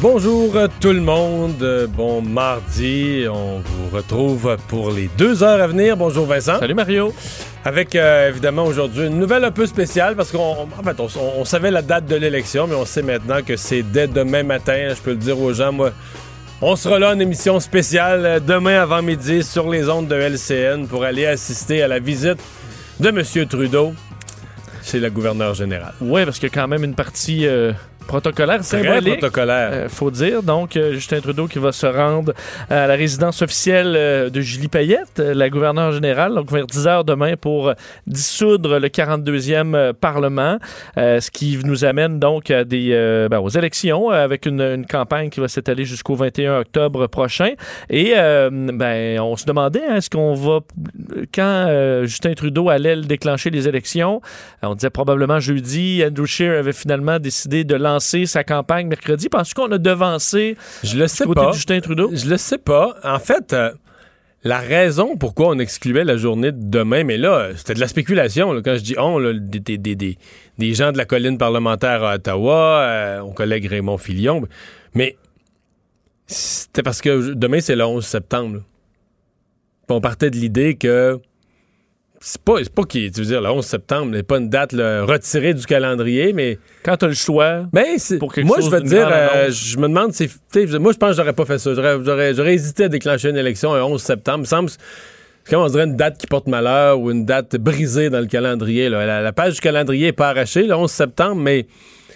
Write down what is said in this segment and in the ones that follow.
Bonjour tout le monde, bon mardi, on vous retrouve pour les deux heures à venir. Bonjour Vincent. Salut Mario. Avec euh, évidemment aujourd'hui une nouvelle un peu spéciale parce qu'on en fait, on, on savait la date de l'élection, mais on sait maintenant que c'est dès demain matin. Je peux le dire aux gens, moi. On sera là en émission spéciale euh, demain avant midi sur les ondes de LCN pour aller assister à la visite de M. Trudeau chez le gouverneur général. Ouais, parce qu'il y a quand même une partie euh, protocolaire symbolique. protocolaire. euh, faut dire. Donc, euh, Justin Trudeau qui va se rendre à la résidence officielle euh, de Julie Payette, euh, la gouverneure générale, donc vers 10 heures demain pour dissoudre le 42e euh, Parlement, euh, ce qui nous amène donc à des, euh, ben, aux élections avec une, une campagne qui va s'étaler jusqu'au 21 octobre prochain. Et ben, on se demandait, hein, est-ce qu'on va, quand Justin Trudeau allait déclencher les élections, on disait probablement jeudi, Andrew Scheer avait finalement décidé de lancer sa campagne mercredi. Penses-tu qu'on a devancé Je le sais côté pas. de Justin Trudeau? Je le sais pas. En fait, euh, la raison pourquoi on excluait la journée de demain, mais là, euh, c'était de la spéculation. là. Quand je dis on, là, des, des- des- des- gens de la colline parlementaire à Ottawa, euh, mon collègue Raymond Filion, mais c'était parce que demain, c'est le 11 septembre. On partait de l'idée que c'est pas, c'est pas qu'il, tu veux dire, le 11 septembre n'est pas une date là, retirée du calendrier, mais Quand tu as le choix, ben, c'est- Pour quelque moi, chose je te d'une dire, euh, je me demande, si, moi, je pense que j'aurais pas fait ça. J'aurais, hésité à déclencher une élection un 11 septembre. Il me semble, c'est comme on dirait une date qui porte malheur ou une date brisée dans le calendrier. là. La, la page du calendrier n'est pas arrachée, le 11 septembre, mais tu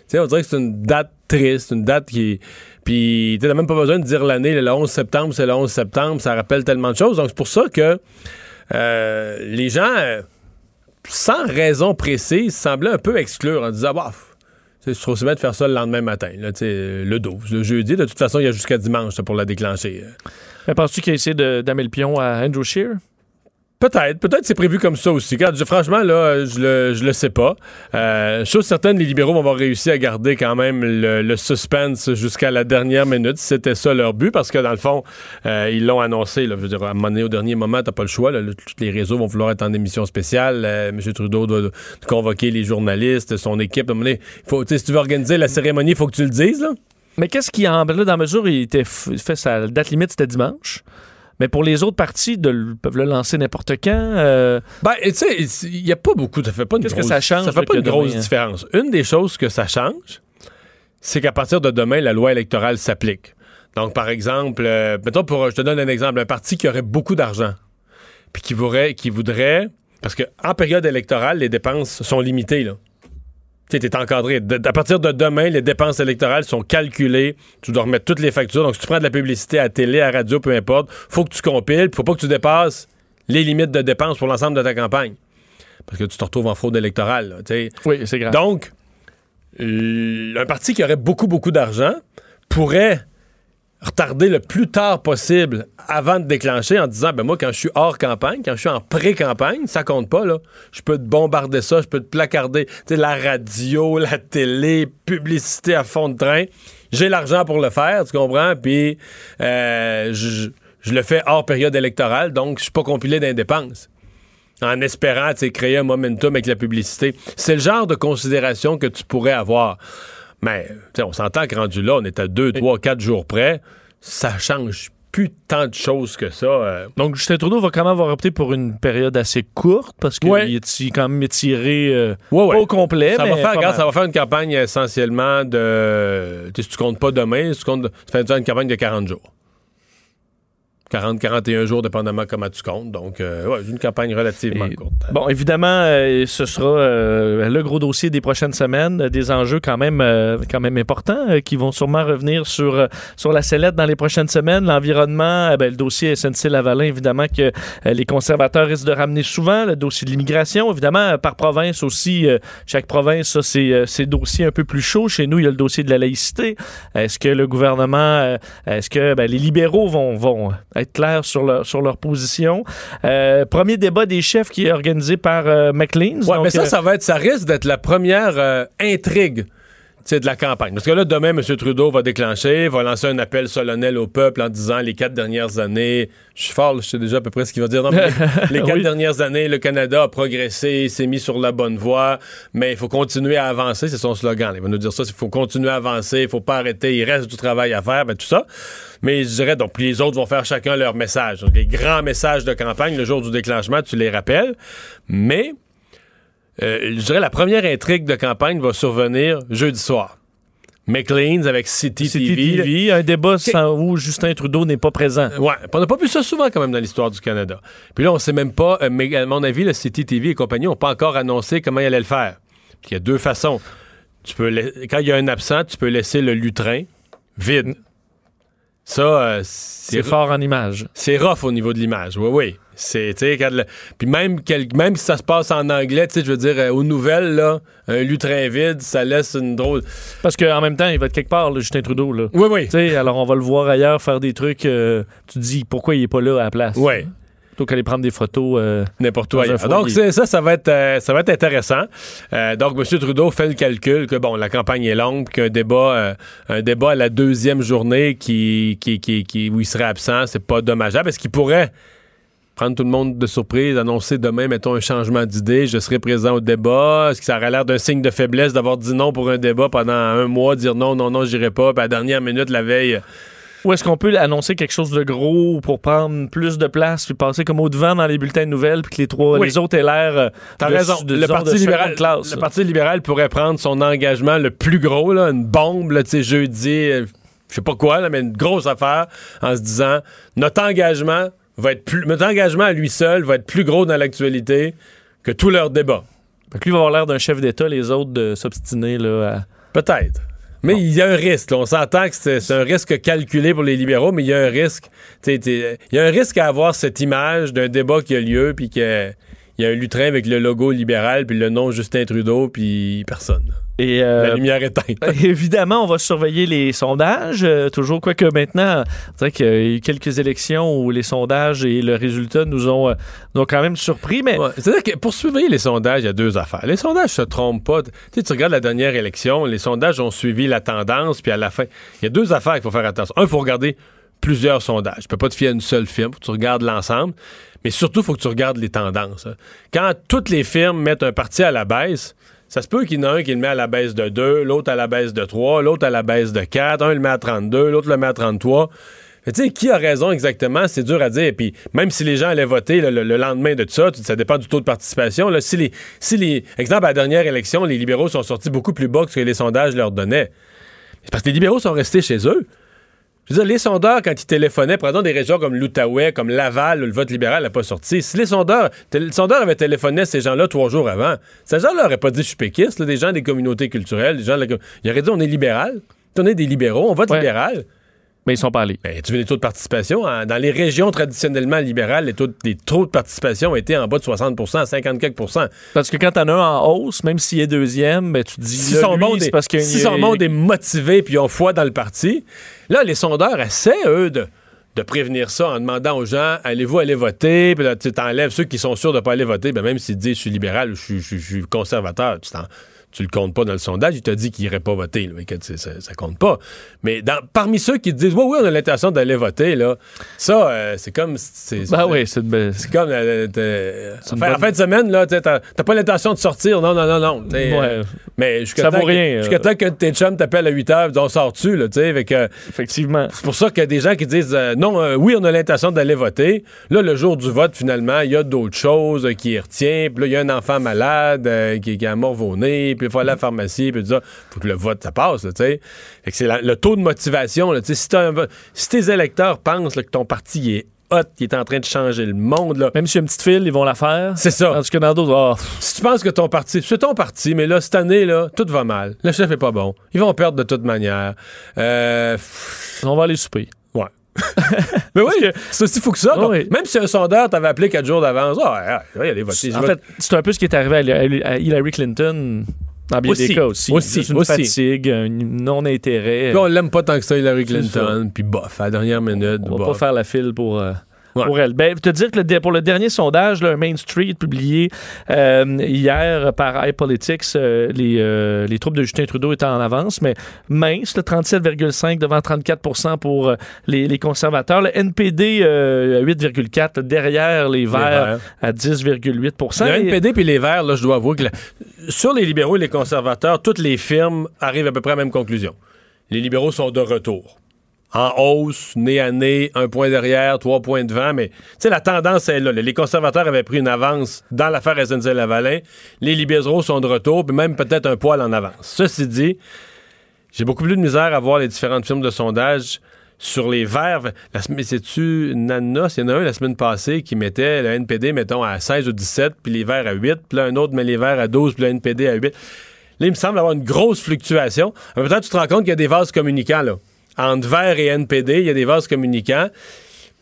sais, on dirait que c'est une date triste, une date qui. Puis, tu n'as même pas besoin de dire l'année, le 11 septembre, c'est le 11 septembre, ça rappelle tellement de choses. Donc, c'est pour ça que euh, les gens, euh, sans raison précise, semblaient un peu exclure en disant, bah, c'est trop bien de faire ça le lendemain matin, là, le 12, le jeudi. De toute façon, il y a jusqu'à dimanche pour la déclencher. ben, penses-tu qu'il a essayé d'amener le pion à Andrew Scheer? Peut-être, peut-être c'est prévu comme ça aussi. Je- franchement, là, je le, je le sais pas. Euh, chose certaine, les libéraux vont avoir réussi à garder quand même le, suspense jusqu'à la dernière minute. C'était ça leur but, parce que dans le fond, euh, ils l'ont annoncé. Là, je veux dire, à un moment donné, au dernier moment, t'as pas le choix. Tous les réseaux vont vouloir être en émission spéciale. Euh, M. Trudeau doit, convoquer les journalistes, son équipe. Faut, si tu veux organiser la cérémonie, il faut que tu le dises. Là. Mais qu'est-ce qui, en là, dans mesure, il était fait sa date limite, c'était dimanche. Mais pour les autres parties, de, le- peuvent le lancer n'importe quand. euh, Ben, tu sais, il n'y a pas beaucoup, ça fait pas une que grosse- ça change, Ça fait pas une grosse demain, hein? différence. Une des choses que ça change, c'est qu'à partir de demain, la loi électorale s'applique. Donc, par exemple, euh, mettons pour, je te donne un exemple, un parti qui aurait beaucoup d'argent, puis qui voudrait, qui voudrait, parce que en période électorale, les dépenses sont limitées, là. Tu t'es encadré. De- à partir de demain, les dépenses électorales sont calculées. Tu dois remettre toutes les factures. Donc, si tu prends de la publicité à télé, à radio, peu importe, faut que tu compiles. Faut pas que tu dépasses les limites de dépenses pour l'ensemble de ta campagne. Parce que tu te retrouves en fraude électorale. là. Oui, c'est grave. Donc, un parti qui aurait beaucoup, beaucoup d'argent pourrait retarder le plus tard possible avant de déclencher en disant ben moi quand je suis hors campagne, quand je suis en pré-campagne, ça compte pas là. Je peux te bombarder ça, je peux te placarder, tu sais la radio, la télé, publicité à fond de train. J'ai l'argent pour le faire, tu comprends? Puis euh, je, je le fais hors période électorale, donc je suis pas compilé d'indépenses en espérant créer un momentum avec la publicité. C'est le genre de considération que tu pourrais avoir. Mais on s'entend que rendu là, on est à 2, 3, 4 jours près. Ça change plus tant de choses que ça. euh. Donc, Justin Trudeau va quand même avoir opté pour une période assez courte parce qu'il Ouais. est quand même étiré euh, Ouais, ouais. pas au complet. Ça mais va, faire, regarde, ça va faire une campagne essentiellement de. Si tu comptes pas demain, si tu comptes, ça fait une campagne de 40 jours. 40-41 jours, dépendamment comment tu comptes. Donc, euh, ouais, une campagne relativement Et- courte. Bon, évidemment, euh, ce sera euh, le gros dossier des prochaines semaines, euh, des enjeux quand même, quand même importants qui vont sûrement revenir sur, sur la sellette dans les prochaines semaines. L'environnement, ben, le dossier SNC-Lavalin, évidemment, que les conservateurs risquent de ramener souvent. Le dossier de l'immigration, évidemment, par province aussi. chaque province a ses, euh, ses dossiers un peu plus chauds. Chez nous, il y a le dossier de la laïcité. Est-ce que le gouvernement, est-ce que ben, les libéraux vont, vont être clairs sur leur, sur leur position? Euh, premier débat des chefs qui est organisé par euh, McLean's. Ouais, Donc, mais ça, euh, ça va être, ça risque d'être la première intrigue sais, de la campagne. Parce que là, demain, M. Trudeau va déclencher, va lancer un appel solennel au peuple en disant les quatre dernières années, je suis fort, je sais déjà à peu près ce qu'il va dire. Non, mais les les quatre Oui. dernières années, le Canada a progressé, s'est mis sur la bonne voie, mais il faut continuer à avancer, c'est son slogan. là. Il va nous dire ça, il faut continuer à avancer, il faut pas arrêter, il reste du travail à faire, ben, tout ça. Mais je dirais, donc, puis les autres vont faire chacun leur message. Donc, les grands messages de campagne, le jour du déclenchement, tu les rappelles. Mais euh, je dirais la première intrigue de campagne va survenir jeudi soir. McLean's avec City, City TV. TV, un débat sans où Justin Trudeau n'est pas présent. Ouais, puis on n'a pas vu ça souvent quand même dans l'histoire du Canada. Puis là, on sait même pas, euh, mais à mon avis, le City TV et compagnie n'ont pas encore annoncé comment ils allaient le faire. Puis il y a deux façons. Tu peux quand il y a un absent, tu peux laisser le lutrin vide. Ça, euh, c'est C'est fort en image. c'est rough au niveau de l'image, oui, oui. C'est, tu sais, Puis même, quel- même si ça se passe en anglais, tu sais, je veux dire, euh, aux nouvelles, là, un lutrin vide, ça laisse une drôle... Parce qu'en même temps, il va être quelque part, là, Justin Trudeau. Là. Oui, oui. Tu sais, alors on va le voir ailleurs faire des trucs. euh, tu te dis pourquoi il est pas là à la place. Oui. Plutôt qu'aller prendre des photos. euh, N'importe où ailleurs. Donc, ça, ça va être, ça va être intéressant. Donc, M. Trudeau fait le calcul que, bon, la campagne est longue, qu'un débat, un débat à la deuxième journée qui, qui, qui, qui- où il serait absent, c'est pas dommageable, parce qu'il pourrait prendre tout le monde de surprise, annoncer demain, mettons, un changement d'idée, je serai présent au débat. Est-ce que ça aurait l'air d'un signe de faiblesse d'avoir dit non pour un débat pendant un mois, dire non, non, non, j'irai pas, puis à la dernière minute, la veille, Ou est-ce qu'on peut annoncer quelque chose de gros pour prendre plus de place puis passer comme au devant dans les bulletins de nouvelles puis que les trois, Oui. les autres aient l'air. euh, T'as raison. de- le, Parti libéral, classe. le Parti libéral pourrait prendre son engagement le plus gros, là, une bombe, tu sais, jeudi, euh, je sais pas quoi, là, mais une grosse affaire, en se disant notre engagement va être plus. Notre engagement à lui seul va être plus gros dans l'actualité que tout leur débat. Fait que lui va avoir l'air d'un chef d'État, les autres de s'obstiner là. à- Peut-être. Mais il y a un risque. là. On s'entend que c'est un risque calculé pour les libéraux, mais il y a un risque. Il y a un risque à avoir cette image d'un débat qui a lieu, puis qu'il y a un lutrin avec le logo libéral, puis le nom Justin Trudeau, puis personne. Et La euh, lumière éteinte. Évidemment, on va surveiller les sondages. euh, toujours, quoique maintenant, c'est vrai qu'il y a eu quelques élections où les sondages et le résultat nous ont, euh, nous ont quand même surpris, mais Ouais. C'est-à-dire que pour surveiller les sondages, il y a deux affaires. Les sondages se trompent pas. Tu sais, tu regardes la dernière élection, les sondages ont suivi la tendance, puis à la fin, il y a deux affaires qu'il faut faire attention. Un, il faut regarder plusieurs sondages. Tu peux pas te fier à une seule firme, faut que tu regardes l'ensemble. Mais surtout, il faut que tu regardes les tendances. hein. Quand toutes les firmes mettent un parti à la baisse, ça se peut qu'il y en a un qui le met à la baisse de 2, l'autre à la baisse de 3, l'autre à la baisse de 4, un le met à 32, l'autre le met à 33. Mais tu sais, qui a raison exactement, c'est dur à dire. Puis même si les gens allaient voter le, le- le lendemain de tout ça, ça dépend du taux de participation. Là, si les, si les, exemple, à la dernière élection, les libéraux sont sortis beaucoup plus bas que ce que les sondages leur donnaient. C'est parce que les libéraux sont restés chez eux. Je veux dire, les sondeurs, quand ils téléphonaient, prenons des régions comme l'Outaouais, comme Laval, où le vote libéral n'a pas sorti. Si les sondeurs, les sondeurs avaient téléphoné à ces gens-là trois jours avant, ces gens-là n'auraient pas dit je suis péquiste, là, des gens des communautés culturelles, des gens de la Ils auraient dit on est libéral. On est des libéraux, on vote Ouais. libéral. Mais ils sont pas allés. Ben, tu veux les taux de participation? hein? Dans les régions traditionnellement libérales, les taux, de- les taux de participation ont été en bas de 60 à 50 quelques. Parce que quand t'en as un en hausse, même s'il est deuxième, ben, tu te dis, Si là, son lui, monde c'est est, parce si son monde est motivé puis ont foi dans le parti, là, les sondeurs essaient, eux, de, de prévenir ça en demandant aux gens allez-vous aller voter? Puis là, tu t'enlèves ceux qui sont sûrs de pas aller voter. Ben, même s'ils disent je suis libéral ou je suis, je suis- je suis conservateur, tu, t'en- tu le comptes pas dans le sondage. Il t'a dit qu'il irait pas voter. là, que, ça, ça compte pas. Mais dans, parmi ceux qui disent oui, oui, on a l'intention d'aller voter, là, ça, euh, c'est comme. C'est, Ben oui, c'est une belle- c'est comme euh, C'est en en fin de semaine, là, t'as t'as pas l'intention de sortir. Non, non, non, non. Ouais. euh, mais jusqu'à Ça vaut que- rien, Jusqu'à euh. temps que tes chums t'appellent à 8 heures, on sort-tu, là, tu sais. que Effectivement. C'est pour ça qu'il y a des gens qui disent euh, non, euh, oui, on a l'intention d'aller voter. Là, le jour du vote, finalement, il y a d'autres choses euh, qui y retient. Puis là, il y a un enfant malade euh, qui, qui a mort au nez. Puis il faut aller à la pharmacie. Puis tout ça. faut que le vote, ça passe, tu sais. Fait que c'est la- le taux de motivation. Là, tu sais, si, un si tes électeurs pensent là, que ton parti est hot, qui est en train de changer le monde. Là. Même si y a une petite file, ils vont la faire. C'est ça. Tandis que dans d'autres, oh, pff, Si tu penses que ton parti, c'est ton parti, mais là, cette année, là, tout va mal. Le chef est pas bon. Ils vont perdre de toute manière. Euh, on va aller souper. ouais. mais oui, c'est aussi fou que ça. Ah oui. Même si un sondeur t'avait appelé quatre jours d'avance, ah, ouais, allez voter. Je En fait, c'est un peu ce qui est arrivé à Hillary Clinton dans bien Aussi. des cas aussi. Aussi, Juste une aussi. fatigue, un non-intérêt. Puis on l'aime pas tant que ça, Hillary Clinton. Puis bof, à la dernière minute. On va bof. pas faire la file pour, euh, Ouais. pour elle. Ben, te dire que le pour le dernier sondage, un Main Street publié euh, hier par iPolitics, euh, les, euh, les troupes de Justin Trudeau étaient en avance, mais mince, le 37,5 devant 34% pour les, les conservateurs. Le NPD, euh, à 8,4 derrière les Verts à 10,8% Le Et- NPD puis les Verts, là, je dois avouer que sur les libéraux et les conservateurs, toutes les firmes arrivent à peu près à la même conclusion. Les libéraux sont de retour. En hausse, nez à nez, un point derrière, trois points devant, mais tu sais, la tendance est là. Les conservateurs avaient pris une avance dans l'affaire SNC-Lavalin. Les libéraux sont de retour, puis même peut-être un poil en avance. Ceci dit, j'ai beaucoup plus de misère à voir les différentes firmes de sondage sur les verts. La mais c'est-tu Nanos? Il y en a un la semaine passée qui mettait le NPD, mettons, à 16 ou 17, puis les verts à 8, puis là, un autre met les verts à 12, puis le NPD à 8. Là, il me semble avoir une grosse fluctuation. En même temps, tu te rends compte qu'il y a des vases communicants, là. Entre verts et NPD, il y a des vases communicants.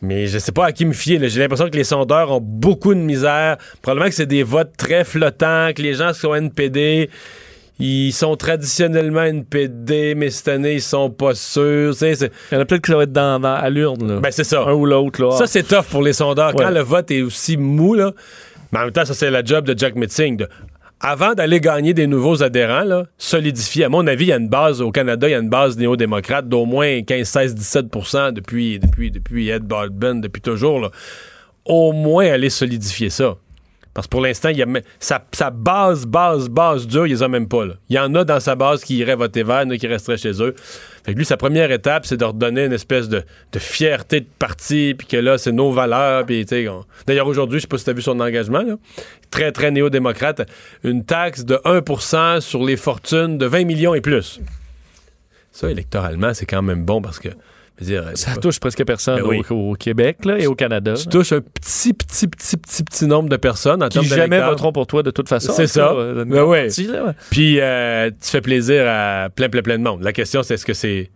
Mais je sais pas à qui me fier. J'ai l'impression que les sondeurs ont beaucoup de misère. Probablement que c'est des votes très flottants, que les gens qui sont NPD, ils sont traditionnellement NPD, mais cette année, ils sont pas sûrs. Il y en a peut-être qui va être dans, dans- à l'urne. Ben, c'est ça. un ou l'autre. là. Ça, c'est tough pour les sondeurs. Quand le vote est aussi mou, là, mais en même temps, ça, c'est la job de Jack Metzing. de- avant d'aller gagner des nouveaux adhérents, là, solidifier. À mon avis, il y a une base, au Canada, il y a une base néo-démocrate d'au moins 15, 16, 17 depuis, depuis, depuis Ed Baldwin, depuis toujours. là. Au moins aller solidifier ça. Parce que pour l'instant, il y a sa, sa base, base, base dure, il les a même pas. là. Il y en a dans sa base qui iraient voter vert, il y en a qui resteraient chez eux. Fait que lui, sa première étape, c'est de redonner une espèce de, fierté de parti, puis que là, c'est nos valeurs. Puis, on- D'ailleurs, aujourd'hui, je sais pas si tu as vu son engagement, là. très, très néo-démocrate, une taxe de 1% sur les fortunes de 20 millions et plus. Ça, électoralement, c'est quand même bon parce que, dire, Ça touche presque personne Ben oui. au, au Québec là, et au Canada. tu touches un petit, petit, petit, petit, petit nombre de personnes en qui jamais voteront pour toi de toute façon. C'est ça. euh, Ben grande ouais. partie, là, ouais. Puis euh, tu fais plaisir à plein, plein, plein de monde. La question, c'est est-ce que c'est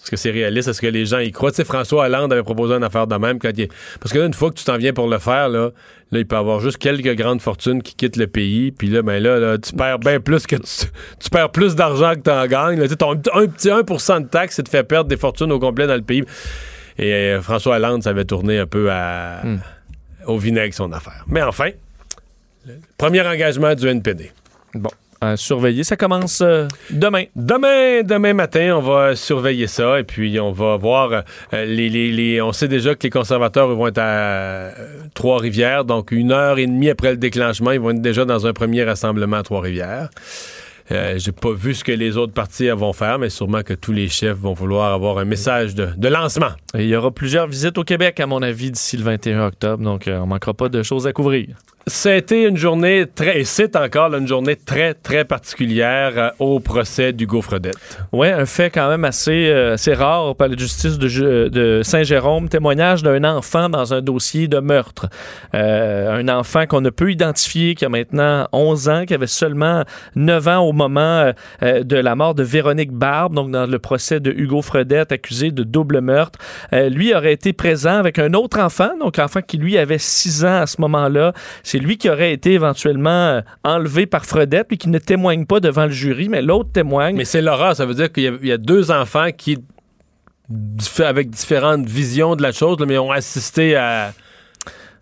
est-ce que c'est réaliste? Est-ce que les gens y croient? Tu sais, François Hollande avait proposé une affaire de même quand il Parce que là, une fois que tu t'en viens pour le faire, là, là, il peut y avoir juste quelques grandes fortunes qui quittent le pays. Puis là, ben là, là, tu perds bien plus que tu, tu perds plus d'argent que tu en gagnes. là. Tu sais, ton un petit 1% de taxe, c'est te fait perdre des fortunes au complet dans le pays. Et euh, François Hollande, ça avait tourné un peu à, Hmm. au vinaigre son affaire. Mais enfin, le premier engagement du NPD. Bon, à surveiller. Ça commence euh, demain. Demain, demain matin, on va surveiller ça et puis on va voir. euh, les, les- les- on sait déjà que les conservateurs vont être à euh, Trois-Rivières, donc une heure et demie après le déclenchement, ils vont être déjà dans un premier rassemblement à Trois-Rivières. Euh, J'ai pas vu ce que les autres partis vont faire, mais sûrement que tous les chefs vont vouloir avoir un message de, de lancement. Et il y aura plusieurs visites au Québec, à mon avis, d'ici le 21 octobre. Donc, euh, on manquera pas de choses à couvrir. Été une journée très, et c'est encore une journée très, très particulière euh, au procès d'Hugo Fredette. Oui, un fait quand même assez, euh, assez rare au palais de justice de, Ju- de Saint-Jérôme. Témoignage d'un enfant dans un dossier de meurtre. Euh, un enfant qu'on ne peut identifier, qui a maintenant 11 ans, qui avait seulement 9 ans au moment euh, euh, de la mort de Véronique Barbe, donc dans le procès de Hugo Fredette, accusé de double meurtre. Euh, lui aurait été présent avec un autre enfant, donc enfant qui lui avait 6 ans à ce moment-là. C'est lui qui aurait été éventuellement euh, enlevé par Fredette, puis qui ne témoigne pas devant le jury, mais l'autre témoigne. Mais c'est l'horreur, ça veut dire qu'il y a- deux enfants qui, avec différentes visions de la chose, mais ont assisté à,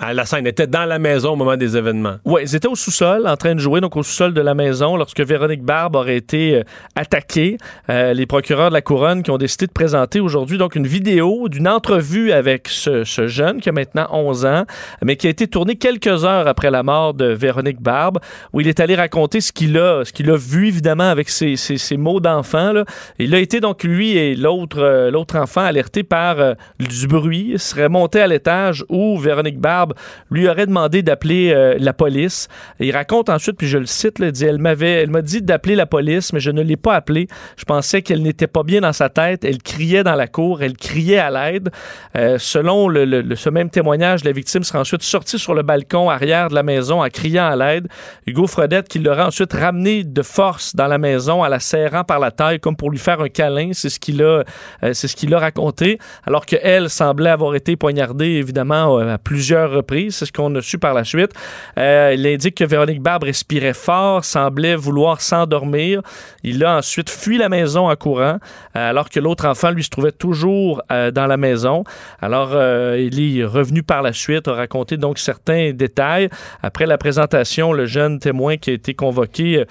à la scène, étaient dans la maison au moment des événements. Oui, ils étaient au sous-sol, en train de jouer, donc au sous-sol de la maison, lorsque Véronique Barbe aurait été euh, attaquée. Euh, les procureurs de la Couronne qui ont décidé de présenter aujourd'hui donc une vidéo d'une entrevue avec ce, jeune qui a maintenant 11 ans, mais qui a été tournée quelques heures après la mort de Véronique Barbe, où il est allé raconter ce qu'il a, a vu évidemment avec ses, mots d'enfant. Il a été donc lui et l'autre euh, enfant alertés par du bruit, serait monté à l'étage où Véronique Barbe Lui aurait demandé d'appeler euh, la police. Il raconte ensuite, puis je le cite, là, dit, elle m'avait, elle m'a dit d'appeler la police, mais je ne l'ai pas appelée. Je pensais qu'elle n'était pas bien dans sa tête. Elle criait dans la cour, elle criait à l'aide. Euh, selon le, ce même témoignage, la victime sera ensuite sortie sur le balcon arrière de la maison en criant à l'aide. Hugo Fredette qui l'aurait ensuite ramené de force dans la maison en la serrant par la taille comme pour lui faire un câlin. C'est ce qu'il a, euh, c'est ce qu'il a raconté. Alors qu'elle semblait avoir été poignardée évidemment à plusieurs C'est ce qu'on a su par la suite. Euh, il indique que Véronique Barbe respirait fort, semblait vouloir s'endormir. Il a ensuite fui la maison en courant, euh, alors que l'autre enfant, lui, se trouvait toujours euh, dans la maison. Alors, il est revenu par la suite, a raconté donc certains détails. Après la présentation, le jeune témoin qui a été convoqué,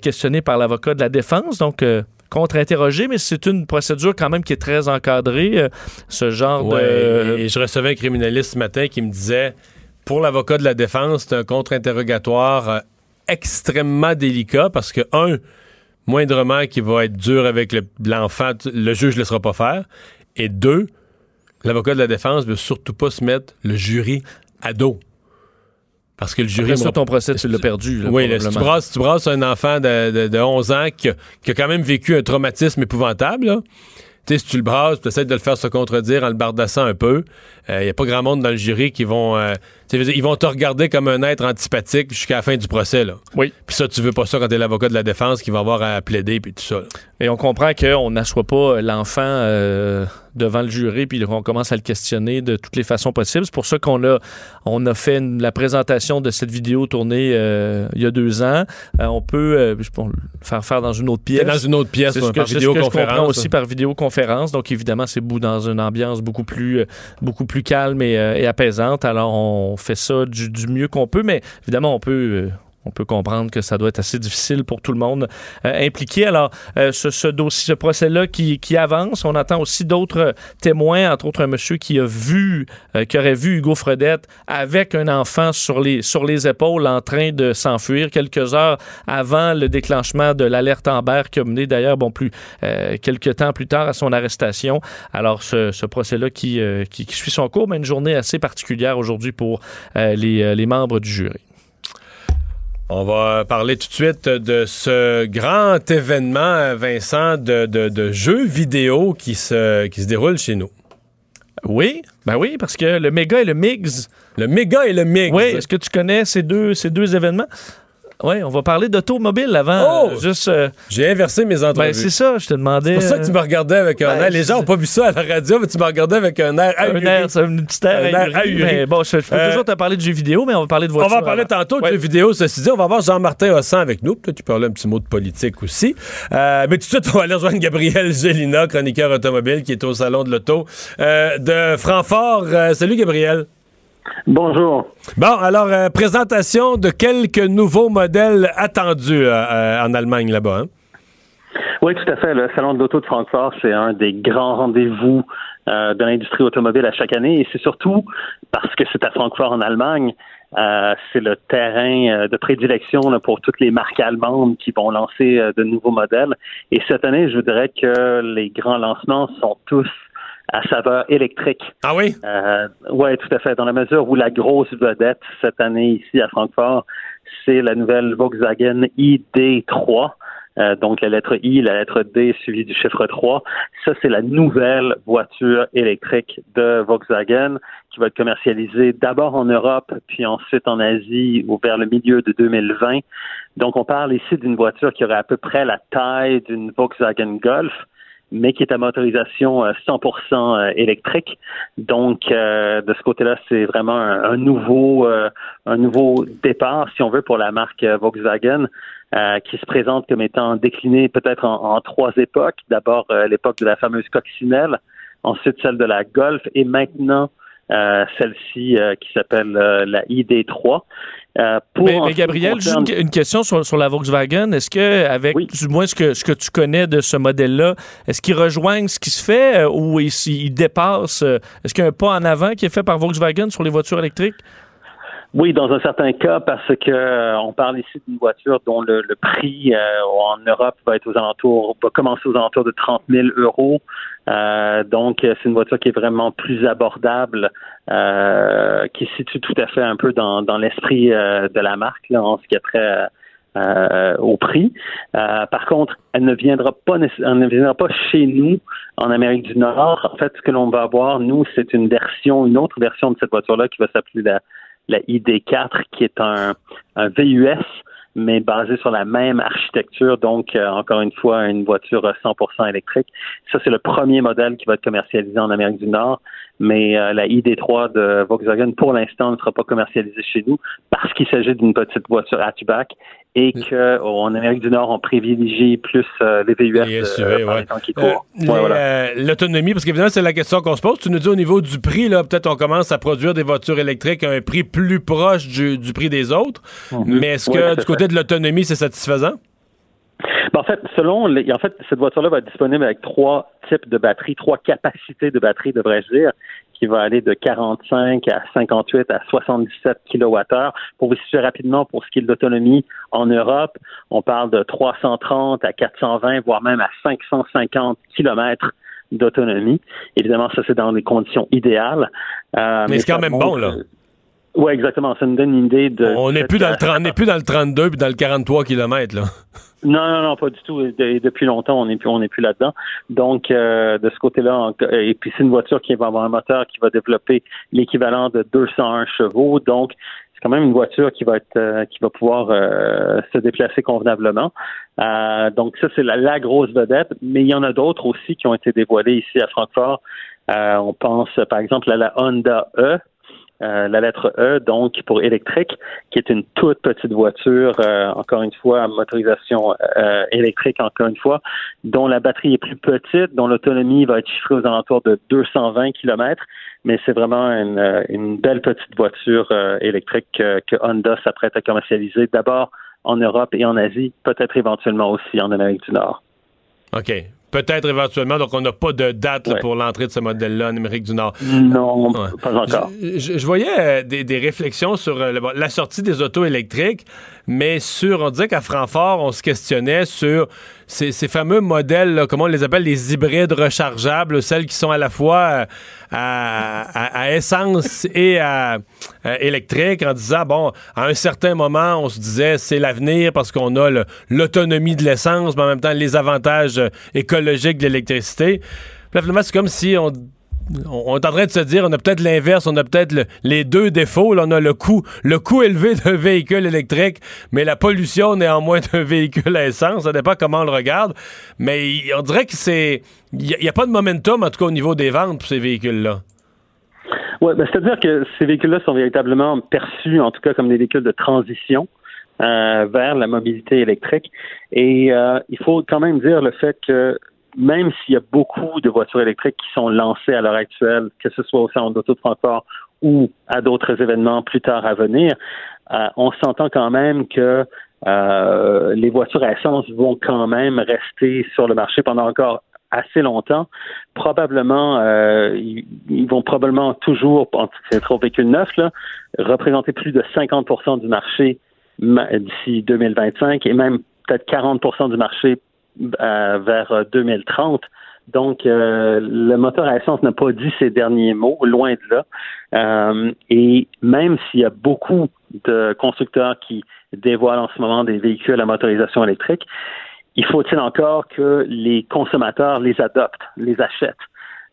questionné par l'avocat de la défense, donc... contre-interrogé, mais c'est une procédure quand même qui est très encadrée, euh, ce genre de... et, je recevais un criminaliste ce matin qui me disait pour l'avocat de la défense, c'est un contre-interrogatoire euh, extrêmement délicat parce que, un, moindrement qui va être dur avec le- l'enfant, t- le juge ne laissera pas faire. Et deux, l'avocat de la défense ne veut surtout pas se mettre le jury à dos. Parce que le jury. Après moi, ton procès, tu l'as perdu. là, oui, là, si, tu brasses, tu brasses un enfant de, de- de 11 ans qui a, qui a quand même vécu un traumatisme épouvantable, là, tu sais, si tu le brasses, tu essaies de le faire se contredire en le bardassant un peu, il n'y a pas grand monde dans le jury qui vont... euh, ils vont te regarder comme un être antipathique jusqu'à la fin du procès. Là. Oui. Puis ça, tu veux pas ça quand t'es l'avocat de la défense qui va avoir à plaider puis tout ça. là. Et on comprend qu'on n'assoit pas l'enfant euh, devant le jury puis qu'on commence à le questionner de toutes les façons possibles. C'est pour ça qu'on a, on a fait une- la présentation de cette vidéo tournée euh, il y a deux ans. Euh, on peut euh, le faire faire dans une autre pièce. Dans une autre pièce que, par je vidéoconférence. aussi par vidéoconférence. Donc, évidemment, c'est dans une ambiance beaucoup plus, euh, beaucoup plus calme et, euh, et apaisante. Alors, on fait ça du, du mieux qu'on peut, mais évidemment, on peut. On peut comprendre que ça doit être assez difficile pour tout le monde euh, impliqué. Alors, euh, ce, ce dossier, ce procès-là qui, qui avance, on attend aussi d'autres témoins, entre autres un monsieur qui a vu, euh, qui aurait vu Hugo Fredette avec un enfant sur les, sur les épaules en train de s'enfuir quelques heures avant le déclenchement de l'alerte Amber qui a mené d'ailleurs, bon, plus euh, quelques temps plus tard à son arrestation. Alors, ce, ce procès-là qui, euh, qui, qui suit son cours, mais une journée assez particulière aujourd'hui pour euh, les, les membres du jury. On va parler tout de suite de ce grand événement, Vincent, de, de- de jeux vidéo qui se, qui se déroule chez nous. Oui, ben oui, parce que le méga et le MIGS, Le méga et le mix. Oui, est-ce que tu connais ces deux, ces deux événements? Oui, on va parler d'automobile avant. Oh! euh, juste, euh, J'ai inversé mes entrevues. ben, c'est ça, je te demandais. C'est pour ça que tu me regardais avec un ben, air. Les gens n'ont pas vu ça à la radio, mais tu me regardais avec un air. un ahuri. air, c'est une petite air Un air ahuri, ahuri. mais bon, je, je peux Euh, toujours te parler de jeux vidéo, mais on va parler de On voiture. va en parler avant. tantôt de Ouais. jeux vidéo, ceci dit. On va avoir Jean-Martin Hossan avec nous. Peut-être tu parler un petit mot de politique aussi. Euh, mais tout de suite, on va aller rejoindre Gabriel Gélina, chroniqueur automobile, qui est au Salon de l'Auto euh, de Francfort. Euh, salut, Gabriel. Bonjour. Bon, alors, euh, présentation de quelques nouveaux modèles attendus euh, euh, en Allemagne là-bas. hein? Oui, tout à fait. Le Salon de l'Auto de Francfort, c'est un des grands rendez-vous euh, de l'industrie automobile à chaque année. Et c'est surtout parce que c'est à Francfort, en Allemagne. c'est le terrain de prédilection là, pour toutes les marques allemandes qui vont lancer de nouveaux modèles. Et cette année, je dirais que les grands lancements sont tous à saveur électrique. Ah oui? Euh, oui, tout à fait. Dans la mesure où la grosse vedette cette année ici à Francfort, c'est la nouvelle Volkswagen ID3. Euh, donc la lettre I, la lettre D suivie du chiffre 3. Ça, c'est la nouvelle voiture électrique de Volkswagen qui va être commercialisée d'abord en Europe, puis ensuite en Asie ou vers le milieu de 2020. Donc on parle ici d'une voiture qui aurait à peu près la taille d'une Volkswagen Golf mais qui est à motorisation euh, 100% euh, électrique. Donc, euh, de ce côté-là, c'est vraiment un, nouveau, euh, un nouveau départ, si on veut, pour la marque euh, Volkswagen, euh, qui se présente comme étant déclinée peut-être en, en trois époques. D'abord, euh, l'époque de la fameuse coccinelle, ensuite celle de la Golf, et maintenant euh, celle-ci euh, qui s'appelle euh, la ID3. Euh, pour Mais, mais Gabriel, concerne- juste une, question sur, sur la Volkswagen. Est-ce que, avec Oui. du moins ce que, ce que tu connais de ce modèle-là, est-ce qu'il rejoigne ce qui se fait euh, ou est-ce qu'il dépasse? euh, Est-ce qu'il y a un pas en avant qui est fait par Volkswagen sur les voitures électriques? Oui, dans un certain cas, parce que euh, on parle ici d'une voiture dont le, le prix euh, en Europe va être aux alentours, va commencer aux alentours de 30 000 euros. Euh, donc, c'est une voiture qui est vraiment plus abordable, qui se situe tout à fait un peu dans, dans l'esprit de la marque là, en ce qui a trait au prix. par contre, elle ne viendra pas, elle ne viendra pas chez nous en Amérique du Nord. En fait, ce que l'on va avoir, nous, c'est une version, une autre version de cette voiture-là qui va s'appeler la la ID4, qui est un, VUS, mais basé sur la même architecture, donc euh, encore une fois une voiture 100% électrique. Ça, c'est le premier modèle qui va être commercialisé en Amérique du Nord, mais euh, la ID3 de Volkswagen, pour l'instant, ne sera pas commercialisée chez nous parce qu'il s'agit d'une petite voiture hatchback et qu'en Amérique du Nord, on privilégie plus euh, les VUS les SUV, euh, qui courent. L'autonomie, parce qu'évidemment, c'est la question qu'on se pose. Tu nous dis au niveau du prix, là, peut-être on commence à produire des voitures électriques à un prix plus proche du, prix des autres. Mm-hmm. Mais est-ce que du côté de l'autonomie, c'est satisfaisant? Ben, en fait, selon les, en fait, cette voiture-là va être disponible avec trois types de batteries, trois capacités de batterie, devrais-je dire qui va aller de 45 à 58 à 77 kWh. Pour vous situer rapidement, pour ce qui est de l'autonomie en Europe, on parle de 330 à 420, voire même à 550 km d'autonomie. Évidemment, ça, c'est dans les conditions idéales. Euh, mais, c'est quand même bon, là. Oui, exactement. Ça nous donne une idée de. On n'est plus, dans le plus dans le 32 puis dans le 43 km, là. Non, non, non, pas du tout. Et depuis longtemps, on n'est plus, on n'est plus là-dedans. Donc, euh, de ce côté-là, et puis c'est une voiture qui va avoir un moteur qui va développer l'équivalent de 201 chevaux. Donc, c'est quand même une voiture qui va être, euh, qui va pouvoir euh, se déplacer convenablement. donc, ça c'est la, la, grosse vedette. Mais il y en a d'autres aussi qui ont été dévoilées ici à Francfort. on pense, par exemple, à la Honda E euh, la lettre E, donc pour électrique, qui est une toute petite voiture, euh, encore une fois, à motorisation euh, électrique, encore une fois, dont la batterie est plus petite, dont l'autonomie va être chiffrée aux alentours de 220 km, mais c'est vraiment une, une, belle petite voiture électrique que, que Honda s'apprête à commercialiser d'abord en Europe et en Asie, peut-être éventuellement aussi en Amérique du Nord. OK. Peut-être éventuellement, donc on n'a pas de date pour l'entrée de ce modèle-là en Amérique du Nord. Non, pas encore. Je, voyais euh, des, réflexions sur euh, la sortie des autos électriques, mais sur, on disait qu'à Francfort, on se questionnait sur ces, fameux modèles, comment on les appelle, les hybrides rechargeables, celles qui sont à la fois euh, à, essence et à, électrique, en disant, bon, à un certain moment, on se disait, c'est l'avenir parce qu'on a l'autonomie de l'essence, mais en même temps, les avantages écologiques de l'électricité. finalement, c'est comme si on on, est en train de se dire, on a peut-être l'inverse, on a peut-être les deux défauts. On a le coût, le coût élevé d'un véhicule électrique, mais la pollution néanmoins d'un véhicule à essence. Ça dépend comment on le regarde. Mais on dirait que c'est. Il n'y a, pas de momentum, en tout cas, au niveau des ventes pour ces véhicules-là. Oui, ben, c'est-à-dire que ces véhicules-là sont véritablement perçus, en tout cas, comme des véhicules de transition. Euh, vers la mobilité électrique. Et euh, il faut quand même dire le fait que même s'il y a beaucoup de voitures électriques qui sont lancées à l'heure actuelle, que ce soit au salon d'auto de Francfort ou à d'autres événements plus tard à venir, euh, on s'entend quand même que euh, les voitures à essence vont quand même rester sur le marché pendant encore assez longtemps. Probablement, euh, ils, vont probablement toujours, c'est trop véhicule neuf, là, représenter plus de 50% du marché d'ici 2025 et même peut-être 40% du marché euh, vers 2030. Euh, Donc, euh, le moteur à essence n'a pas dit ses derniers mots, loin de là. et même s'il y a beaucoup de constructeurs qui dévoilent en ce moment des véhicules à motorisation électrique, il faut-il encore que les consommateurs les adoptent, les achètent?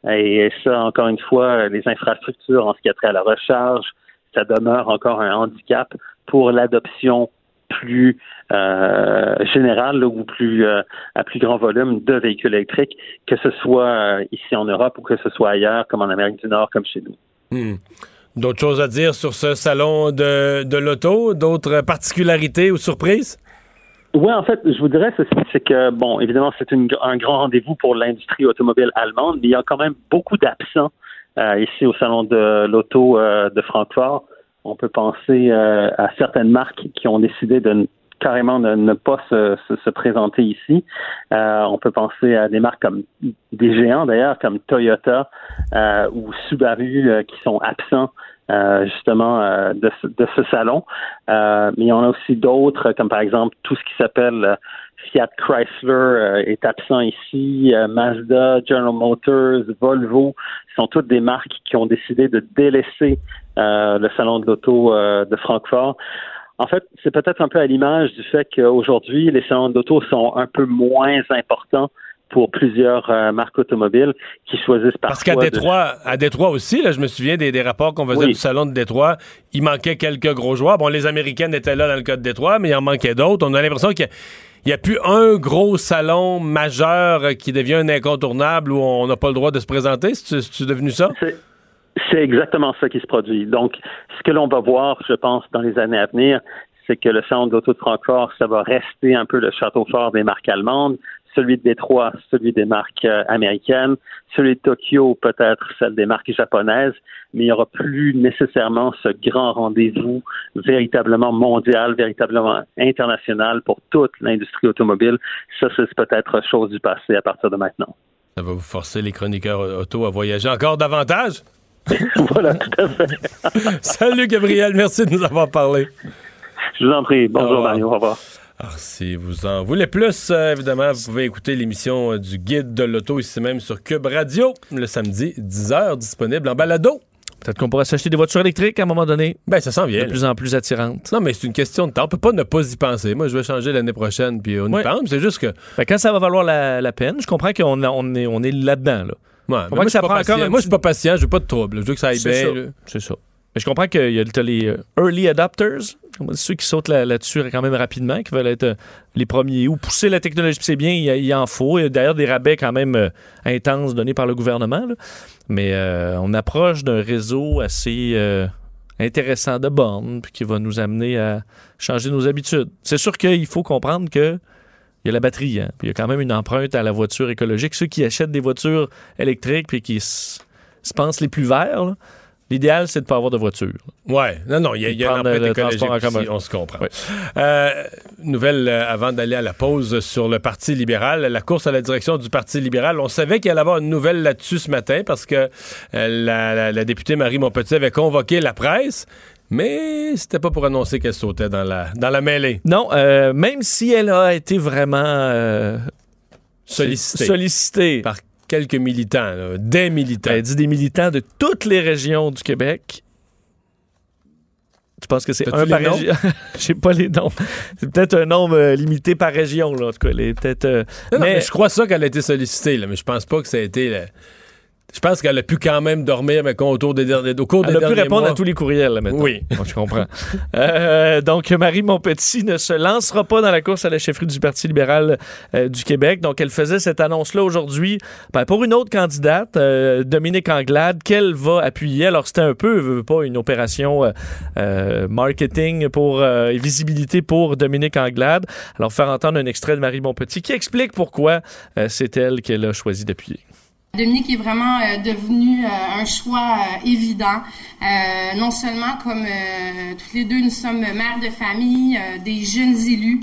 Et ça, encore une fois, les infrastructures en ce qui a trait à la recharge, ça demeure encore un handicap pour l'adoption plus euh, général ou plus euh, à plus grand volume de véhicules électriques, que ce soit euh, ici en Europe ou que ce soit ailleurs, comme en Amérique du Nord, comme chez nous. Hmm. D'autres choses à dire sur ce salon de, de l'auto? D'autres particularités ou surprises? Oui, en fait, je vous dirais, c'est que, bon, évidemment, c'est un grand rendez-vous pour l'industrie automobile allemande, mais il y a quand même beaucoup d'absents ici au salon de l'auto de Francfort. On peut penser à certaines marques qui ont décidé de carrément ne, ne pas se, se, présenter ici. Euh, on peut penser à des marques comme des géants d'ailleurs, comme Toyota euh, ou Subaru euh, qui sont absents euh, justement euh, de, ce- de salon. Euh, mais il y en a aussi d'autres, comme par exemple tout ce qui s'appelle euh, Fiat Chrysler euh, est absent ici, euh, Mazda, General Motors, Volvo, sont toutes des marques qui ont décidé de délaisser euh, le salon de l'auto de Francfort. En fait, c'est peut-être un peu à l'image du fait qu'aujourd'hui, les salons d'auto sont un peu moins importants pour plusieurs euh, marques automobiles qui choisissent parfois Parce qu'à de- Détroit, à Détroit aussi, là, je me souviens des, des rapports qu'on faisait Oui. du salon de Détroit. Il manquait quelques gros joueurs. Bon, les Américaines étaient là dans le cas de Détroit, mais il en manquait d'autres. On a l'impression qu'il n'y a, plus un gros salon majeur qui devient un incontournable où on n'a pas le droit de se présenter. C'est devenu ça? C'est- exactement ça qui se produit. Donc, ce que l'on va voir, je pense, dans les années à venir, c'est que le salon d'auto de Francfort, ça va rester un peu le château fort des marques allemandes, celui de Détroit, celui des marques euh, américaines, celui de Tokyo, peut-être celle des marques japonaises, mais il n'y aura plus nécessairement ce grand rendez-vous véritablement mondial, véritablement international pour toute l'industrie automobile. Ça, c'est peut-être chose du passé à partir de maintenant. Ça va vous forcer les chroniqueurs auto à voyager encore davantage? voilà, tout à fait. Salut Gabriel, merci de nous avoir parlé. Je vous en prie. Bonjour. Mario. Au revoir. Alors, si vous en voulez plus, euh, évidemment, vous pouvez écouter l'émission euh, du Guide de l'auto ici même sur Cube Radio, le samedi, 10h, disponible en balado. Peut-être qu'on pourrait s'acheter des voitures électriques à un moment donné, Ben, ça s'en vient. de là. plus en plus attirantes. Non, mais c'est une question de temps. On peut pas ne pas y penser. Moi, je vais changer l'année prochaine, puis on y pense. C'est juste que. Que quand ça va valoir la, la peine, je comprends qu'on on est, on est là-dedans. Là. Ouais, mais Comprends moi, je suis pas patient. Moi, je suis pas patient. Je veux pas de trouble. Je veux que ça aille C'est bien. ça. C'est ça. Mais je comprends qu'il y a les euh, early dit, ceux qui sautent là- là-dessus quand même rapidement, qui veulent être euh, les premiers ou pousser la technologie. C'est bien, il, en faut. Il y a d'ailleurs des rabais quand même euh, intenses donnés par le gouvernement. Mais on approche d'un réseau assez intéressant de bornes, puis qui va nous amener à changer nos habitudes. C'est sûr qu'il faut comprendre que il y a la batterie, hein, puis il y a quand même une empreinte à la voiture écologique. Ceux qui achètent des voitures électriques puis qui se pensent les plus verts, l'idéal, c'est de ne pas avoir de voiture. Ouais. Non, non, il y a, y a une le écologique on se comprend. Euh, nouvelle euh, avant d'aller à la pause sur le Parti libéral, la course à la direction du Parti libéral. On savait qu'il allait avoir une nouvelle là-dessus ce matin parce que euh, la, la- la députée Marie Montpetit avait convoqué la presse, mais c'était pas pour annoncer qu'elle sautait dans la, dans la mêlée. Non, même si elle a été vraiment Sollicitée. sollicitée. Par quelques militants, là, des militants. Elle dit des militants de toutes les régions du Québec. Tu penses que c'est un par région? Je sais pas les noms. C'est peut-être un nombre euh, limité par région, là, en tout cas. Elle est peut-être, euh, Non, non, mais- mais je crois ça qu'elle a été sollicitée, là, mais je pense pas que ça a été. là, Je pense qu'elle a pu quand même dormir, mais autour des derniers, au cours Elle des a pu répondre mois. à tous les courriels, maintenant. Oui. Bon, je comprends. Euh, donc, Marie Montpetit ne se lancera pas dans la course à la chefferie du Parti libéral euh, du Québec. Donc, elle faisait cette annonce-là aujourd'hui ben, pour une autre candidate, euh, Dominique Anglade, qu'elle va appuyer. Alors, c'était un peu, pas, une opération marketing pour visibilité pour Dominique Anglade. Alors, faire entendre un extrait de Marie Montpetit qui explique pourquoi c'est elle qu'elle a choisi d'appuyer. Dominique est vraiment euh, devenu euh, un choix euh, évident. Euh, non seulement comme euh, toutes les deux, nous sommes mères de famille, des jeunes élus,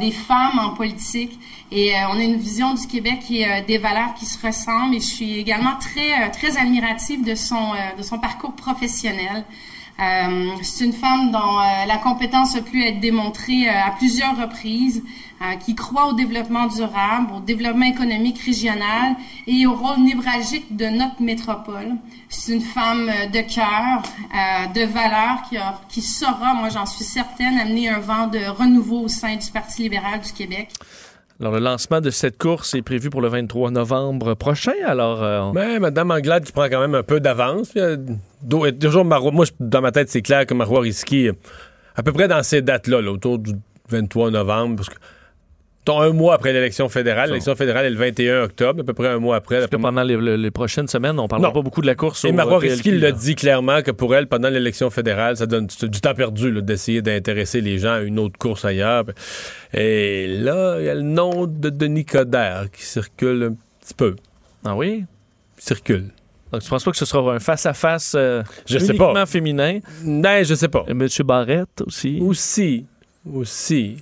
des femmes en politique, et on a une vision du Québec et des valeurs qui se ressemblent. Et je suis également très très admirative de son de son parcours professionnel. C'est une femme dont la compétence a pu être démontrée à plusieurs reprises, qui croit au développement durable, au développement économique régional et au rôle névralgique de notre métropole. C'est une femme euh, de cœur, euh, de valeur, qui, a- qui saura, moi j'en suis certaine, amener un vent de renouveau au sein du Parti libéral du Québec. Alors, le lancement de cette course est prévu pour le 23 novembre prochain. Alors, euh, on- Mais Mme Anglade qui prend quand même un peu d'avance. Euh, toujours Marois- moi, dans ma tête, c'est clair que Marois Risky, à peu près dans ces dates-là, là, autour du 23 novembre, parce que un mois après l'élection fédérale, l'élection fédérale est le 21 octobre, à peu près un mois après. que pendant les, les- les prochaines semaines, on parlera Non. pas beaucoup de la course. Et Marois euh, Risky l'a dit clairement que pour elle, pendant l'élection fédérale, ça donne du temps perdu d'essayer d'intéresser les gens à une autre course ailleurs. Et là, il y a le nom de Denis Coderre qui circule un petit peu. Ah oui? Circule. Donc, tu penses pas que ce sera un face-à-face euh, Je sais uniquement pas. féminin? Non, je sais pas. Et M. Barrette aussi? Aussi. Aussi.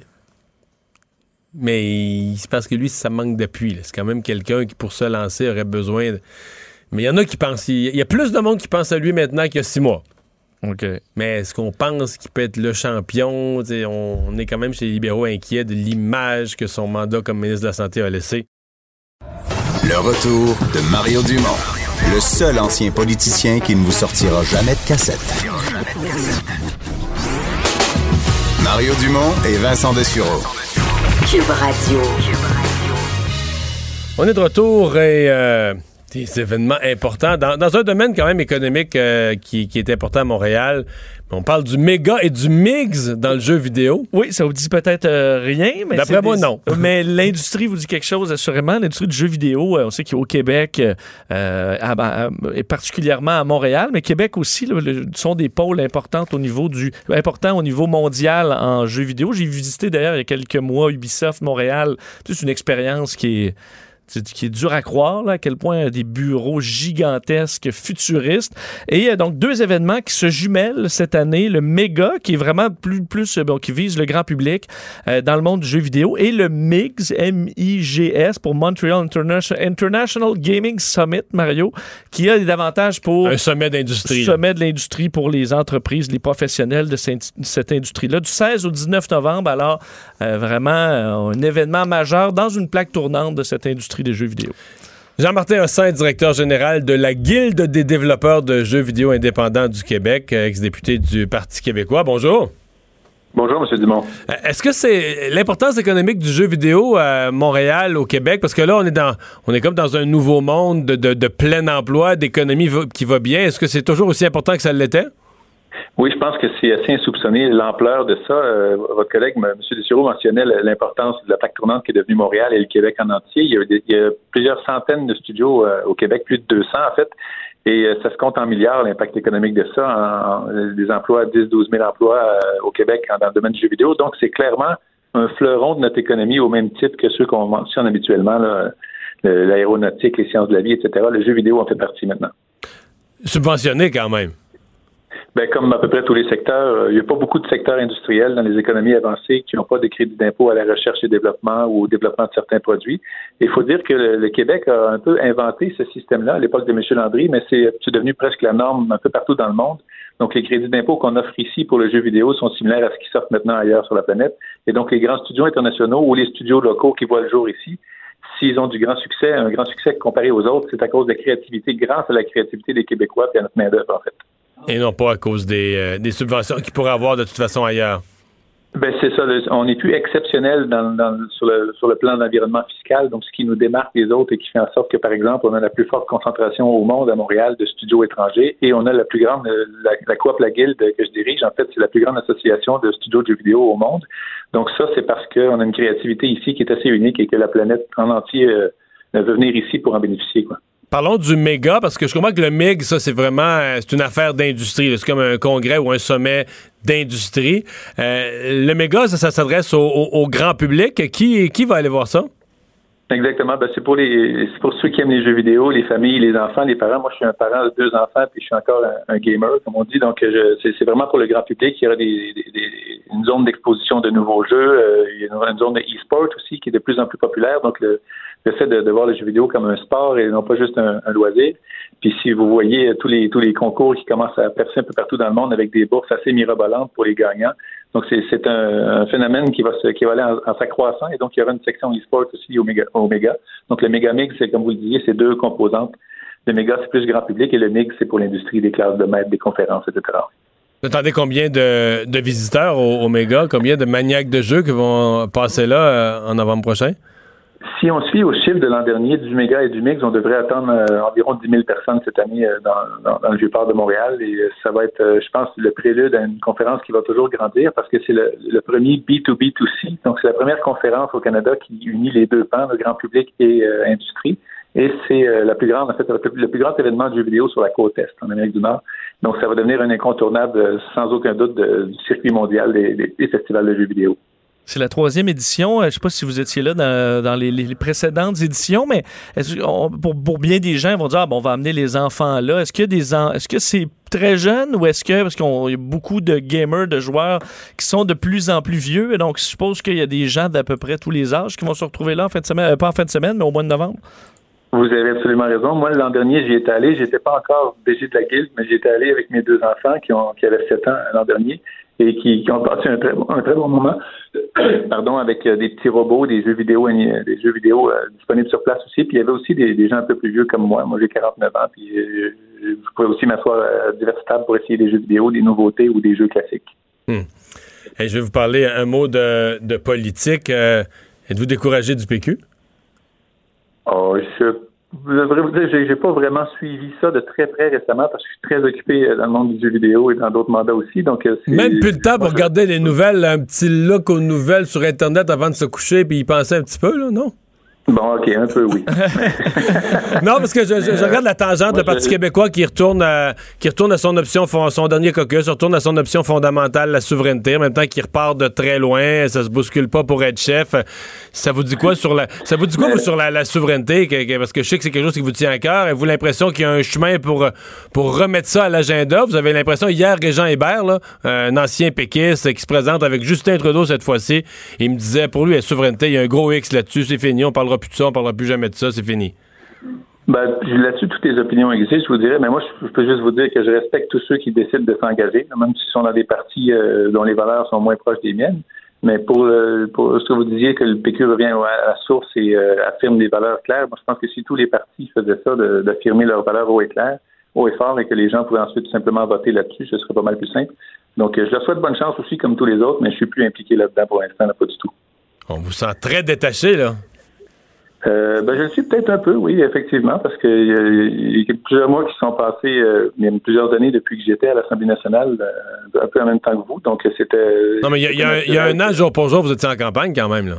Mais c'est parce que lui, ça manque d'appui. C'est quand même quelqu'un qui, pour se lancer, aurait besoin. de- Mais il y en a qui pensent. Il y a plus de monde qui pense à lui maintenant qu'il y a six mois. OK. Mais est-ce qu'on pense qu'il peut être le champion? On, on est quand même chez les libéraux inquiets de l'image que son mandat comme ministre de la Santé a laissé. Le retour de Mario Dumont, le seul ancien politicien qui ne vous sortira jamais de cassette. Mario Dumont et Vincent Dessureau. Cube Radio. On est de retour et euh, des événements importants dans, dans un domaine quand même économique euh, qui, qui est important à Montréal. On parle du méga et du mix dans le jeu vidéo. Oui, ça vous dit peut-être euh, rien, mais D'après moi, des- non. Mais l'industrie vous dit quelque chose assurément. L'industrie du jeu vidéo, euh, on sait qu'au Québec, à- à- et particulièrement à Montréal, mais Québec aussi, là, le- sont des pôles importants au niveau du au niveau mondial en jeux vidéo. J'ai visité d'ailleurs il y a quelques mois Ubisoft Montréal. C'est une expérience qui est c'est- qui est dur à croire, là, à quel point des bureaux gigantesques, futuristes. Et a donc deux événements qui se jumellent cette année. Le méga, qui est vraiment plus, plus euh, bon, qui vise le grand public euh, dans le monde du jeu vidéo, et le MIGS, M-I-G-S, pour Montreal International, International Gaming Summit, Mario, qui a des avantages pour Un sommet d'industrie. sommet de l'industrie pour les entreprises, les professionnels de cette industrie-là, du 16 au 19 novembre. Alors, euh, vraiment, euh, un événement majeur dans une plaque tournante de cette industrie des jeux vidéo. Jean-Martin Hossin, directeur général de la Guilde des développeurs de jeux vidéo indépendants du Québec, euh, ex-député du Parti québécois. Bonjour. Bonjour, M. Dumont. Euh, Est-ce que c'est l'importance économique du jeu vidéo à Montréal, au Québec? Parce que là, on est dans, on est comme dans un nouveau monde de, de- de plein emploi, d'économie qui va bien. Est-ce que c'est toujours aussi important que ça l'était? Oui, je pense que c'est assez insoupçonné l'ampleur de ça. Euh, votre collègue, M. Dessureau, mentionnait l'importance de la plaque tournante qui est devenue Montréal et le Québec en entier. Il y a, des- plusieurs centaines de studios euh, au Québec, plus de 200 en fait, et euh, ça se compte en milliards l'impact économique de ça, en, des emplois, 10-12 000 emplois au Québec dans le domaine du jeu vidéo. Donc, c'est clairement un fleuron de notre économie au même titre que ceux qu'on mentionne habituellement, l'aéronautique, les sciences de la vie, etc. Le jeu vidéo en fait partie maintenant. Subventionné quand même. Ben, comme à peu près tous les secteurs, euh, il n'y a pas beaucoup de secteurs industriels dans les économies avancées qui n'ont pas de crédit d'impôt à la recherche et développement ou au développement de certains produits. Il faut dire que le, Québec a un peu inventé ce système-là à l'époque de M. Landry, mais c'est devenu presque la norme un peu partout dans le monde. Donc, les crédits d'impôt qu'on offre ici pour le jeu vidéo sont similaires à ce qui sort maintenant ailleurs sur la planète. Et donc, les grands studios internationaux ou les studios locaux qui voient le jour ici, s'ils ont du grand succès, un grand succès comparé aux autres, c'est à cause de la créativité, grâce à la créativité des Québécois et à notre main-d'œuvre, en fait. Et non pas à cause des, euh, des subventions qu'ils pourraient avoir de toute façon ailleurs. Ben c'est ça. on est plus exceptionnel sur, le, plan de l'environnement fiscal, donc ce qui nous démarque des autres et qui fait en sorte que, par exemple, on a la plus forte concentration au monde à Montréal de studios étrangers et on a la plus grande, la, la coop, la guilde que je dirige, en fait, c'est la plus grande association de studios de jeux vidéo au monde. Donc ça, c'est parce qu'on a une créativité ici qui est assez unique et que la planète en entier euh, veut venir ici pour en bénéficier. Quoi. Parlons du méga, parce que je comprends que le MIG, ça, c'est vraiment euh, c'est une affaire d'industrie. C'est comme un congrès ou un sommet d'industrie. Euh, le méga, ça, s'adresse au, au- au grand public. Qui, qui va aller voir ça? Exactement. Ben, c'est pour les c'est pour ceux qui aiment les jeux vidéo, les familles, les enfants, les parents. Moi, je suis un parent de deux enfants, puis je suis encore un, gamer, comme on dit. Donc, c'est, vraiment pour le grand public. Il y aura des, des- des- une zone d'exposition de nouveaux jeux. Euh, il y aura une zone de e-sport aussi qui est de plus en plus populaire. Donc, le, le fait de, de voir les jeux vidéo comme un sport et non pas juste un, un loisir. Puis, si vous voyez tous les tous les concours qui commencent à percer un peu partout dans le monde avec des bourses assez mirobolantes pour les gagnants. Donc, c'est, un, phénomène qui va se, aller en, s'accroissant. Et donc, il y aura une section e-sport aussi au méga, au. Donc, le méga mix, c'est comme vous le disiez, c'est deux composantes. Le méga, c'est plus grand public et le mix, c'est pour l'industrie des classes de maîtres, des conférences, etc. Vous attendez combien de, de visiteurs au, au méga? Combien de maniaques de jeux qui vont passer là euh, en novembre prochain? Si on suit au chiffre de l'an dernier du méga et du mix, on devrait attendre euh, environ 10 000 personnes cette année euh, dans, le Vieux-Port de Montréal. Et euh, ça va être, je pense, le prélude à une conférence qui va toujours grandir parce que c'est le, le premier B2B2C. Donc, c'est la première conférence au Canada qui unit les deux pans, le grand public et industrie. Et c'est la plus grande, en fait, le plus, grand événement de jeux vidéo sur la côte Est, en Amérique du Nord. Donc, ça va devenir un incontournable, sans aucun doute, de- du circuit mondial des, des- des festivals de jeux vidéo. C'est la troisième édition. Euh, Je ne sais pas si vous étiez là dans, les, précédentes éditions, mais pour, pour bien des gens, ils vont dire ah, bon, on va amener les enfants là. Est-ce que des est-ce que c'est très jeune ou est-ce que parce qu'il y a beaucoup de gamers, de joueurs qui sont de plus en plus vieux et donc je suppose qu'il y a des gens d'à peu près tous les âges qui vont se retrouver là en fin de semaine, euh, pas en fin de semaine, mais au mois de novembre. Vous avez absolument raison. Moi, l'an dernier, j'y étais allé. J'étais pas encore DG de la guilde, mais j'étais allé avec mes deux enfants qui ont qui avaient 7 ans l'an dernier et qui, qui ont passé un très, bon- un très bon moment. Pardon, avec euh, des petits robots, des jeux vidéo, euh, des jeux vidéo euh, disponibles sur place aussi. Puis il y avait aussi des, des gens un peu plus vieux comme moi. Moi, j'ai 49 ans. Puis euh, je pouvais aussi m'asseoir à divers tables pour essayer des jeux vidéo, des nouveautés ou des jeux classiques. Hey, je vais vous parler un mot de, de politique. Euh, Êtes-vous découragé du PQ? Oh, je, je devrais vous dire, j'ai, pas vraiment suivi ça de très très récemment parce que je suis très occupé euh, dans le monde du jeu vidéo et dans d'autres mandats aussi. Donc euh, Même plus le temps pour regarder les nouvelles, un petit look aux nouvelles sur Internet avant de se coucher puis y penser un petit peu, là, non? Bon, ok, un peu oui. Non, parce que je, je- je regarde la tangente, moi, le Parti québécois qui retourne à, qui retourne à son option, son dernier caucus, retourne à son option fondamentale, la souveraineté, en même temps qu'il repart de très loin, ça se bouscule pas pour être chef. Ça vous dit quoi sur la, ça vous dit quoi vous, sur la, la souveraineté? parce que je sais que c'est quelque chose qui vous tient à cœur. Avez-vous l'impression qu'il y a un chemin pour, pour remettre ça à l'agenda? Vous avez l'impression, hier, Régent Hébert, là, un ancien péquiste qui se présente avec Justin Trudeau cette fois-ci, il me disait, pour lui, la souveraineté, il y a un gros X là-dessus, c'est fini, on parlera plus de ça, on parlera plus jamais de ça, c'est fini. Ben, là-dessus, toutes les opinions existent, je vous dirais, mais moi, je, peux juste vous dire que je respecte tous ceux qui décident de s'engager, même s'ils sont dans des partis euh, dont les valeurs sont moins proches des miennes. Mais pour, euh, pour ce que vous disiez que le PQ revient à la source et euh, affirme des valeurs claires, moi, je pense que si tous les partis faisaient ça, d'affirmer leurs valeurs haut et clair, haut et fort, et que les gens pouvaient ensuite simplement voter là-dessus, ce serait pas mal plus simple. Donc, je leur souhaite bonne chance aussi, comme tous les autres, mais je suis plus impliqué là-dedans pour l'instant, là, pas du tout. On vous sent très détaché, là. Euh, ben, je le suis peut-être un peu, oui, effectivement, parce que euh, il y a plusieurs mois qui sont passés, euh, il y a plusieurs années depuis que j'étais à l'Assemblée nationale, euh, un peu en même temps que vous. Donc, c'était. Non, mais il y, a- y un- il y a un an, jour pour jour, vous étiez en campagne quand même, là.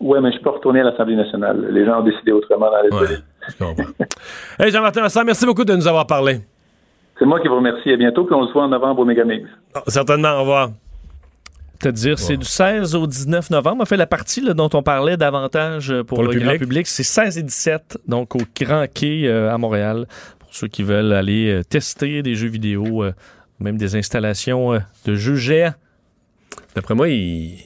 Ouais, mais je suis pas retourné à l'Assemblée nationale. Les gens ont décidé autrement dans les Ouais, je comprends. hey, Jean-Martin Vincent, merci beaucoup de nous avoir parlé. C'est moi qui vous remercie. À bientôt, puis on se voit en novembre au Megamix. Oh, certainement, au revoir. C'est-à-dire, c'est du 16 au 19 novembre. En fait, la partie là, dont on parlait davantage euh, pour, Pour le le, grand public. public, c'est 16 et 17, donc au Grand Quai euh, à Montréal, pour ceux qui veulent aller euh, tester des jeux vidéo, euh, même des installations de jeux géants. D'après moi, il...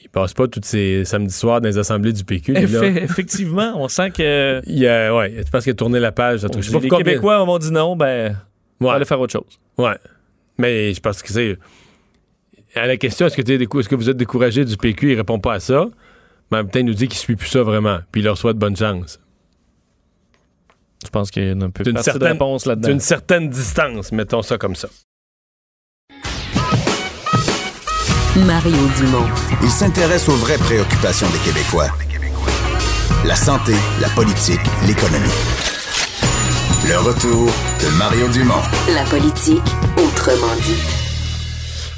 il passe pas tous ces samedis soirs dans les assemblées du PQ. effectivement, on sent que Il a, ouais, je pense qu'il a tourné la page. je sais pas les combien- Québécois m'ont dit non, ben, on va aller faire autre chose. ouais. Mais je pense que c'est. À la question, est-ce que, décou- est-ce que vous êtes découragé du PQ, il répond pas à ça. Mais en même temps, il nous dit qu'il suit plus ça vraiment. Puis il leur souhaite bonne chance. Je pense qu'il y a une peu de certaine- réponse là-dedans. D'une certaine distance, mettons ça comme ça. Mario Dumont. Il s'intéresse aux vraies préoccupations des Québécois. La santé, la politique, l'économie. Le retour de Mario Dumont. La politique, autrement dit.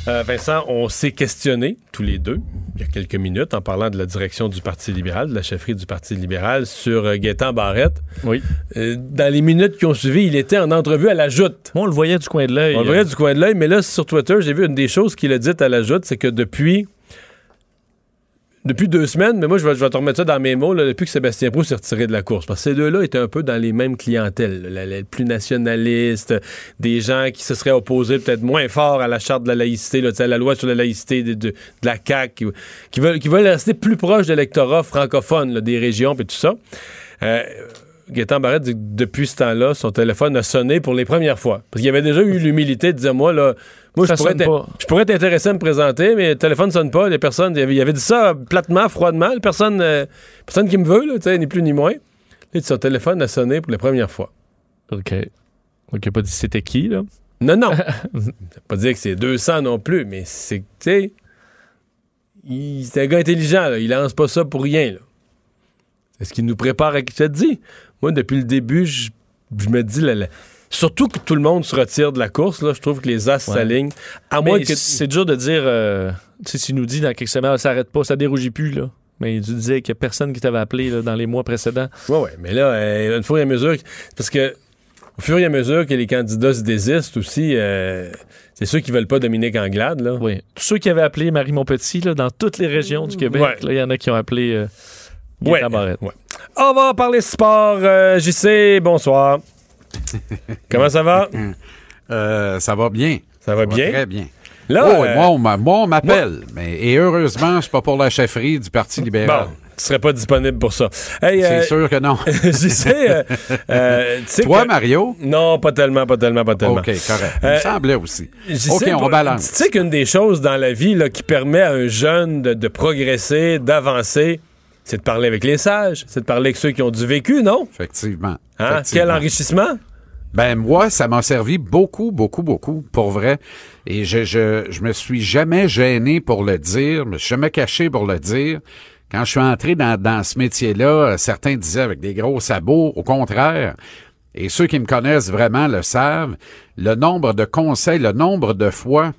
Euh, Vincent, on s'est questionné tous les deux, il y a quelques minutes, en parlant de la direction du Parti libéral, de la chefferie du Parti libéral, sur euh, Gaétan Barrette. Oui. Euh, dans les minutes qui ont suivi, il était en entrevue à la Joute. Moi, on le voyait du coin de l'œil. On le voyait du coin de l'œil, mais là, sur Twitter, j'ai vu une des choses qu'il a dites à la Joute, c'est que depuis depuis deux semaines, mais moi, je vais, je vais te remettre ça dans mes mots, là, depuis que Sébastien Proust s'est retiré de la course. Parce que ces deux-là étaient un peu dans les mêmes clientèles, là, la- plus nationalistes, des gens qui se seraient opposés peut-être moins fort à la charte de la laïcité, là, la loi sur la laïcité de, de- la CAQ, qui, veulent, qui veulent rester plus proches de l'électorat francophone des régions et tout ça. Euh, Gaétan Barrette dit que depuis ce temps-là, son téléphone a sonné pour les premières fois. Parce qu'il avait déjà eu l'humilité de dire, moi, là, moi, je pourrais, pas. je pourrais être intéressé à me présenter, mais le téléphone sonne pas. Les personnes, il avait, il avait dit ça platement, froidement. Personne, euh, personne qui me veut, là, ni plus ni moins. Dit, son téléphone a sonné pour la première fois. OK. Donc, il n'a pas dit c'était qui, là? Non, non. Pas dire que c'est 200 non plus, mais c'est, tu sais, il- c'est un gars intelligent, là. Il lance pas ça pour rien, là. C'est ce qui nous prépare à qui je te dis. Moi, depuis le début, je, je me dis, surtout que tout le monde se retire de la course, là, je trouve que les as Ouais. s'alignent. À moins que. c'est dur de dire, euh, tu sais, s'il nous dit dans quelques semaines, ça s'arrête pas, ça dérougit plus, là. Mais tu disais qu'il n'y a personne qui t'avait appelé là, dans les mois précédents. Ouais, ouais, mais là, euh, une fois et à mesure. Parce que, au fur et à mesure que les candidats se désistent aussi, euh, c'est ceux qui veulent pas Dominique Anglade, là. Oui. Tous ceux qui avaient appelé Marie Montpetit, là, dans toutes les régions du Québec, Ouais. là, il y en a qui ont appelé euh, Ouais. On va parler sport. Euh, JC, bonsoir. Comment ça va? Euh, ça va bien. Ça va bien? Très bien. Là, Oh, euh, moi, on m'appelle. Mais, et heureusement, c'est pas pour la chefferie du Parti libéral. bon, tu serais pas disponible pour ça. Hey, C'est euh, sûr que non. je sais, euh, euh, Toi, que- Mario? Non, pas tellement, pas tellement, pas tellement. OK, correct. Il Euh, me semblait aussi. OK, sais on pas. balance. Tu sais qu'une des choses dans la vie là, qui permet à un jeune de, de progresser, d'avancer, c'est de parler avec les sages, c'est de parler avec ceux qui ont du vécu, non? Effectivement. Hein? Effectivement. Quel enrichissement? Ben moi, ça m'a servi beaucoup, beaucoup, beaucoup, pour vrai. Et je, je, je me suis jamais gêné pour le dire, je me suis jamais caché pour le dire. Quand je suis entré dans, dans ce métier-là, certains disaient avec des gros sabots, au contraire. Et ceux qui me connaissent vraiment le savent, le nombre de conseils, le nombre de fois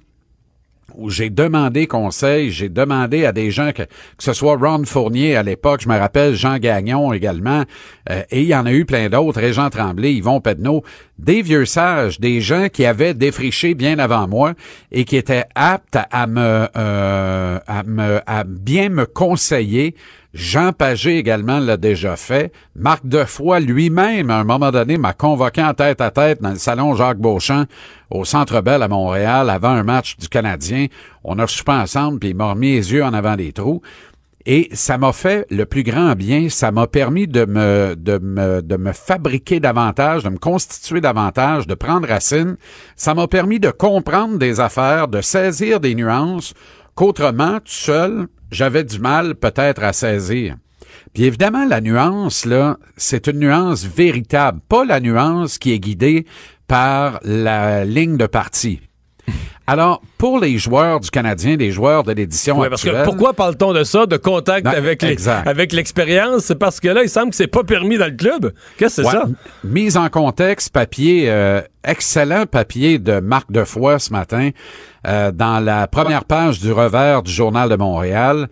où j'ai demandé conseil, j'ai demandé à des gens que, que ce soit Ron Fournier à l'époque, je me rappelle Jean Gagnon également, euh, et il y en a eu plein d'autres, Régent Tremblay, Yvon Pedneau, des vieux sages, des gens qui avaient défriché bien avant moi et qui étaient aptes à, à me, euh, à me, à bien me conseiller. Jean Pagé également l'a déjà fait. Marc Defoy lui-même, à un moment donné, m'a convoqué en tête à tête dans le salon Jacques Beauchamp au Centre Bell à Montréal avant un match du Canadien. On a soupé ensemble, puis il m'a remis les yeux en avant des trous. Et ça m'a fait le plus grand bien. Ça m'a permis de me, de me, de me fabriquer davantage, de me constituer davantage, de prendre racine. Ça m'a permis de comprendre des affaires, de saisir des nuances qu'autrement, tout seul, j'avais du mal peut-être à saisir. Puis évidemment, la nuance, là, c'est une nuance véritable, pas la nuance qui est guidée par la ligne de parti. Alors, pour les joueurs du Canadien, des joueurs de l'édition Ouais, parce que actuelle... pourquoi parle-t-on de ça, de contact Non, avec les- l'expérience? C'est parce que là, il semble que c'est pas permis dans le club. Qu'est-ce que c'est ça? Mise en contexte, papier, euh, excellent papier de Marc Defoy ce matin, euh, dans la première page du revers du Journal de Montréal.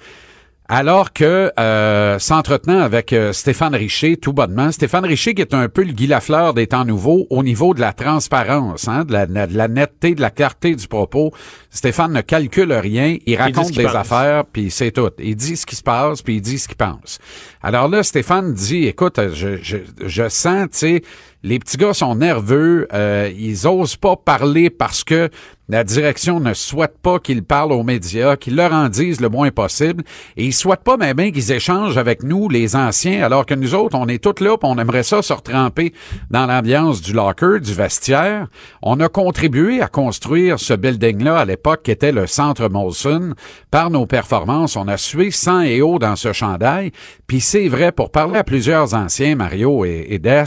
Alors que, euh, s'entretenant avec euh, Stéphane Richer, tout bonnement, Stéphane Richer qui est un peu le Guy Lafleur des temps nouveaux au niveau de la transparence, hein, de, la, de la netteté, de la clarté du propos. Stéphane ne calcule rien, il raconte qu'il des pense. affaires, puis c'est tout. Il dit ce qui se passe, puis il dit ce qu'il pense. Alors là, Stéphane dit, écoute, je, je, je sens, tu sais, les petits gars sont nerveux, euh, ils osent pas parler parce que la direction ne souhaite pas qu'ils parlent aux médias, qu'ils leur en disent le moins possible, et ils souhaitent pas même qu'ils échangent avec nous, les anciens, alors que nous autres, on est tous là, puis on aimerait ça se retremper dans l'ambiance du locker, du vestiaire. On a contribué à construire ce building-là à l'époque qui était le centre Molson. Par nos performances, on a sué sang et eau dans ce chandail. Puis c'est vrai, pour parler à plusieurs anciens, Mario et, et Des,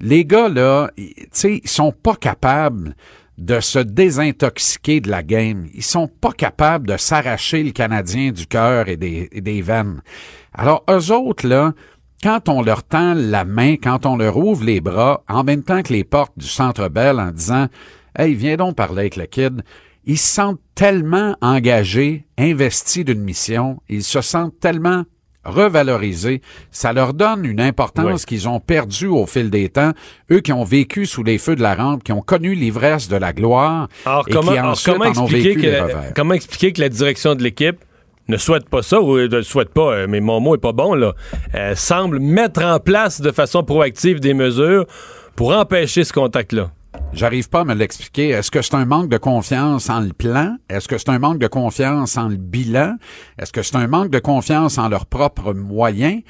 les gars, là, tu sais, ils sont pas capables de se désintoxiquer de la game. Ils sont pas capables de s'arracher le Canadien du cœur et des, et veines. Alors, eux autres, là, quand on leur tend la main, quand on leur ouvre les bras, en même temps que les portes du Centre Bell en disant « Hey, viens donc parler avec le kid », ils se sentent tellement engagés, investis d'une mission, ils se sentent tellement revalorisés, ça leur donne une importance qu'ils ont perdue au fil des temps, eux qui ont vécu sous les feux de la rampe, qui ont connu l'ivresse de la gloire Alors, et comment, qui alors, ensuite comment en ont expliquer vécu que les la, revers. comment expliquer que la direction de l'équipe ne souhaite pas ça ou ne le souhaite pas, euh, mais mon mot est pas bon, là, euh, semble mettre en place de façon proactive des mesures pour empêcher ce contact-là? J'arrive pas à me l'expliquer. Est-ce que c'est un manque de confiance en le plan? Est-ce que c'est un manque de confiance en le bilan? Est-ce que c'est un manque de confiance en leurs propres moyens?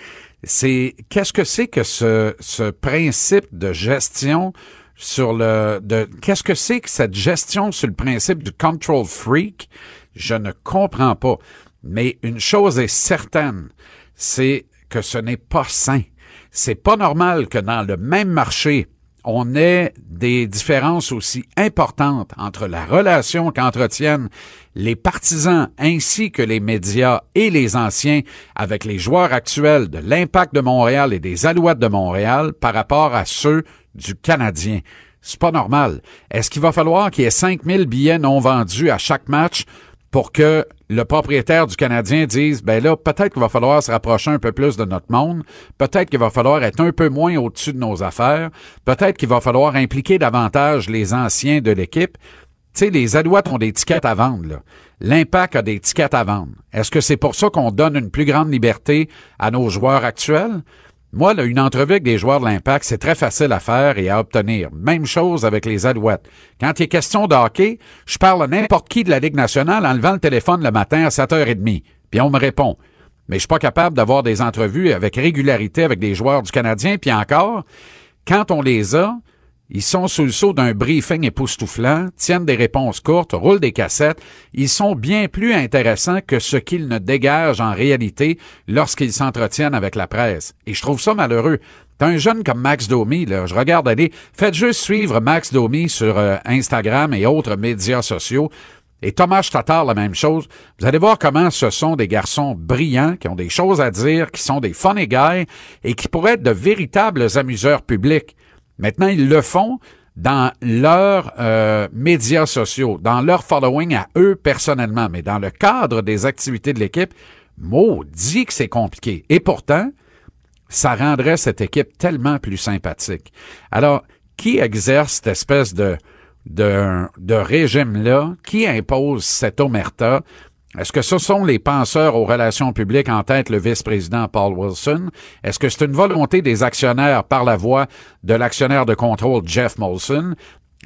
C'est qu'est-ce que c'est que ce, ce principe de gestion sur le de qu'est-ce que c'est que cette gestion sur le principe du control freak? Je ne comprends pas. Mais une chose est certaine, c'est que ce n'est pas sain. C'est pas normal que dans le même marché, on ait des différences aussi importantes entre la relation qu'entretiennent les partisans ainsi que les médias et les anciens avec les joueurs actuels de l'Impact de Montréal et des Alouettes de Montréal par rapport à ceux du Canadien. C'est pas normal. Est-ce qu'il va falloir qu'il y ait 5000 billets non vendus à chaque match pour que le propriétaire du Canadien dise, ben là, peut-être qu'il va falloir se rapprocher un peu plus de notre monde, peut-être qu'il va falloir être un peu moins au-dessus de nos affaires, peut-être qu'il va falloir impliquer davantage les anciens de l'équipe. Tu sais, les Alouettes ont des tickets à vendre. L'impact a des tickets à vendre. Est-ce que c'est pour ça qu'on donne une plus grande liberté à nos joueurs actuels? Moi, une entrevue avec des joueurs de l'Impact, c'est très facile à faire et à obtenir. Même chose avec les Alouettes. Quand il est question de je parle à n'importe qui de la Ligue nationale en levant le téléphone le matin à 7h30. Puis on me répond. Mais je suis pas capable d'avoir des entrevues avec régularité avec des joueurs du Canadien. Puis encore, quand on les a, ils sont sous le sceau d'un briefing époustouflant, tiennent des réponses courtes, roulent des cassettes. Ils sont bien plus intéressants que ce qu'ils ne dégagent en réalité lorsqu'ils s'entretiennent avec la presse. Et je trouve ça malheureux. T'as un jeune comme Max Domi, là, je regarde aller, faites juste suivre Max Domi sur euh, Instagram et autres médias sociaux. Et Thomas Tatar, la même chose. Vous allez voir comment ce sont des garçons brillants, qui ont des choses à dire, qui sont des funny guys et qui pourraient être de véritables amuseurs publics. Maintenant, ils le font dans leurs euh, médias sociaux, dans leur following à eux personnellement, mais dans le cadre des activités de l'équipe, maudit que c'est compliqué. Et pourtant, ça rendrait cette équipe tellement plus sympathique. Alors, qui exerce cette espèce de, de, de régime-là? Qui impose cette omerta? Est-ce que ce sont les penseurs aux relations publiques en tête le vice-président Paul Wilson? Est-ce que c'est une volonté des actionnaires par la voix de l'actionnaire de contrôle Jeff Molson?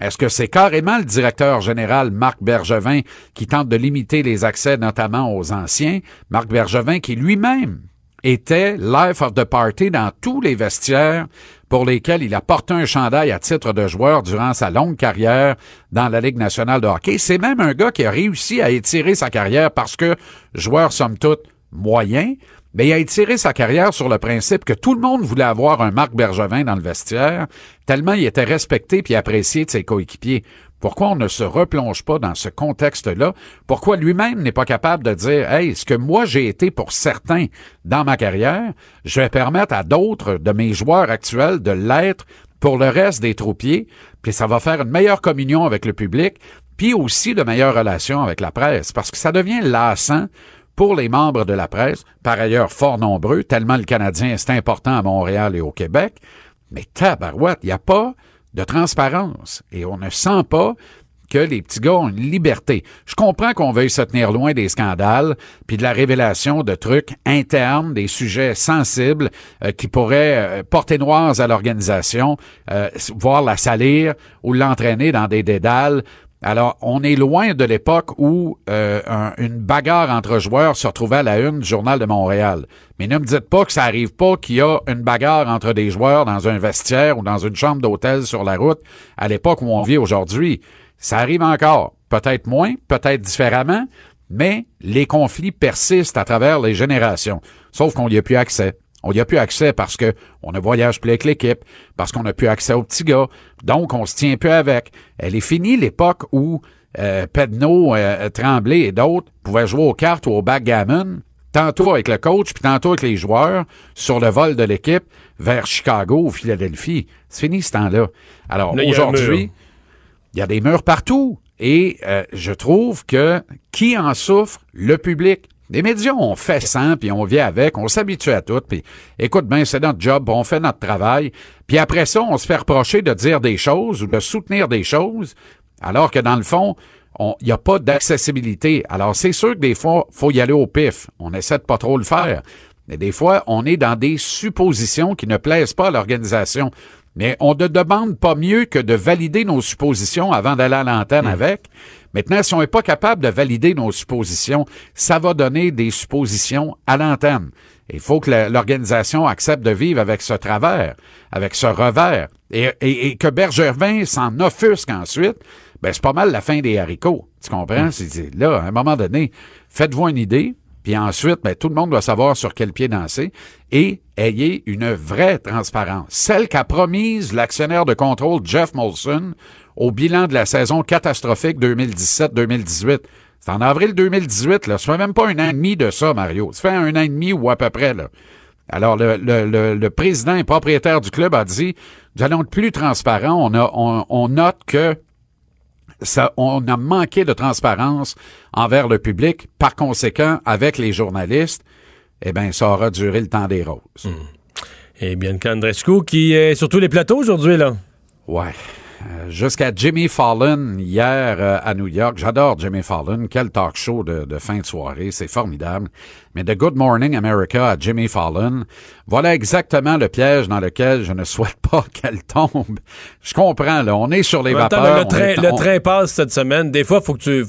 Est-ce que c'est carrément le directeur général Marc Bergevin qui tente de limiter les accès notamment aux anciens? Marc Bergevin qui lui-même était life of the party dans tous les vestiaires pour lesquels il a porté un chandail à titre de joueur durant sa longue carrière dans la Ligue nationale de hockey. C'est même un gars qui a réussi à étirer sa carrière parce que joueur somme toute moyen, mais il a étiré sa carrière sur le principe que tout le monde voulait avoir un Marc Bergevin dans le vestiaire, tellement il était respecté puis apprécié de ses coéquipiers. Pourquoi on ne se replonge pas dans ce contexte-là? Pourquoi lui-même n'est pas capable de dire, hey, ce que moi j'ai été pour certains dans ma carrière, je vais permettre à d'autres de mes joueurs actuels de l'être pour le reste des troupiers, puis ça va faire une meilleure communion avec le public, puis aussi de meilleures relations avec la presse, parce que ça devient lassant pour les membres de la presse, par ailleurs fort nombreux, tellement le Canadien est important à Montréal et au Québec, mais tabarouette, il n'y a pas de transparence et on ne sent pas que les petits gars ont une liberté. Je comprends qu'on veuille se tenir loin des scandales, puis de la révélation de trucs internes, des sujets sensibles euh, qui pourraient euh, porter noirs à l'organisation, euh, voire la salir ou l'entraîner dans des dédales. Alors, on est loin de l'époque où une bagarre entre joueurs se retrouvait à la une du Journal de Montréal. Mais ne me dites pas que ça arrive pas qu'il y a une bagarre entre des joueurs dans un vestiaire ou dans une chambre d'hôtel sur la route à l'époque où on vit aujourd'hui. Ça arrive encore. Peut-être moins, peut-être différemment, mais les conflits persistent à travers les générations. Sauf qu'on n'y a plus accès. On n'y a plus accès parce que on ne voyage plus avec l'équipe, parce qu'on n'a plus accès aux petits gars. Donc, on se tient plus avec. Elle est finie l'époque où euh, Pedno, euh, Tremblay et d'autres pouvaient jouer aux cartes ou au backgammon tantôt avec le coach, puis tantôt avec les joueurs, sur le vol de l'équipe vers Chicago ou Philadelphie. C'est fini ce temps-là. Alors aujourd'hui, il y a des murs partout. Et euh, je trouve que qui en souffre? Le public. Les médias, on fait ça, puis on vient avec, on s'habitue à tout, puis écoute bien, c'est notre job, on fait notre travail, puis après ça, on se fait reprocher de dire des choses ou de soutenir des choses, alors que dans le fond, il n'y a pas d'accessibilité. Alors, c'est sûr que des fois, faut y aller au pif. On essaie de pas trop le faire. Mais des fois, on est dans des suppositions qui ne plaisent pas à l'organisation. Mais on ne demande pas mieux que de valider nos suppositions avant d'aller à l'antenne hmm. avec. Maintenant, si on n'est pas capable de valider nos suppositions, ça va donner des suppositions à l'antenne. Il faut que l'organisation accepte de vivre avec ce travers, avec ce revers, et, et que Bergevin s'en offusque ensuite ben c'est pas mal la fin des haricots. Tu comprends? Mm. C'est là, à un moment donné, faites-vous une idée, puis ensuite, ben, tout le monde doit savoir sur quel pied danser et ayez une vraie transparence. Celle qu'a promise l'actionnaire de contrôle Jeff Molson au bilan de la saison catastrophique 2017-2018. C'est en avril 2018, là. Ça fait même pas un an et demi de ça, Mario. Ça fait un an et demi ou à peu près, là. Alors, le, le, le, président et propriétaire du club a dit, nous allons être plus transparents. On, a, on note que ça, on a manqué de transparence envers le public. Par conséquent, avec les journalistes, eh bien, ça aura duré le temps des roses. Hmm. Et bien, Andrescu qui est sur tous les plateaux aujourd'hui, là. Ouais. Jusqu'à Jimmy Fallon hier euh, à New York. J'adore Jimmy Fallon. Quel talk show de, de fin de soirée. C'est formidable. Mais de Good Morning America à Jimmy Fallon, voilà exactement le piège dans lequel je ne souhaite pas qu'elle tombe. Je comprends, là. On est sur les temps, vapeurs. le, train, le train passe cette semaine. Des fois, faut que tu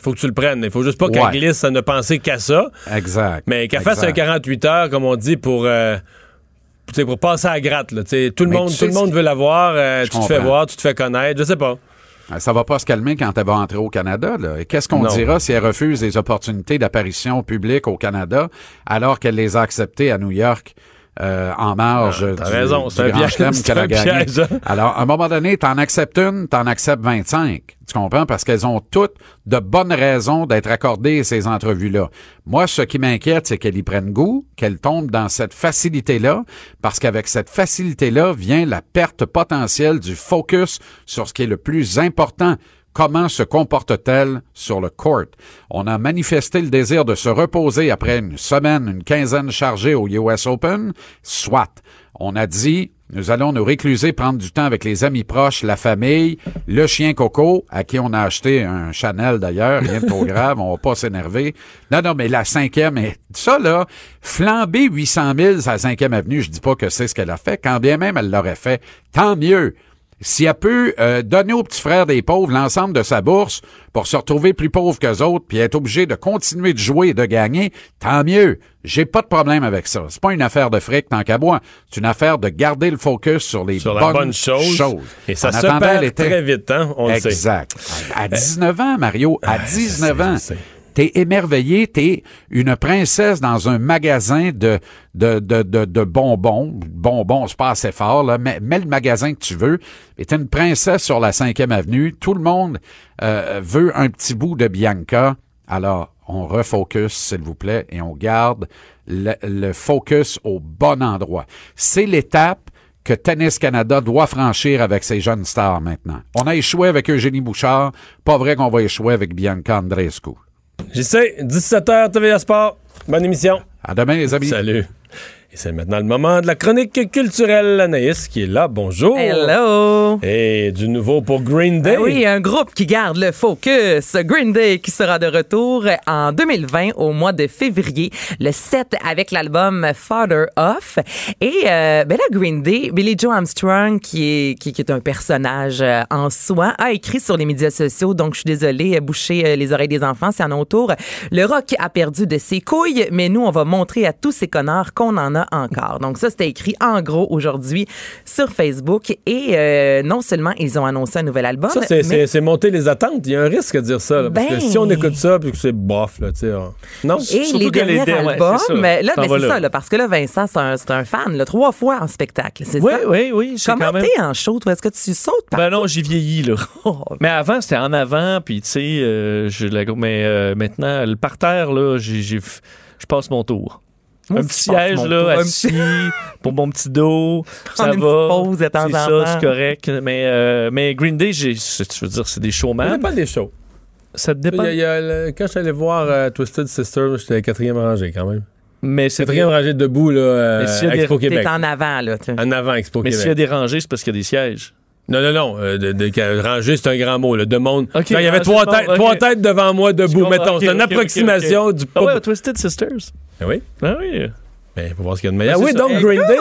faut que tu le prennes. Il faut juste pas qu'elle glisse à ne penser qu'à ça. Exact. Mais qu'elle fasse un 48 heures, comme on dit, pour, euh, pour passer à la gratte. Là, tout le Mais monde, tout le monde veut l'avoir. euh, tu te fais voir, tu te fais connaître. Je sais pas. Euh, Ça va pas se calmer quand elle va entrer au Canada. Là. Et qu'est-ce qu'on dira si elle refuse les opportunités d'apparition publique au Canada alors qu'elle les a acceptées à New York? Euh, en marge Ah, t'as du, raison, c'est un piège, piège, hein. Alors, à un moment donné, t'en acceptes une, t'en acceptes 25. Tu comprends? Parce qu'elles ont toutes de bonnes raisons d'être accordées ces entrevues-là. Moi, ce qui m'inquiète, c'est qu'elle y prenne goût, qu'elle tombe dans cette facilité-là, parce qu'avec cette facilité-là vient la perte potentielle du focus sur ce qui est le plus important. Comment se comporte-t-elle sur le court? On a manifesté le désir de se reposer après une semaine, une quinzaine chargée au US Open. Soit. On a dit, nous allons nous récluser, prendre du temps avec les amis proches, la famille, le chien Coco, à qui on a acheté un Chanel d'ailleurs, rien de trop grave, on va pas s'énerver. Non, non, mais la cinquième, et ça là, flamber 800 000 à la cinquième avenue, je dis pas que c'est ce qu'elle a fait, quand bien même elle l'aurait fait, tant mieux. Si elle peut euh, donner aux petits frères des pauvres l'ensemble de sa bourse pour se retrouver plus pauvre qu'eux autres, puis être obligé de continuer de jouer et de gagner, tant mieux. J'ai pas de problème avec ça. C'est pas une affaire de fric tant qu'à moi. C'est une affaire de garder le focus sur les Sur la bonnes bonne chose. choses. Et ça se perd était- très vite, hein? On le sait. Exact. À 19 ans, Mario, à 19 sais, ans. T'es émerveillé, t'es une princesse dans un magasin de, de, de, bonbons. Bonbons, c'est pas assez fort, là. Mets, le magasin que tu veux. Et t'es une princesse sur la cinquième avenue. Tout le monde euh, veut un petit bout de Bianca. Alors, on refocus, s'il vous plaît, et on garde le, le focus au bon endroit. C'est l'étape que Tennis Canada doit franchir avec ses jeunes stars maintenant. On a échoué avec Eugénie Bouchard. Pas vrai qu'on va échouer avec Bianca Andreescu. J'y sais, 17h, TVA Sport. Bonne émission. À demain, les amis. Salut. Et c'est maintenant le moment de la chronique culturelle. Anaïs qui est là. Bonjour. Hello! Et du nouveau pour Green Day. Ben oui, un groupe qui garde le focus. Green Day qui sera de retour en 2020 au mois de février, le 7 avec l'album Father Off. Et euh, ben là, Green Day, Billy Joe Armstrong, qui est, qui, qui est un personnage euh, en soi, a écrit sur les médias sociaux, donc je suis désolée, boucher euh, les oreilles des enfants, c'est à notre tour. Le rock a perdu de ses couilles, mais nous, on va montrer à tous ces connards qu'on en a encore. Donc ça, c'était écrit en gros aujourd'hui sur Facebook. Et euh, non seulement ils ont annoncé un nouvel album, Ça, c'est, mais- c'est- c'est monter les attentes. Il y a un risque à dire ça. là, parce Ben- que si on écoute ça puis que c'est bof, là, tu sais. on- Non? Et Surtout les que les derniers ouais, albums, mais là, ben, c'est là. ça, là, parce que là, Vincent, c'est un, un fan, là, trois fois en spectacle, c'est Oui, ça? oui, oui. Comment même... t'es en show, toi? Est-ce que tu sautes par Ben non, j'ai vieilli, là. Oh, Mais avant, c'était en avant, puis tu sais, euh, mais euh, maintenant, le parterre, là, j'ai, je passe mon tour. Moi un petit siège, là, assis, pour mon petit dos, ça une va. pause de temps en ça, temps. c'est correct. Mais, euh, mais Green Day, je veux dire, c'est des Ça showman. dépend des shows. Ça Il y dépend. a- il y a le- quand je suis allé voir euh, Twisted Sister, j'étais à la quatrième rangée quand même. Mais c'est Quatrième rangée debout, là, euh, Mais des- Expo T'es Québec. en avant, là. En avant, Expo Mais Québec. s'il y a des rangées, c'est parce qu'il y a des sièges. Non, non, non. euh, de, de- que- rangée, c'est un grand mot. Là, de monde. Il y avait trois, têtes, trois têtes devant moi debout. Mettons, ok, c'est une approximation du Ah ouais, Twisted Sisters? Ah oui? Ah oui. Ben, faut voir ce qu'il y a de meilleur. Ben, oui, c'est ça. donc Green Day.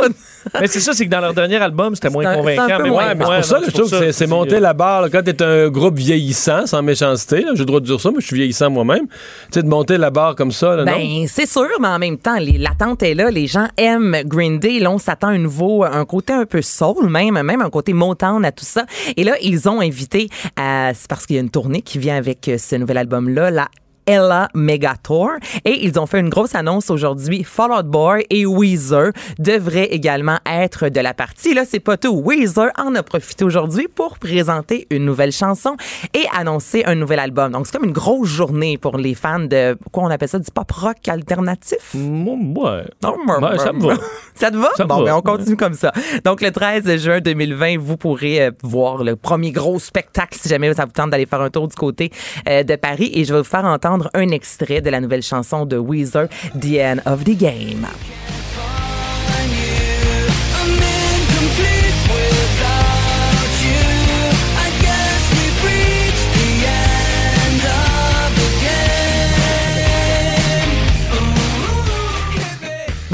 mais c'est ça, c'est que dans leur dernier album, c'était moins un- c'est un convaincant. peu mais ouais, mais c'est pour ça non, que je trouve que c'est- monter euh, la barre. là. Quand t'es un groupe vieillissant, sans méchanceté, j'ai le droit de dire ça, mais je suis vieillissant moi-même. Tu sais, de monter la barre comme ça, là? Ben, c'est sûr, mais en même temps, les- l'attente est là. Les gens aiment Green Day. Là, on s'attend à un nouveau, un côté un peu soul, même, même un côté Motown à tout ça. Et là, ils ont invité, à, c'est parce qu'il y a une tournée qui vient avec euh, ce nouvel album-là, la Ella Megatour. Et ils ont fait une grosse annonce aujourd'hui. Fall Out Boy et Weezer devraient également être de la partie. Là, c'est pas tout. Weezer en a profité aujourd'hui pour présenter une nouvelle chanson et annoncer un nouvel album. Donc, c'est comme une grosse journée pour les fans de, quoi on appelle ça, du pop rock alternatif? mm, Ouais. Non, Ouais, ça me va. Ça te va? Ça bon, ben, on continue comme ça. Donc, le 13 juin 2020, vous pourrez euh, voir le premier gros spectacle si jamais ça vous tente d'aller faire un tour du côté euh, de Paris. Et je vais vous faire entendre un extrait de la nouvelle chanson de Weezer, The End of the Game.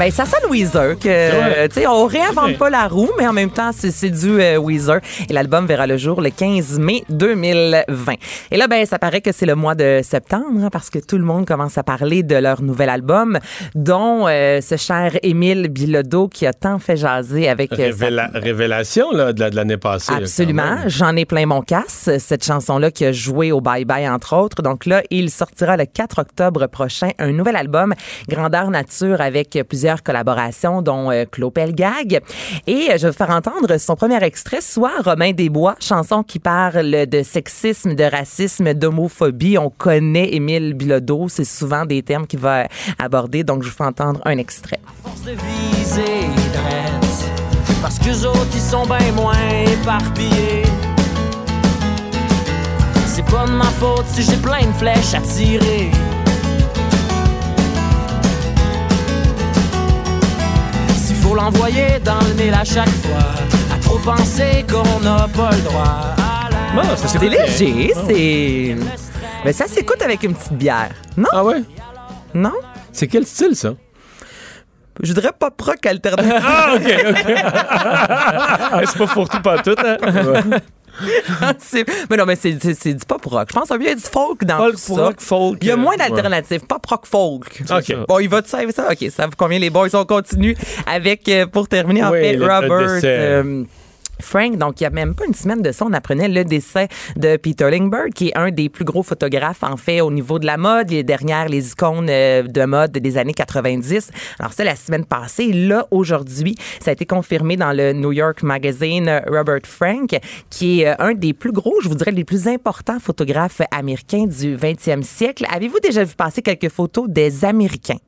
Ben, ça sonne Weezer. Que, Ouais. tu sais, on réinvente pas la roue, mais en même temps, c'est du euh, Weezer. Et l'album verra le jour le 15 mai 2020. Et là, ben, ça paraît que c'est le mois de septembre, hein, parce que tout le monde commence à parler de leur nouvel album, dont euh, ce cher Émile Bilodeau qui a tant fait jaser avec euh, sa Révéla- révélation là, de la- de l'année passée. Absolument. J'en ai plein mon casse. Cette chanson-là qui a joué au Bye Bye, entre autres. Donc là, il sortira le 4 octobre prochain un nouvel album, Grandeur Nature, avec plusieurs collaborations, dont euh, Claude Pelgag. Et euh, je vais faire entendre son premier extrait, soit Romain Desbois, chanson qui parle de sexisme, de racisme, d'homophobie. On connaît Émile Bilodeau. C'est souvent des termes qu'il va aborder. Donc, je vous fais entendre un extrait. Parce qu'eux autres, sont bien moins éparpillés. C'est pas de ma faute si j'ai plein de flèches à tirer. Faut l'envoyer dans le mille à chaque fois, à trop penser qu'on n'a pas le droit. à la- Bon, ça, C'est léger, c'est... Mais ça s'écoute avec une petite bière. Non? Ah ouais? Non? C'est quel style, ça? Je dirais pas proc alternatif. Ah, OK, OK. c'est pas pour tout, pas tout. Hein? Mais non, mais c'est, du pop rock. Je pense qu'il y a du folk dans Folk, tout ça. rock, folk, Il y a euh, moins d'alternatives. Pop rock folk. Bon, il va te servir ça? OK, ça vous convient, les boys. On continue avec, euh, pour terminer, en Oui, fait, Robert. Frank, donc il y a même pas une semaine de ça, on apprenait le décès de Peter Lingberg, qui est un des plus gros photographes en fait au niveau de la mode, les dernières les icônes euh, de mode des années 90. Alors ça la semaine passée, là aujourd'hui, ça a été confirmé dans le New York Magazine euh, Robert Frank, qui est euh, un des plus gros, je vous dirais les plus importants photographes américains du 20e siècle. Avez-vous déjà vu passer quelques photos des Américains?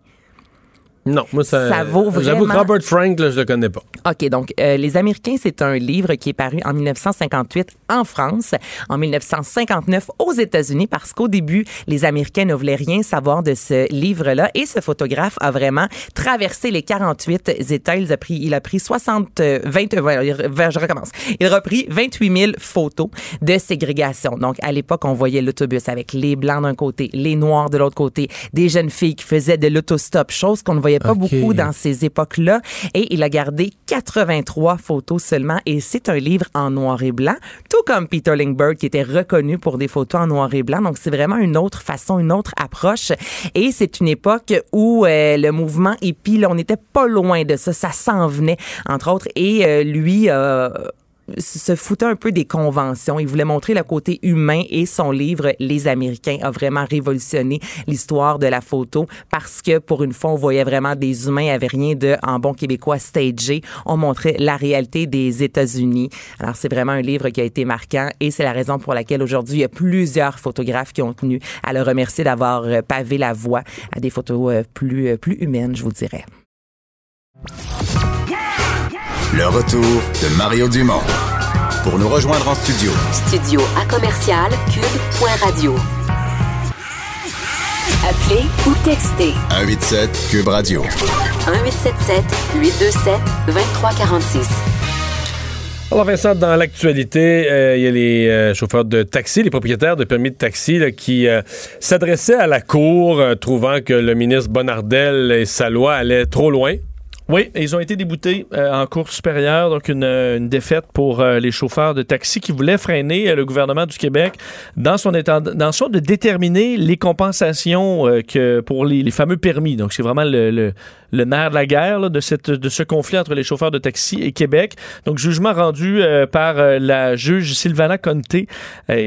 Non, moi, ça, Ça vaut J'avoue que vraiment- Robert Frank, là, je le connais pas. OK, donc euh, Les Américains, c'est un livre qui est paru en 1958 en France, en 1959 aux États-Unis, parce qu'au début, les Américains ne voulaient rien savoir de ce livre-là. Et ce photographe a vraiment traversé les 48 États. Il a pris, il a pris 60, euh, 20, euh, re- je recommence. Il a repris 28 000 photos de ségrégation. Donc, à l'époque, on voyait l'autobus avec les Blancs d'un côté, les Noirs de l'autre côté, des jeunes filles qui faisaient de l'autostop, chose qu'on ne voyait pas beaucoup dans ces époques-là. Et il a gardé 83 photos seulement. Et c'est un livre en noir et blanc, tout comme Peter Lindbergh, qui était reconnu pour des photos en noir et blanc. Donc, c'est vraiment une autre façon, une autre approche. Et c'est une époque où euh, le mouvement hippie, là, on n'était pas loin de ça. Ça s'en venait, entre autres. Et euh, lui... euh, se foutait un peu des conventions. Il voulait montrer le côté humain et son livre Les Américains a vraiment révolutionné l'histoire de la photo parce que pour une fois, on voyait vraiment des humains, il n'y avait rien de, en bon québécois, stagé. On montrait la réalité des États-Unis. Alors, c'est vraiment un livre qui a été marquant et c'est la raison pour laquelle aujourd'hui, il y a plusieurs photographes qui ont tenu à le remercier d'avoir euh, pavé la voie à des photos euh, plus, euh, plus humaines, je vous dirais. Le retour de Mario Dumont. Pour nous rejoindre en studio, Studio à commercial cube.radio. Appelez ou textez 187 Cube Radio. 1877 827 2346. Alors Vincent, dans l'actualité, euh, il y a les euh, chauffeurs de taxi, les propriétaires de permis de taxi là, qui euh, s'adressaient à la Cour, euh, trouvant que le ministre Bonnardel et sa loi allaient trop loin. Oui, ils ont été déboutés euh, en cour supérieure, donc une, euh, une défaite pour euh, les chauffeurs de taxi qui voulaient freiner euh, le gouvernement du Québec dans son son de déterminer les compensations que pour les, les fameux permis. Donc c'est vraiment le, le, le nerf de la guerre de cette de ce conflit entre les chauffeurs de taxi et Québec. Donc jugement rendu par la juge Sylvana Conté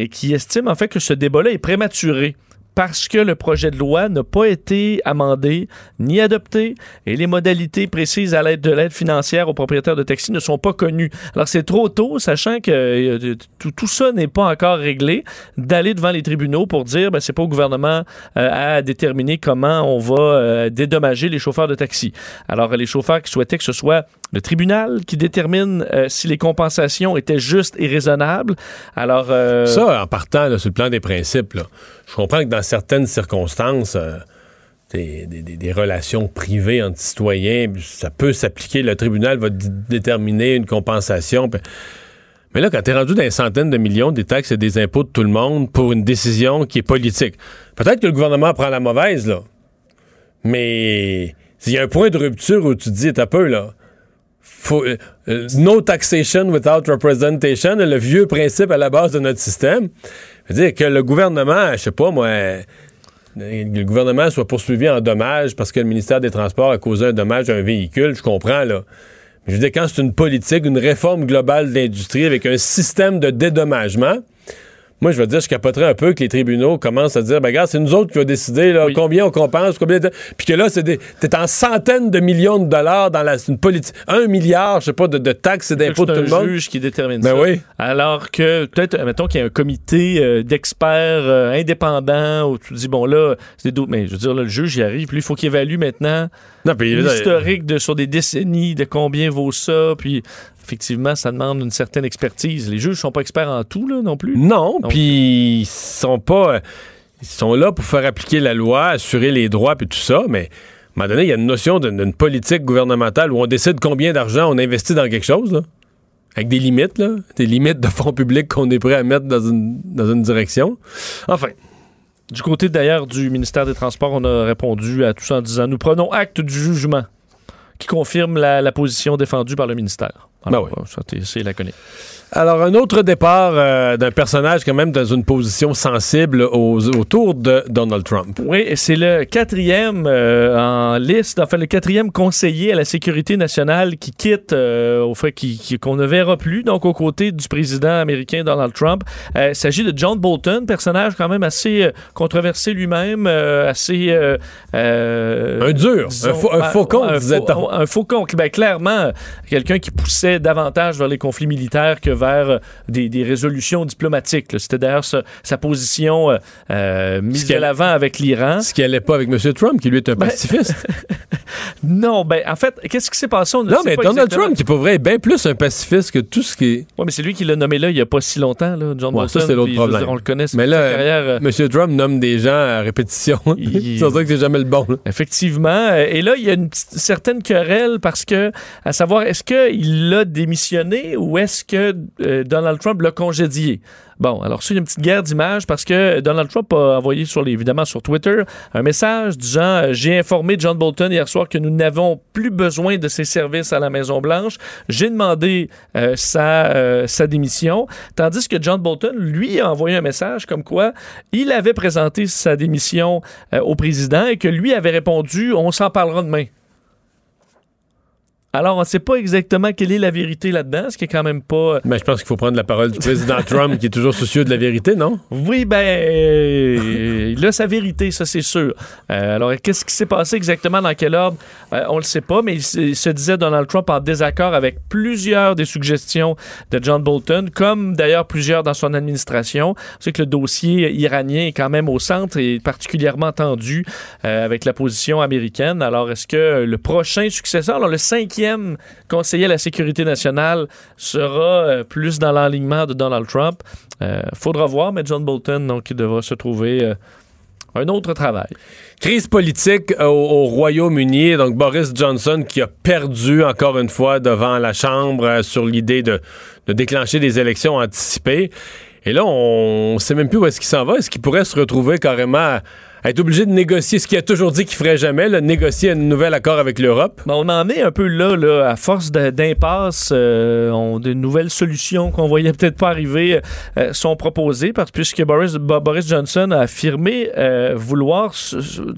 qui estime en fait que ce débat-là est prématuré parce que le projet de loi n'a pas été amendé ni adopté et les modalités précises à l'aide de l'aide financière aux propriétaires de taxis ne sont pas connues. Alors c'est trop tôt, sachant que euh, tout, ça n'est pas encore réglé, d'aller devant les tribunaux pour dire ben, c'est pas au gouvernement euh, à déterminer comment on va euh, dédommager les chauffeurs de taxi. Alors les chauffeurs qui souhaitaient que ce soit le tribunal qui détermine si les compensations étaient justes et raisonnables. Alors Ça, en partant là, sur le plan des principes, là, je comprends que dans certaines circonstances, euh, des, des- des- des relations privées entre citoyens, ça peut s'appliquer. Le tribunal va déterminer une compensation. Mais là, quand tu es rendu dans les centaines de millions des taxes et des impôts de tout le monde pour une décision qui est politique, peut-être que le gouvernement prend la mauvaise, là. Mais S'il y a un point de rupture où tu te dis, t'as peu, là. Faut, euh, euh, no taxation without representation, le vieux principe à la base de notre système. C'est-à-dire que le gouvernement, je sais pas, moi, le gouvernement soit poursuivi en dommages parce que le ministère des Transports a causé un dommage à un véhicule, je comprends, là. Mais je veux dire, quand c'est une politique, une réforme globale de l'industrie avec un système de dédommagement, moi, je veux dire, je capoterais un peu que les tribunaux commencent à dire, ben, regarde, c'est nous autres qui va décider là, combien on compense, combien. de- Puis que là, c'est des. T'es en centaines de millions de dollars dans la, une politique. Un milliard, je sais pas, de, de taxes et d'impôts de C'est tout le un monde. juge qui détermine Ben ça. oui. Alors que, peut-être, mettons qu'il y a un comité euh, d'experts euh, indépendants où tu dis, bon, là, c'est des. Mais je veux dire, là, le juge, il arrive, puis il faut qu'il évalue maintenant l'historique de, sur des décennies de combien vaut ça. Puis, effectivement, ça demande une certaine expertise. Les juges sont pas experts en tout, là, non plus. Non, puis ils sont pas. Ils sont là pour faire appliquer la loi, assurer les droits, puis tout ça, mais à un moment donné, il y a une notion d'une d'une politique gouvernementale où on décide combien d'argent on investit dans quelque chose, là, avec des limites, là, des limites de fonds publics qu'on est prêt à mettre dans une, dans une direction. Enfin, Du côté, d'ailleurs, du ministère des Transports, on a répondu à tout ça en disant, nous prenons acte du jugement qui confirme la, la position défendue par le ministère. Alors, Ben ça, t'es- c'est laconique. Alors, un autre départ euh, d'un personnage quand même dans une position sensible aux- autour de Donald Trump. Oui, c'est le quatrième euh, en liste, enfin le quatrième conseiller à la sécurité nationale qui quitte, euh, au fait qu'on ne verra plus, donc aux côtés du président américain Donald Trump. Il s'agit de John Bolton, personnage quand même assez controversé lui-même, assez... Un dur, disons, un, fau- un faucon, un disait-on. Un faucon, ben, clairement, quelqu'un qui poussait davantage vers les conflits militaires que vers euh, des, des résolutions diplomatiques. C'était d'ailleurs sa, sa position euh, euh, mise de l'avant avec l'Iran. Ce qui allait pas avec M. Trump, qui lui est un Ben, pacifiste. Non, ben en fait, qu'est-ce qui s'est passé? On non, mais pas Donald exactement. Trump, qui pour vrai est bien plus un pacifiste que tout ce qui est. Ouais, mais c'est lui qui l'a nommé là il n'y a pas si longtemps, là, John Ouais, Bolton. ça, c'est l'autre problème. dire, on le connaît, c'est Mais là, carrière. euh, M. Trump nomme des gens à répétition. Il- c'est pour ça que c'est jamais le bon. là. Effectivement. Et là, il y a une certaine querelle parce que, à savoir, est-ce qu'il l'a démissionné ou est-ce que euh, Donald Trump l'a congédié? Bon, alors a une petite guerre d'images parce que Donald Trump a envoyé, sur Twitter, un message disant euh, J'ai informé John Bolton hier soir que nous n'avons plus besoin de ses services à la Maison-Blanche. J'ai demandé euh, sa, démission. Tandis que John Bolton, lui, a envoyé un message comme quoi il avait présenté sa démission au président et que lui avait répondu On s'en parlera demain. Alors, on ne sait pas exactement quelle est la vérité là-dedans, ce qui est quand même pas. Mais je pense qu'il faut prendre la parole du président Trump, qui est toujours soucieux de la vérité, non? Oui, ben, euh, il a sa vérité, ça c'est sûr. Euh, alors, qu'est-ce qui s'est passé exactement, dans quel ordre, Euh, on le sait pas, mais il, se- il se disait Donald Trump en désaccord avec plusieurs des suggestions de John Bolton, comme d'ailleurs plusieurs dans son administration. C'est que le dossier iranien est quand même au centre et particulièrement tendu euh, avec la position américaine. Alors, est-ce que le prochain successeur, alors le cinquième conseiller à la sécurité nationale, sera euh, plus dans l'enlignement de Donald Trump? Euh, faudra voir, mais John Bolton, donc, il devra se trouver euh, un autre travail. Crise politique au, au Royaume-Uni. Donc, Boris Johnson qui a perdu encore une fois devant la Chambre sur l'idée de, de déclencher des élections anticipées. Et là, on ne sait même plus où est-ce qu'il s'en va. Est-ce qu'il pourrait se retrouver carrément être obligé de négocier ce qu'il a toujours dit qu'il ferait jamais, là, négocier un nouvel accord avec l'Europe? Ben, on en est un peu là, là à force d'impasse, euh, on- de nouvelles solutions qu'on voyait peut-être pas arriver euh, sont proposées, parce puisque Boris, Bo- Boris Johnson a affirmé euh, vouloir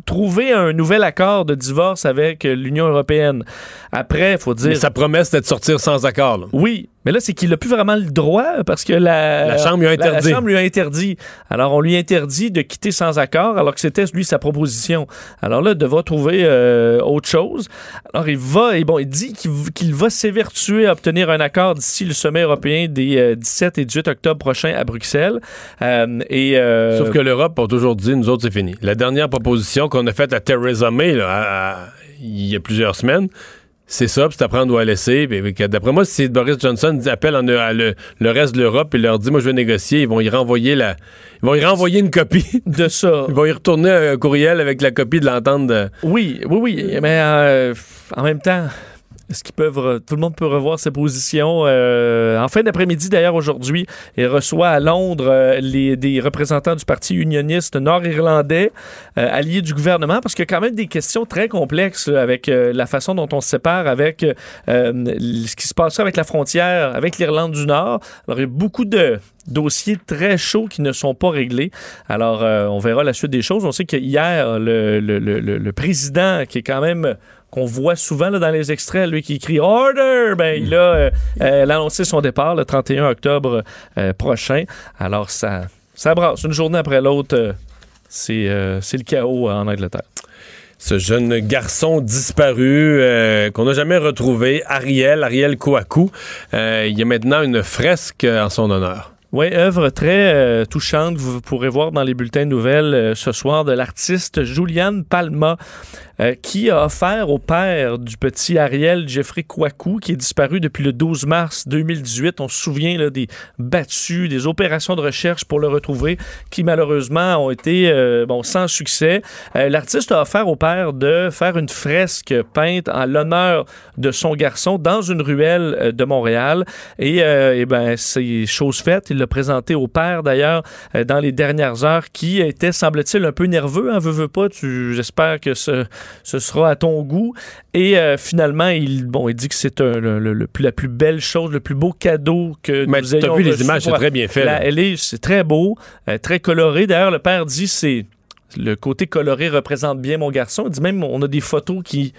trouver un nouvel accord de divorce avec l'Union européenne. Après, il faut dire... Mais sa promesse, c'était de sortir sans accord. là. Oui, mais là, c'est qu'il n'a plus vraiment le droit parce que la, La Chambre lui a interdit. La, Chambre lui a interdit. Alors, on lui interdit de quitter sans accord alors que c'était, lui, sa proposition. Alors là, il devra trouver euh, autre chose. Alors, il va, et bon, il dit qu'il va s'évertuer à obtenir un accord d'ici le sommet européen des euh, 17 et 18 octobre prochains à Bruxelles. Euh, et, euh, Sauf que l'Europe a toujours dit, nous autres, c'est fini. La dernière proposition qu'on a faite à Theresa May, là, à- à- il y a plusieurs semaines, c'est ça, puis c'est à prendre ou à laisser. D'après moi, si Boris Johnson appelle en- à le, le reste de l'Europe et leur dit, moi, je vais négocier, ils vont y renvoyer la, ils vont y renvoyer une copie. de ça. Ils vont y retourner un courriel avec la copie de l'entente de... Oui, oui, oui. Mais euh, en même temps, Est-ce qu'ils peuvent. Tout le monde peut revoir ses positions. Euh, en fin d'après-midi, d'ailleurs, aujourd'hui, il reçoit à Londres euh, les, des représentants du Parti unioniste nord-irlandais, euh, alliés du gouvernement, parce qu'il y a quand même des questions très complexes avec euh, la façon dont on se sépare avec euh, ce qui se passerait avec la frontière avec l'Irlande du Nord. Alors, il y a beaucoup de dossiers très chauds qui ne sont pas réglés. Alors, on verra la suite des choses. On sait que hier, le- le- le- le président, qui est quand même qu'on voit souvent là, dans les extraits, lui qui écrit Order, ben, il a euh, euh, annoncé son départ le 31 octobre euh, prochain. Alors, ça, ça brasse une journée après l'autre. euh, c'est euh, c'est le chaos en Angleterre. Ce jeune garçon disparu euh, qu'on n'a jamais retrouvé, Ariel, Ariel Kouakou, euh, il y a maintenant une fresque en son honneur. Oui, œuvre très euh, touchante que vous pourrez voir dans les bulletins de nouvelles euh, ce soir de l'artiste Juliane Palma euh, qui a offert au père du petit Ariel Jeffrey Kouakou qui est disparu depuis le 12 mars 2018. On se souvient là, des battus, des opérations de recherche pour le retrouver qui malheureusement ont été bon, sans succès. L'artiste a offert au père de faire une fresque peinte en l'honneur de son garçon dans une ruelle de Montréal. Et, euh, eh ben, c'est chose faite. Il l'a présenté au père, d'ailleurs, euh, dans les dernières heures, qui était, semble-t-il, un peu nerveux. Hein, veux, veux pas. Tu, j'espère que ce, ce sera à ton goût. Et euh, finalement, il, bon, il dit que c'est un- le, le- la plus belle chose, le plus beau cadeau que Mais nous ayons vu les images, c'est très bien fait, La- elle est, c'est très beau, euh, très coloré. D'ailleurs, le père dit c'est le côté coloré représente bien mon garçon. Il dit même on a des photos qui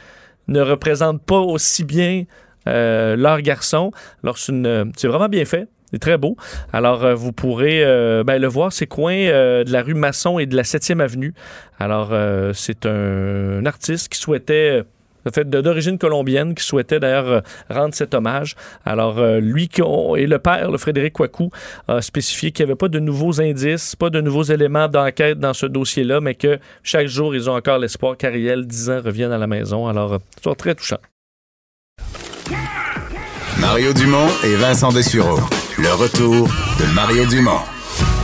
ne représentent pas aussi bien euh, leur garçon. Alors c'est une- c'est vraiment bien fait. C'est très beau. Alors, euh, vous pourrez euh, ben, le voir, c'est coin euh, de la rue Masson et de la 7e avenue. Alors, c'est un, artiste qui souhaitait, en fait, d'origine colombienne, qui souhaitait d'ailleurs rendre cet hommage. Alors, lui et le père, le Frédéric Kouakou, a spécifié qu'il n'y avait pas de nouveaux indices, pas de nouveaux éléments d'enquête dans ce dossier-là, mais que chaque jour, ils ont encore l'espoir qu'Ariel, 10 ans, revienne à la maison. Alors, c'est très touchant. Mario Dumont et Vincent Dessureau. Le retour de Mario Dumont.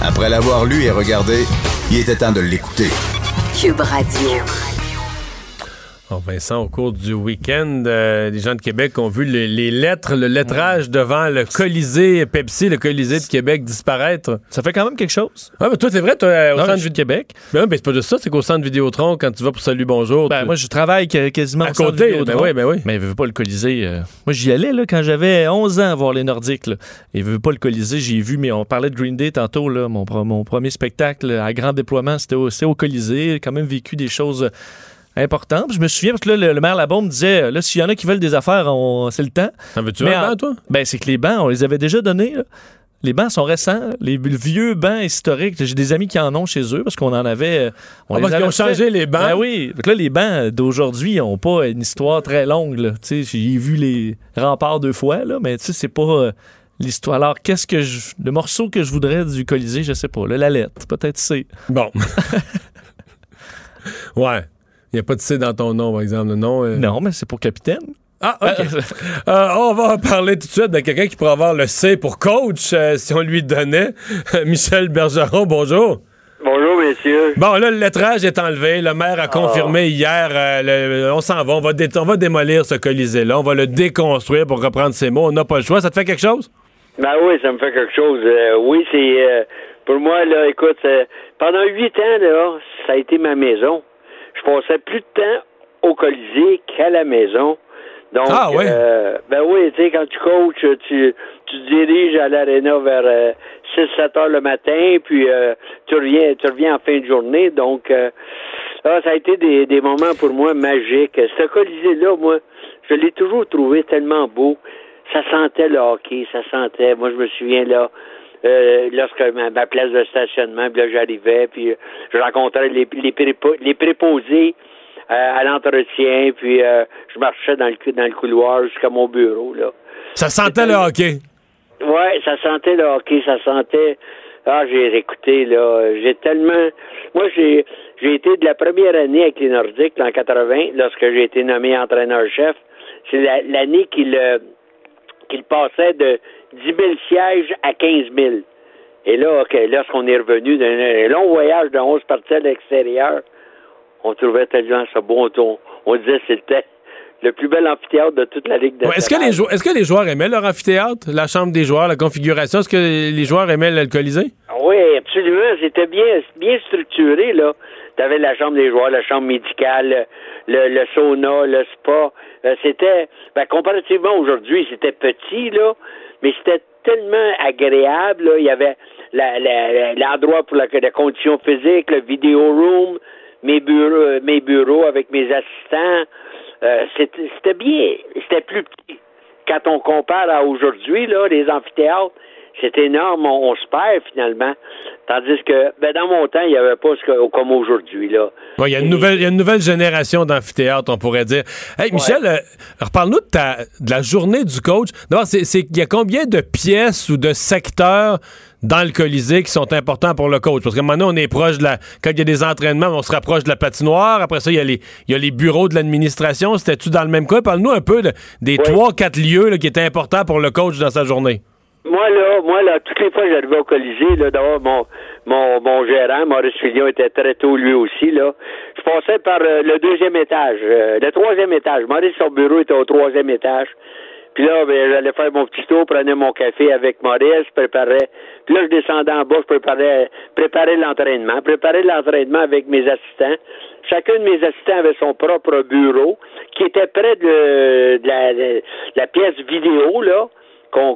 Après l'avoir lu et regardé, il était temps de l'écouter. Cube Radio. Alors, Vincent, au cours du week-end, euh, les gens de Québec ont vu les, les lettres, le lettrage devant le Colisée Pepsi, le Colisée de Québec disparaître. Ça fait quand même quelque chose. Ah, mais toi, c'est vrai, toi, euh, au Non, centre je de Québec. Ben, ben, c'est pas de ça, c'est qu'au centre Vidéotron, quand tu vas pour Salut Bonjour. Ben, tu- moi, je travaille quasiment À au centre côté, Vidéotron. ben oui, ben oui. Mais il veut pas le Colisée. euh, Moi, j'y allais là, quand j'avais 11 ans voir les Nordiques. Là. Il veut pas le Colisée. J'ai vu, mais on parlait de Green Day tantôt. Là, mon, premier spectacle à grand déploiement, c'était au, au Colisée. J'ai quand même vécu des choses importantes. Puis Je me souviens, parce que là, le, le maire Labombe disait là, s'il y en a qui veulent des affaires, c'est le temps. En veux-tu un banc, toi? Ben, c'est que les bancs, on les avait déjà donnés. là. Les bancs sont récents. Les vieux bancs historiques, j'ai des amis qui en ont chez eux parce qu'on en avait. euh, On Ah, les parce qu'ils ont changé les bancs? Ben oui. Que là, les bancs d'aujourd'hui n'ont pas une histoire très longue. J'ai vu les remparts deux fois, là, mais c'est pas euh, l'histoire. Alors, qu'est-ce que je. Le morceau que je voudrais du Colisée, je sais pas. là, la lettre, peut-être c'est. Bon. ouais. Il n'y a pas de C dans ton nom, par exemple. Le nom. euh, Non, mais c'est pour capitaine. Ah, OK. Euh, on va parler tout de suite de quelqu'un qui pourrait avoir le C pour coach euh, si on lui donnait. Michel Bergeron, bonjour. Bonjour, messieurs. Bon, là, le lettrage est enlevé. Le maire a confirmé hier. euh, le- on s'en va. On va, dé- on va démolir ce Colisée-là. On va le déconstruire pour reprendre ses mots. On n'a pas le choix. Ça te fait quelque chose? Ben oui, ça me fait quelque chose. Euh, oui, c'est euh, pour moi là. Écoute, euh, pendant huit ans là, ça a été ma maison. Passais plus de temps au Colisée qu'à la maison. Donc, Ah, euh, ben oui, tu sais, quand tu coaches, tu, tu te diriges à l'aréna vers 6-7 heures le matin, puis euh, tu reviens, tu reviens en fin de journée. Donc, euh, ah, ça a été des, des moments pour moi magiques. Ce Colisée-là, moi, je l'ai toujours trouvé tellement beau. Ça sentait le hockey, ça sentait. Moi, je me souviens là, euh, lorsque ma, place de stationnement, puis là, j'arrivais, puis euh, je rencontrais les, les, prépo- les préposés euh, à l'entretien, puis euh, je marchais dans le, dans le couloir jusqu'à mon bureau, là. Ça sentait le hockey? Ouais, ça sentait le hockey, ça sentait. Ah, j'ai écouté là, j'ai tellement. Moi, j'ai j'ai été de la première année avec les Nordiques en 80, lorsque j'ai été nommé entraîneur-chef. C'est la- l'année qu'il qu'il passait de 10 000 sièges à 15 000. Et là, ok, lorsqu'on est revenu d'un long voyage de 11 parties à l'extérieur, on trouvait tellement ça beau. On, on disait c'était le plus bel amphithéâtre de toute la Ligue de Ouais, Est-ce que, les jou- est-ce que les joueurs aimaient leur amphithéâtre, la chambre des joueurs, la configuration? Est-ce que les joueurs aimaient l'alcoolisé? Oui, absolument. C'était bien, bien structuré, là. Tu avais la chambre des joueurs, la chambre médicale, le, le sauna, le spa. Euh, c'était, ben, comparativement aujourd'hui, c'était petit, là, mais c'était tellement agréable, là. Il y avait l'endroit pour la, la condition physique, le vidéo room, mes bureaux, mes bureaux avec mes assistants. Euh, c'était c'était bien. C'était plus petit. Quand on compare à aujourd'hui, là, les amphithéâtres, c'est énorme, on, on se perd finalement. Tandis que, ben, dans mon temps, il n'y avait pas ce que, comme aujourd'hui, là. Ouais, Il y, a une nouvelle- il y a une nouvelle génération d'amphithéâtre, on pourrait dire. Hey, Michel, euh, reparle-nous de, ta- de la journée du coach. D'abord, il y a combien de pièces ou de secteurs dans le Colisée qui sont importants pour le coach? Parce que maintenant, on est proche de la. Quand il y a des entraînements, on se rapproche de la patinoire. Après ça, il y a les, il y a les bureaux de l'administration. C'était-tu dans le même cas? Parle-nous un peu de- des trois, quatre lieux là, qui étaient importants pour le coach dans sa journée. Moi, là, moi, là, toutes les fois que j'arrivais au Colisée, là, d'abord, mon, mon, mon gérant, Maurice Fillon, était très tôt, lui aussi, là. Je passais par euh, le deuxième étage, euh, le troisième étage. Maurice, son bureau était au troisième étage. Puis là, ben, j'allais faire mon petit tour, prenais mon café avec Maurice, préparais. Puis là, je descendais en bas, je préparais, préparais l'entraînement, préparais l'entraînement avec mes assistants. Chacun de mes assistants avait son propre bureau, qui était près de, la pièce vidéo, là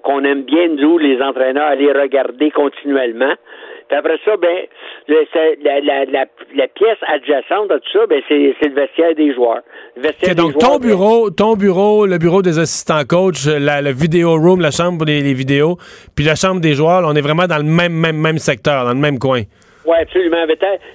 qu'on aime bien, nous, les entraîneurs, aller regarder continuellement. Puis après ça, ben, le- la, la, la, la pièce adjacente à tout ça, ben, c'est le vestiaire des joueurs. Le vestiaire donc, des joueurs, ton ben, bureau, ton bureau, le bureau des assistants coach, la, le vidéo room, la chambre pour les, les vidéos, puis la chambre des joueurs, là, on est vraiment dans le même, même, même secteur, dans le même coin. Oui, absolument.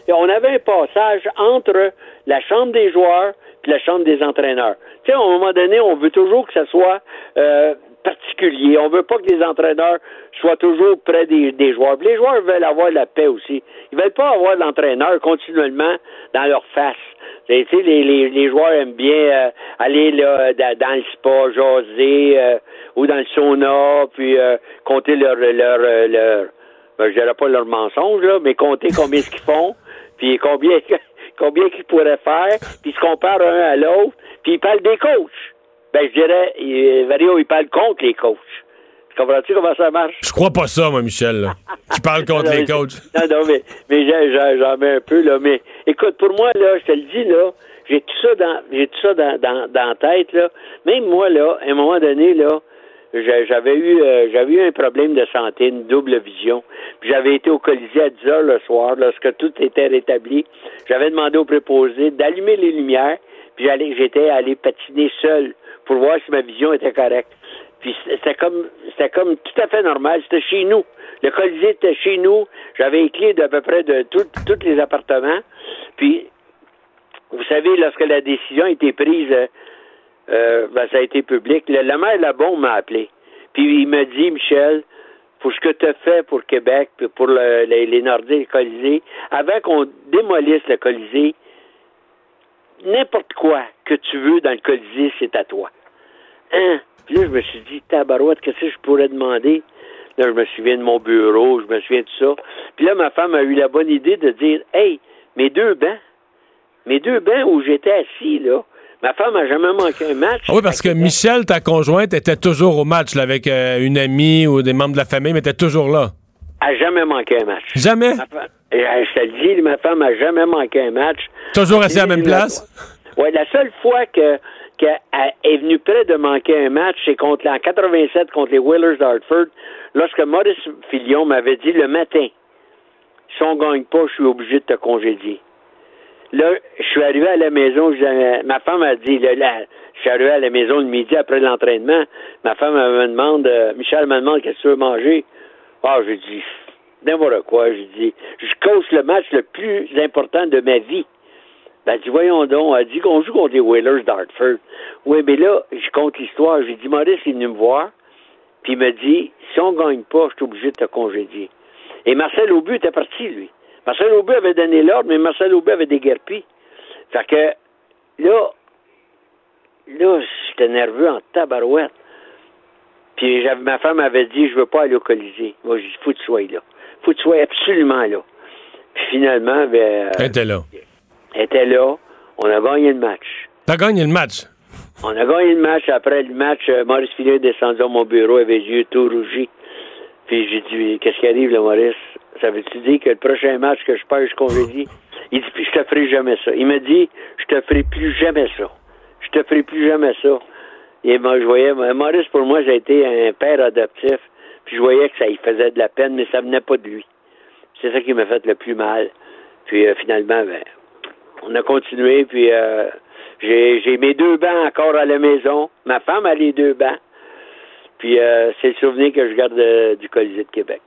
On avait un passage entre la chambre des joueurs et la chambre des entraîneurs. Tu sais, à un moment donné, on veut toujours que ça soit euh, particulier. On veut pas que les entraîneurs soient toujours près des, joueurs. Puis les joueurs veulent avoir la paix aussi. Ils veulent pas avoir l'entraîneur continuellement dans leur face. Les, les, les joueurs aiment bien euh, aller là, dans, le spa, jaser, euh, ou dans le sauna, puis euh, compter leur, leur, euh, leur, ben, je dirais pas leur mensonge, là, mais compter combien ce qu'ils font, puis combien combien qu'ils pourraient faire, puis se comparent un à l'autre, puis ils parlent des coachs. Ben, je dirais, il- Vario, il parle contre les coachs. Comprends-tu comment ça marche? Je crois pas ça, moi, Michel, là, qui parle contre Non, les coachs. Non, non, mais, mais j'en- mets un peu, là. Mais écoute, pour moi, là, je te le dis, là, j'ai tout ça dans j'ai tout ça dans, dans, dans la tête, là. Même moi, là, à un moment donné, là, j'a- j'avais eu euh, j'avais eu un problème de santé, une double vision. Puis j'avais été au Colisée à 10 heures le soir, lorsque tout était rétabli. J'avais demandé au préposé d'allumer les lumières, puis j'allais j'étais allé patiner seul pour voir si ma vision était correcte. Puis c'était comme c'était comme tout à fait normal. C'était chez nous. Le Colisée était chez nous. J'avais les clés d'à peu près de tous les appartements. Puis vous savez, lorsque la décision a été prise, euh, euh, ben, ça a été public. Le, le maire Labon m'a appelé. Puis il m'a dit, Michel, pour ce que tu as fait pour Québec, pour le- les, les Nordiques, le Colisée, avant qu'on démolisse le Colisée, n'importe quoi que tu veux dans le Colisée, c'est à toi. Hein? Puis là, je me suis dit, tabarouette, qu'est-ce que je pourrais demander? Là, je me souviens de mon bureau, je me souviens de ça. Puis là, ma femme a eu la bonne idée de dire, hey, mes deux bancs, mes deux bancs où j'étais assis, là, ma femme a jamais manqué un match. Ah oui, parce que Michel, ta conjointe, était toujours au match là, avec euh, une amie ou des membres de la famille, mais était toujours là. A jamais manqué un match. Jamais? Femme- euh, je te le dis, ma femme a jamais manqué un match. Toujours assis à la même place? Oui, la seule fois que qu'elle est venue près de manquer un match, c'est contre en 87 contre les Whalers d'Hartford, lorsque Maurice Filion m'avait dit le matin, si on gagne pas, je suis obligé de te congédier. Là, je suis arrivé à la maison, je- ma femme a dit, là, là, je suis arrivé à la maison le midi après l'entraînement, ma femme me demande, euh, Michel me demande qu'est-ce que tu veux manger? Ah, j'ai dit, n'importe quoi, j'ai dit, je coach le match le plus important de ma vie. Ben, dit, voyons donc, elle dit qu'on joue contre les Whalers d'Hartford. Oui, mais là, je compte l'histoire. J'ai dit, Maurice est venu me voir, puis il me dit, si on gagne pas, je suis obligé de te congédier. Et Marcel Aubu était parti, lui. Marcel Aubu avait donné l'ordre, mais Marcel Aubu avait déguerpi. Fait que, là, là, j'étais nerveux en tabarouette. Puis ma femme avait dit, je veux pas aller au Colisée. Moi, j'ai dit, faut que tu sois là. Faut que tu sois absolument là. Puis finalement, ben, Elle était là. elle était là. On a gagné le match. T'as gagné le match. On a gagné le match. Après le match, euh, Maurice Fillion est descendu à mon bureau avec les yeux tout rougis. Puis j'ai dit, qu'est-ce qui arrive, là, Maurice? Ça veut-tu dire que le prochain match que je perds, je congédie? Il dit, puis je te ferai jamais ça. Il me dit, je te ferai plus jamais ça. Je te ferai plus jamais ça. Et moi, je voyais, Maurice, pour moi, j'ai été un père adoptif. Puis je voyais que ça il faisait de la peine, mais ça venait pas de lui. C'est ça qui m'a fait le plus mal. Puis euh, finalement, ben, on a continué, puis euh, j'ai, j'ai mes deux bancs encore à la maison. Ma femme a les deux bancs. Puis euh, c'est le souvenir que je garde euh, du Colisée de Québec.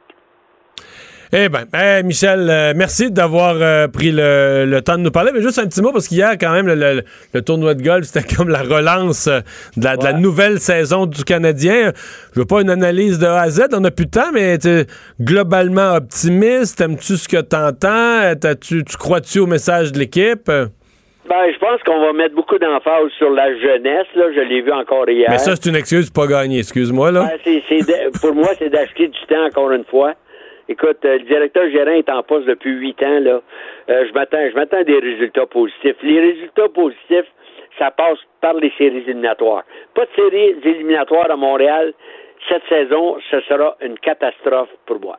Eh bien, Michel, euh, merci d'avoir euh, pris le, le temps de nous parler. Mais juste un petit mot, parce qu'hier, quand même, le, le- le tournoi de golf, c'était comme la relance euh, de la, de la nouvelle saison du Canadien. Je veux pas une analyse de A à Z, on n'a plus de temps, mais t'es globalement optimiste. Aimes-tu ce que t'entends? T'as-tu- Tu crois-tu au message de l'équipe? Ben, je pense qu'on va mettre beaucoup d'emphase sur la jeunesse. Là, je l'ai vu encore hier. Mais ça, c'est une excuse pour pas gagner, excuse-moi, là. Ben, de- pour moi, c'est d'acheter du temps encore une fois. Écoute, euh, le directeur gérant est en poste depuis huit ans. Là, Euh, je m'attends, je m'attends à des résultats positifs. Les résultats positifs, ça passe par les séries éliminatoires. Pas de séries éliminatoires à Montréal. Cette saison, ce sera une catastrophe pour moi.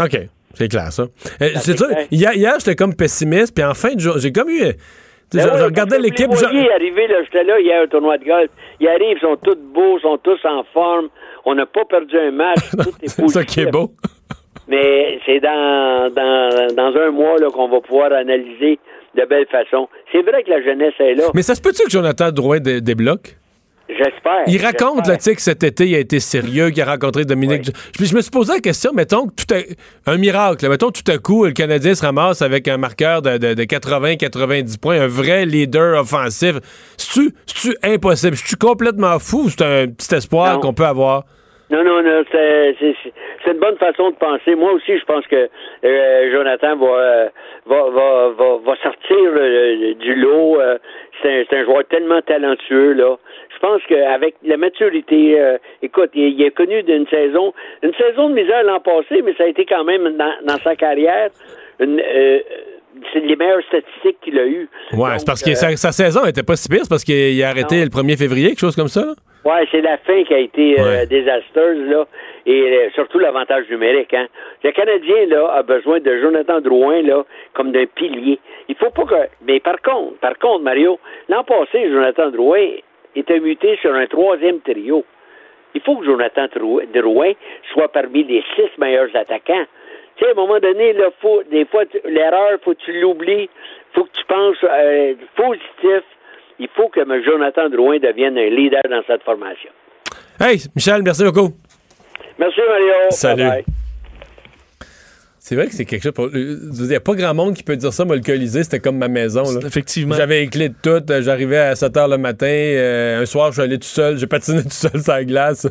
OK. C'est clair, ça. Euh, c'est clair. Hier, hier j'étais comme pessimiste, puis en fin de jour, j'ai comme eu. Ben je, oui, je regardais l'équipe. Je- voyez arriver, là, j'étais là hier au tournoi de golf. Ils arrivent, ils sont tous beaux, ils sont tous en forme. On n'a pas perdu un match. Tout est ça qui est beau. Mais c'est dans, dans, dans un mois là, qu'on va pouvoir analyser de belle façon. C'est vrai que la jeunesse est là. Mais ça se peut-tu que Jonathan Drouin dé- débloque? J'espère. Il raconte, là, que cet été, il a été sérieux, qu'il a rencontré Dominique. Je, je me suis posé la question, mettons, tout à- un miracle, mettons, tout à coup, le Canadien se ramasse avec un marqueur de, de, 80-90 points, un vrai leader offensif. C'est-tu c'est-tu impossible? Je suis complètement fou ou c'est un petit espoir qu'on peut avoir? Non, non, non, c'est une bonne façon de penser. Moi aussi, je pense que euh, Jonathan va, euh, va, va, va, va sortir du lot. euh, c'est un, un joueur tellement talentueux, là. Je pense qu'avec la maturité, euh, écoute, il, il a connu d'une saison, une saison de misère l'an passé, mais ça a été quand même dans, dans sa carrière une, c'est les meilleures statistiques qu'il a eues. Ouais, c'est parce que sa, sa saison était pas si pire, c'est parce qu'il a arrêté Non. le 1er février, quelque chose comme ça. là? Ouais, c'est la fin qui a été euh, désastreuse, là, et euh, surtout l'avantage numérique. Hein. Le Canadien, là, a besoin de Jonathan Drouin, là, comme d'un pilier. Il faut pas que... Mais par contre, par contre, Mario, l'an passé, Jonathan Drouin était muté sur un troisième trio. Il faut que Jonathan Drouin soit parmi les six meilleurs attaquants. Tu sais, à un moment donné, là, faut, des fois, l'erreur, faut que tu l'oublies, faut que tu penses euh, positif. Il faut que M. Jonathan Drouin devienne un leader dans cette formation. Hey, Michel, merci beaucoup. Merci, Mario. Salut. C'est vrai que c'est quelque chose pour. Il n'y a pas grand monde qui peut dire ça, le Colisée, c'était comme ma maison. Là. Effectivement. J'avais les clés de tout. euh, J'arrivais à 7 h le matin. euh, un soir, je suis allé tout seul. J'ai patiné tout seul sur la glace.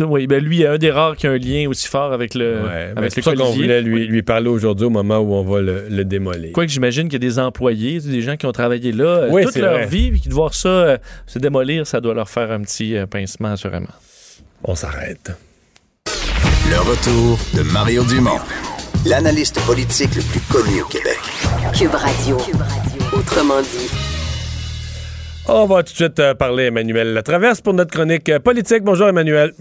Oui, ben lui, il y a un des rares qui a un lien aussi fort avec le, Ouais, ben, avec c'est ça qu'on voulait lui, lui parler aujourd'hui au moment où on va le, le démolir. Quoique j'imagine qu'il y a des employés, des gens qui ont travaillé là euh, Oui, toute leur vrai. vie, puis qui de voir ça euh, se démolir, ça doit leur faire un petit euh, pincement, assurément. On s'arrête. Le retour de Mario Dumont, l'analyste politique le plus connu au Québec. Cube Radio. Autrement dit. On va tout de suite euh, parler Emmanuel Latraverse pour notre chronique euh, politique. Bonjour, Emmanuel.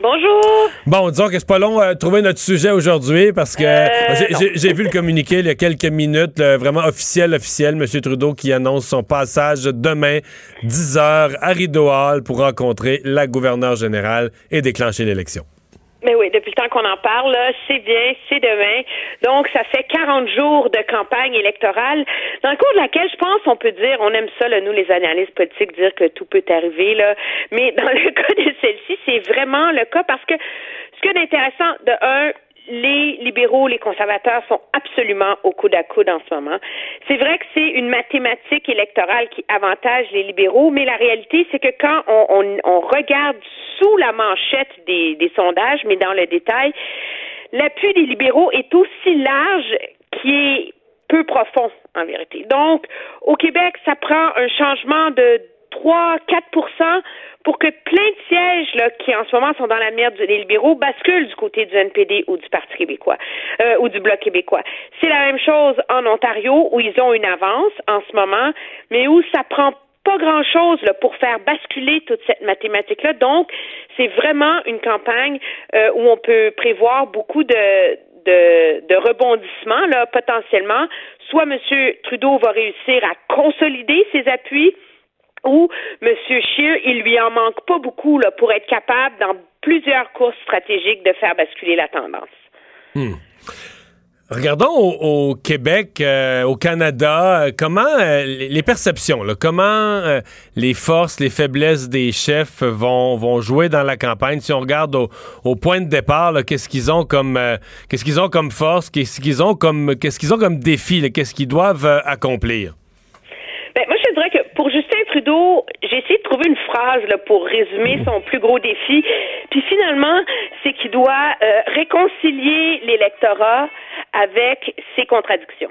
Bonjour. Bon, disons que c'est pas long à trouver notre sujet aujourd'hui parce que Euh, j'ai- vu le communiqué il y a quelques minutes, le- vraiment officiel, officiel, M. Trudeau qui annonce son passage demain, 10 heures, à Rideau Hall pour rencontrer la gouverneure générale et déclencher l'élection. Mais oui, depuis le temps qu'on en parle, c'est bien, c'est demain. Donc, ça fait 40 jours de campagne électorale, dans le cours de laquelle, je pense, on peut dire, on aime ça, là, nous, les analystes politiques, dire que tout peut arriver, là. Mais dans le cas de celle-ci, c'est vraiment le cas parce que ce qui est intéressant, de un, les libéraux, les conservateurs sont absolument au coude à coude en ce moment. C'est vrai que c'est une mathématique électorale qui avantage les libéraux, mais la réalité, c'est que quand on, regarde sous la manchette des, des sondages, mais dans le détail, l'appui des libéraux est aussi large qui est peu profond, en vérité. Donc, au Québec, ça prend un changement de 3-4% pour que plein de sièges là, qui en ce moment sont dans la merde des libéraux basculent du côté du NPD ou du Parti québécois euh, ou du Bloc québécois. C'est la même chose en Ontario où ils ont une avance en ce moment, mais où ça prend pas grand-chose pour faire basculer toute cette mathématique-là. Donc, c'est vraiment une campagne euh, où on peut prévoir beaucoup de, de, de rebondissements là, potentiellement. Soit M. Trudeau va réussir à consolider ses appuis, ou M. Scheer, il lui en manque pas beaucoup pour être capable, dans plusieurs courses stratégiques, de faire basculer la tendance. Hmm. Regardons au, Québec, euh, au Canada, euh, comment euh, les perceptions, comment les forces, les faiblesses des chefs vont, jouer dans la campagne? Si on regarde au, au point de départ, qu'est-ce qu'ils ont comme qu'est-ce qu'ils ont comme force, qu'est-ce qu'ils ont comme qu'est-ce qu'ils ont comme défi, qu'est-ce qu'ils doivent accomplir? Ben, moi, je te dirais que pour Justin Trudeau, trouver une phrase là, pour résumer son plus gros défi. Puis finalement, c'est qu'il doit euh, réconcilier l'électorat avec ses contradictions.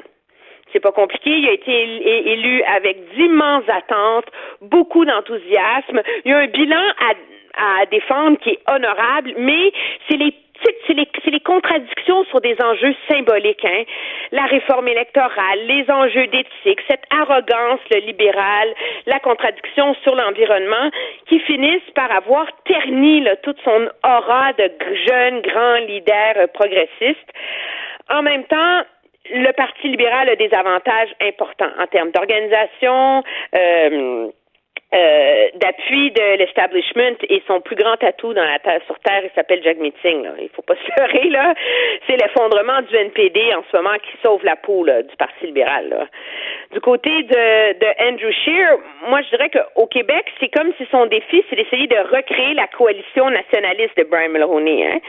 C'est pas compliqué. Il a été él- élu avec d'immenses attentes, beaucoup d'enthousiasme. Il y a un bilan à, à défendre qui est honorable, mais c'est les c'est les, les contradictions sur des enjeux symboliques, hein. La réforme électorale, les enjeux d'éthique, cette arrogance le libérale, la contradiction sur l'environnement, qui finissent par avoir terni là, toute son aura de jeune grand leader euh, progressiste. En même temps, le Parti libéral a des avantages importants en termes d'organisation, euh, euh, d'appui de l'establishment et son plus grand atout dans la terre sur terre, il s'appelle Jack Meeting. Là. Il faut pas se leurrer, là. C'est l'effondrement du NPD en ce moment qui sauve la peau là, du Parti libéral. Là. Du côté de, de Andrew Scheer, moi je dirais qu'au Québec, c'est comme si son défi, c'est d'essayer de recréer la coalition nationaliste de Brian Mulroney. Hein.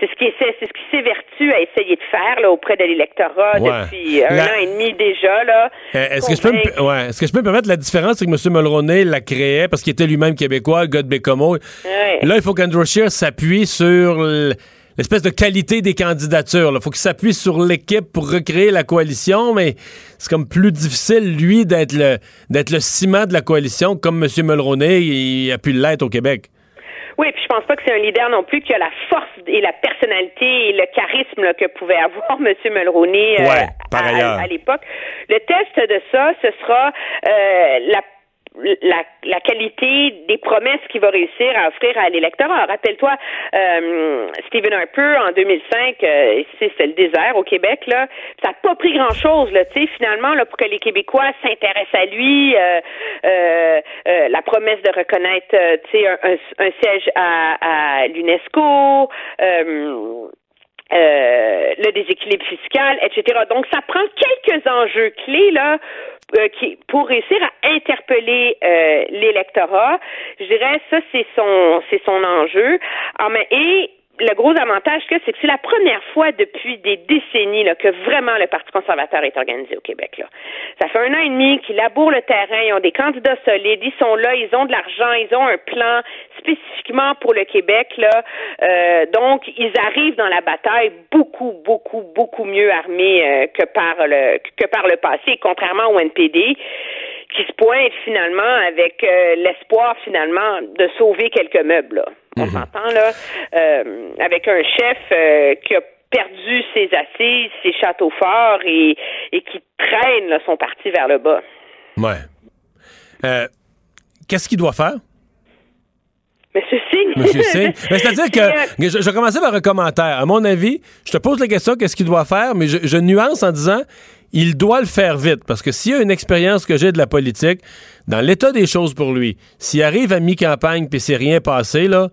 C'est ce qui c'est ce qui s'évertue à essayer de faire là, auprès de l'électorat Ouais. depuis un La- an et demi déjà. Là. Euh, Est-ce que, je peux me, ouais, est-ce que je peux me permettre la différence, c'est que M. Mulroney la créait parce qu'il était lui-même québécois, le gars de Bécomo. Ouais. Là, il faut qu'Andrew Scheer s'appuie sur l'espèce de qualité des candidatures. Il faut qu'il s'appuie sur l'équipe pour recréer la coalition, mais c'est comme plus difficile, lui, d'être le, d'être le ciment de la coalition, comme M. Mulroney il a pu l'être au Québec. Oui, puis je pense pas que c'est un leader non plus qui a la force et la personnalité et le charisme là, que pouvait avoir M. Mulroney euh, Ouais, à, à l'époque. Le test de ça, ce sera euh, la la, la qualité des promesses qu'il va réussir à offrir à l'électorat. Rappelle-toi, euh, Stephen Harper, en 2005, euh, c'était le désert au Québec, là. Ça n'a pas pris grand-chose, là, tu sais, finalement, là, pour que les Québécois s'intéressent à lui. euh, euh, euh, la promesse de reconnaître, euh, tu sais, un, un- siège à, à l'UNESCO. euh, le déséquilibre fiscal, etc. Donc, ça prend quelques enjeux clés là euh, qui, pour réussir à interpeller euh, l'électorat. Je dirais ça, c'est son, c'est son enjeu. Ah, mais, et le gros avantage que c'est que c'est la première fois depuis des décennies là, que vraiment le Parti conservateur est organisé au Québec. Là. Ça fait un an et demi qu'ils labourent le terrain, ils ont des candidats solides, ils sont là, ils ont de l'argent, ils ont un plan spécifiquement pour le Québec. Là. Euh, donc, ils arrivent dans la bataille beaucoup, beaucoup, beaucoup mieux armés euh, que par le que par le passé, contrairement au NPD qui se pointe finalement avec euh, l'espoir finalement de sauver quelques meubles. Là. On s'entend là, euh, avec un chef euh, qui a perdu ses assises, ses châteaux forts et, et qui traîne là, son parti vers le bas. Ouais. Qu'est-ce qu'il doit faire? Monsieur Singh. Monsieur Singh. Ben, C'est-à-dire que je, je vais commencer par un commentaire. À mon avis, je te pose la question qu'est-ce qu'il doit faire, mais je, je nuance en disant il doit le faire vite parce que s'il y a une expérience que j'ai de la politique, dans l'état des choses pour lui, s'il arrive à mi-campagne puis c'est rien passé là.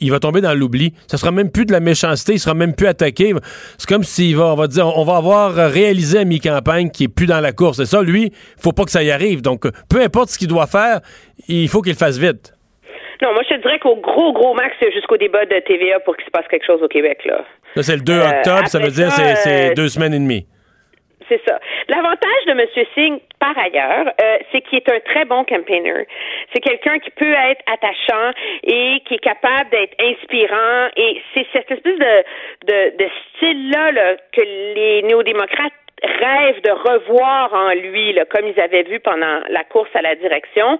il va tomber dans l'oubli. Ça sera même plus de la méchanceté, il sera même plus attaqué. C'est comme s'il va, on va dire, on va avoir réalisé à mi-campagne qu'il est plus dans la course. Et ça, lui, faut pas que ça y arrive. Donc, peu importe ce qu'il doit faire, il faut qu'il le fasse vite. Non, moi, je te dirais qu'au gros, gros max, c'est jusqu'au débat de TVA pour qu'il se passe quelque chose au Québec, là. Là, c'est le 2 Euh, octobre, ça veut dire ça, c'est c'est euh, deux semaines et demie. C'est ça. L'avantage de M. Singh, par ailleurs, euh, c'est qu'il est un très bon campaigner. C'est quelqu'un qui peut être attachant et qui est capable d'être inspirant. Et c'est cette espèce de, de, de style-là là, que les néo-démocrates rêvent de revoir en lui, là, comme ils avaient vu pendant la course à la direction.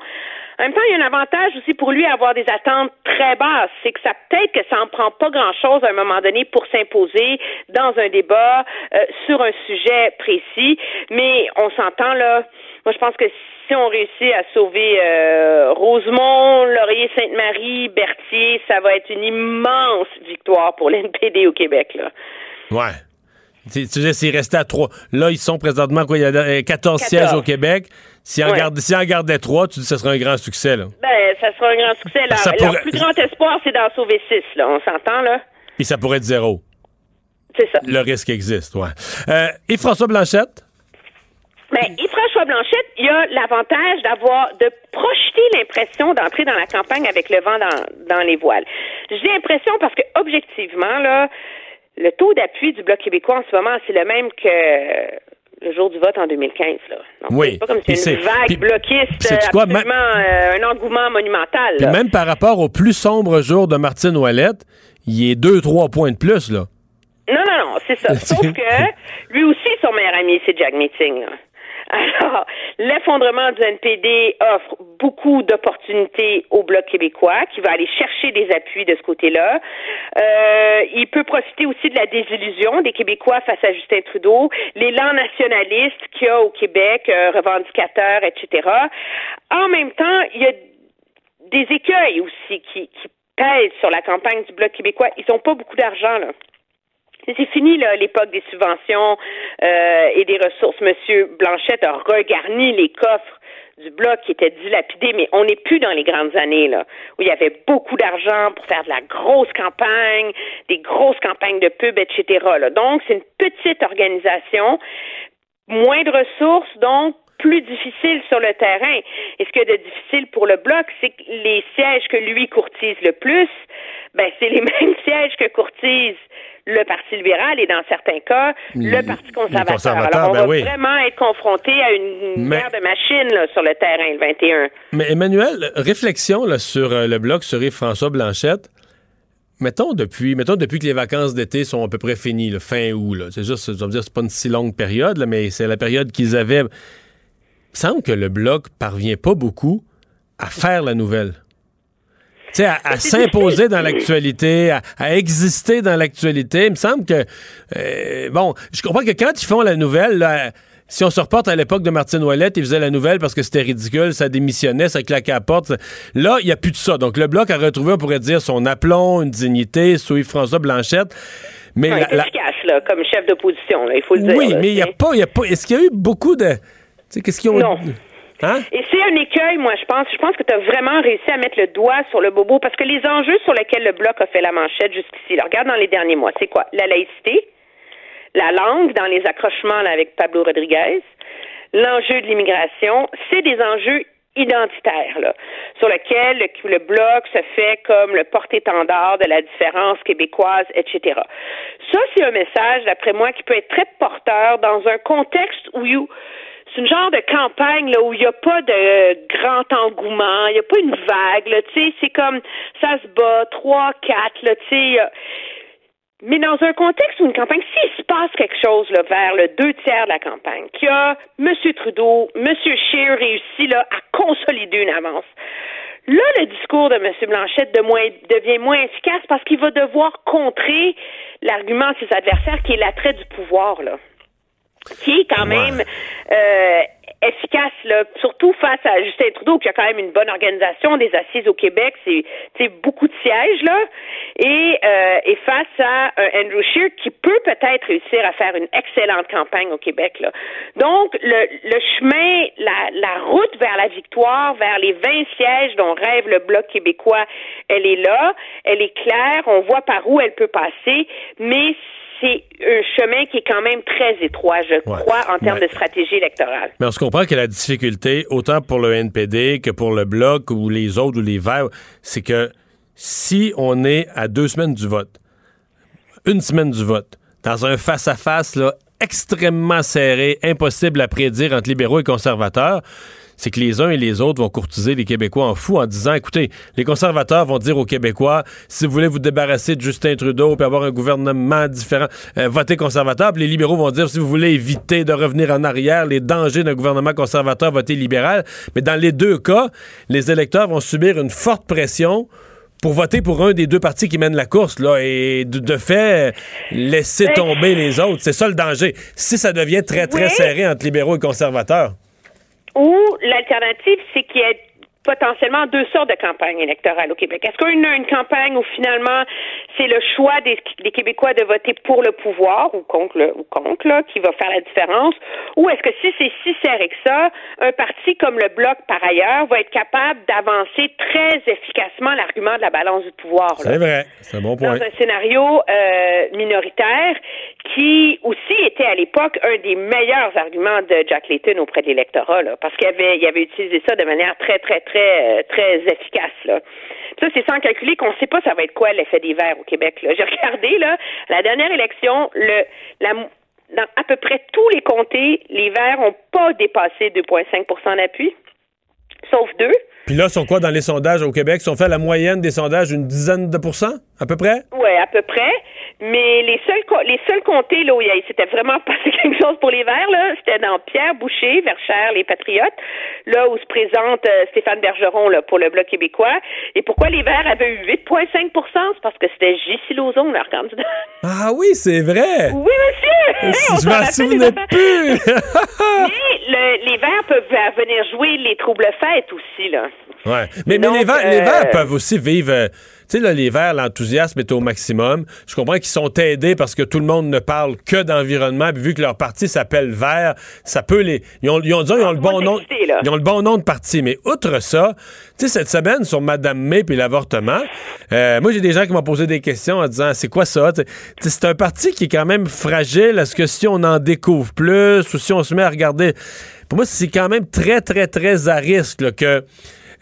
En même temps, il y a un avantage aussi pour lui à avoir des attentes très basses. C'est que ça peut-être que ça en prend pas grand-chose à un moment donné pour s'imposer dans un débat euh, sur un sujet précis. Mais on s'entend là. Moi, je pense que si on réussit à sauver euh, Rosemont, Laurier, Sainte-Marie, Berthier, ça va être une immense victoire pour l'NPD au Québec. Là. Ouais. Tu sais, s'il restait à 3. Là, ils sont présentement, quoi, il y a euh, 14, sièges au Québec. S'ils en, Ouais. garde- s'ils en gardaient 3, tu dis que ce serait un grand succès, là. Ben, ça sera un grand succès. Leur, Ça leur pourrait- plus grand espoir, c'est d'en sauver six, là. On s'entend, là? Puis ça pourrait être zéro. C'est ça. Le risque existe, ouais. Euh, et François Blanchette? Mais Yves-François Blanchette, il a l'avantage d'avoir de projeter l'impression d'entrer dans la campagne avec le vent dans, dans les voiles. Je dis impression parce que objectivement, là, le taux d'appui du Bloc québécois en ce moment, c'est le même que le jour du vote en 2015. Là. Donc, Oui. C'est pas comme si c'est- une vague puis- bloquiste, sais-tu quoi, absolument euh, un engouement monumental. Puis même par rapport au plus sombre jour de Martine Ouellette, il est 2-3 points de plus, là. Non, non, non, c'est ça. Sauf que lui aussi, son meilleur ami, c'est Jack Meeting. là. Alors, l'effondrement du NPD offre beaucoup d'opportunités au Bloc québécois, qui va aller chercher des appuis de ce côté-là. Euh, il peut profiter aussi de la désillusion des Québécois face à Justin Trudeau, l'élan nationaliste qu'il y a au Québec, euh, revendicateur, etc. En même temps, il y a des écueils aussi qui, qui pèsent sur la campagne du Bloc québécois. Ils n'ont pas beaucoup d'argent, là. C'est fini là, l'époque des subventions euh, et des ressources. Monsieur Blanchette a regarni les coffres du bloc qui étaient dilapidés, mais on n'est plus dans les grandes années là où il y avait beaucoup d'argent pour faire de la grosse campagne, des grosses campagnes de pub, etc. Là. Donc c'est une petite organisation, moins de ressources, donc plus difficile sur le terrain. Et ce qu'il y a de difficile pour le bloc, c'est que les sièges que lui courtise le plus, ben c'est les mêmes sièges que courtise le Parti libéral et dans certains cas, le Parti conservateur. conservateurs, Alors, on ben va oui. vraiment être confronté à une guerre de machines là, sur le terrain le 21. Mais Emmanuel, réflexion là, sur euh, le bloc sur Yves-François Blanchette. Mettons depuis, mettons depuis que les vacances d'été sont à peu près finies, le fin août. là. C'est juste, je veux dire, c'est pas une si longue période, là, mais c'est la période qu'ils avaient. Il semble que le bloc parvient pas beaucoup à faire la nouvelle. Sais, à, à s'imposer dans l'actualité, à, à exister dans l'actualité. Il me semble que, euh, bon, je comprends que quand ils font la nouvelle, là, si on se reporte à l'époque de Martine Ouellette, ils faisaient la nouvelle parce que c'était ridicule, ça démissionnait, ça claquait à la porte. Là, il n'y a plus de ça. Donc, le Bloc a retrouvé, on pourrait dire, son aplomb, une dignité, sous Yves-François Blanchette. Mais Ouais, la- efficace là, comme chef d'opposition, il faut le dire. oui, mais il n'y a pas, il y a pas. Est-ce qu'il y a eu beaucoup de. Tu sais, qu'est-ce qu'ils ont. Non. Hein? Et c'est un écueil, moi, je pense. Je pense que tu as vraiment réussi à mettre le doigt sur le bobo parce que les enjeux sur lesquels le Bloc a fait la manchette jusqu'ici, regarde dans les derniers mois, c'est quoi? La laïcité, la langue dans les accrochements là, avec Pablo Rodriguez, l'enjeu de l'immigration, c'est des enjeux identitaires, là, sur lesquels le, Bloc se fait comme le porte-étendard de la différence québécoise, etc. Ça, c'est un message, d'après moi, qui peut être très porteur dans un contexte où c'est une genre de campagne là, où il n'y a pas de grand engouement, il n'y a pas une vague, tu sais, c'est comme ça se bat, trois, quatre, là, tu sais. a- Mais dans un contexte où une campagne, s'il se passe quelque chose là, vers le deux tiers de la campagne, qu'il y a M. Trudeau, M. Scheer réussi là, à consolider une avance, là, le discours de M. Blanchette de moins- devient moins efficace parce qu'il va devoir contrer l'argument de ses adversaires qui est l'attrait du pouvoir. Là qui est quand même euh, efficace, là, surtout face à Justin Trudeau, qui a quand même une bonne organisation des assises au Québec, c'est c'est beaucoup de sièges, là, et, euh, et face à un Andrew Scheer qui peut peut-être réussir à faire une excellente campagne au Québec. Là. Donc, le, le chemin, la, la route vers la victoire, vers les 20 sièges dont rêve le Bloc québécois, elle est là, elle est claire, on voit par où elle peut passer, mais c'est un chemin qui est quand même très étroit, je crois, en termes Ouais. de stratégie électorale. Mais on se comprend que la difficulté, autant pour le NPD que pour le Bloc ou les autres ou les Verts, c'est que si on est à deux semaines du vote, une semaine du vote, dans un face-à-face là, extrêmement serré, impossible à prédire entre libéraux et conservateurs, c'est que les uns et les autres vont courtiser les Québécois en fou en disant, écoutez, les conservateurs vont dire aux Québécois, si vous voulez vous débarrasser de Justin Trudeau puis avoir un gouvernement différent, euh, votez conservateur. Puis les libéraux vont dire, si vous voulez éviter de revenir en arrière, les dangers d'un gouvernement conservateur, votez libéral. Mais dans les deux cas, les électeurs vont subir une forte pression pour voter pour un des deux partis qui mènent la course, là, et de, de fait, laisser tomber les autres. C'est ça le danger. Si ça devient très, très Oui. serré entre libéraux et conservateurs. Ou l'alternative, c'est qu'il y ait potentiellement deux sortes de campagnes électorales au Québec. Est-ce qu'on a une campagne où finalement c'est le choix des, des Québécois de voter pour le pouvoir ou contre le ou contre là, qui va faire la différence, ou est-ce que si c'est si serré que ça, un parti comme le Bloc par ailleurs va être capable d'avancer très efficacement l'argument de la balance du pouvoir. C'est vrai. C'est un bon point. dans un scénario euh, minoritaire qui aussi était à l'époque un des meilleurs arguments de Jack Layton auprès de l'électorat, parce qu'il avait, il avait utilisé ça de manière très, très, très, euh, très efficace. Là. Ça, c'est sans calculer qu'on ne sait pas ça va être quoi l'effet des verts au Québec. J'ai regardé, là, la dernière élection, le, dans à peu près tous les comtés, les verts n'ont pas dépassé 2,5% d'appui, sauf deux. Puis là, sont quoi dans les sondages au Québec? Sont fait la moyenne des sondages une dizaine de pourcents, à peu près? Oui, à peu près. Mais les seuls les seuls comtés là où c'était vraiment passé quelque chose pour les Verts, là, c'était dans Pierre Boucher, Verchères, les Patriotes, là où se présente euh, Stéphane Bergeron là, pour le Bloc québécois. Et pourquoi les Verts avaient eu 8,5% C'est parce que c'était J.C. Lauzon, leur candidat. Ah oui, c'est vrai! Oui, monsieur! Si On je m'en souvenais plus! Mais le- les Verts peuvent venir jouer les troubles fêtes aussi, là. Ouais. Mais, les, verts, les euh, Verts peuvent aussi vivre. euh, tu sais, là, les Verts, l'enthousiasme est au maximum. Je comprends qu'ils sont aidés parce que tout le monde ne parle que d'environnement. Puis vu que leur parti s'appelle Vert, ça peut les. Ils ont, ils ont, disons, ils ont le bon nom. Ils ont le bon nom de parti. Mais outre ça, tu sais, cette semaine sur Madame May puis l'avortement, euh, moi, j'ai des gens qui m'ont posé des questions en disant c'est quoi ça? C'est un parti qui est quand même fragile. Est-ce que si on en découvre plus ou si on se met à regarder? Pour moi, c'est quand même très, très, très à risque là, que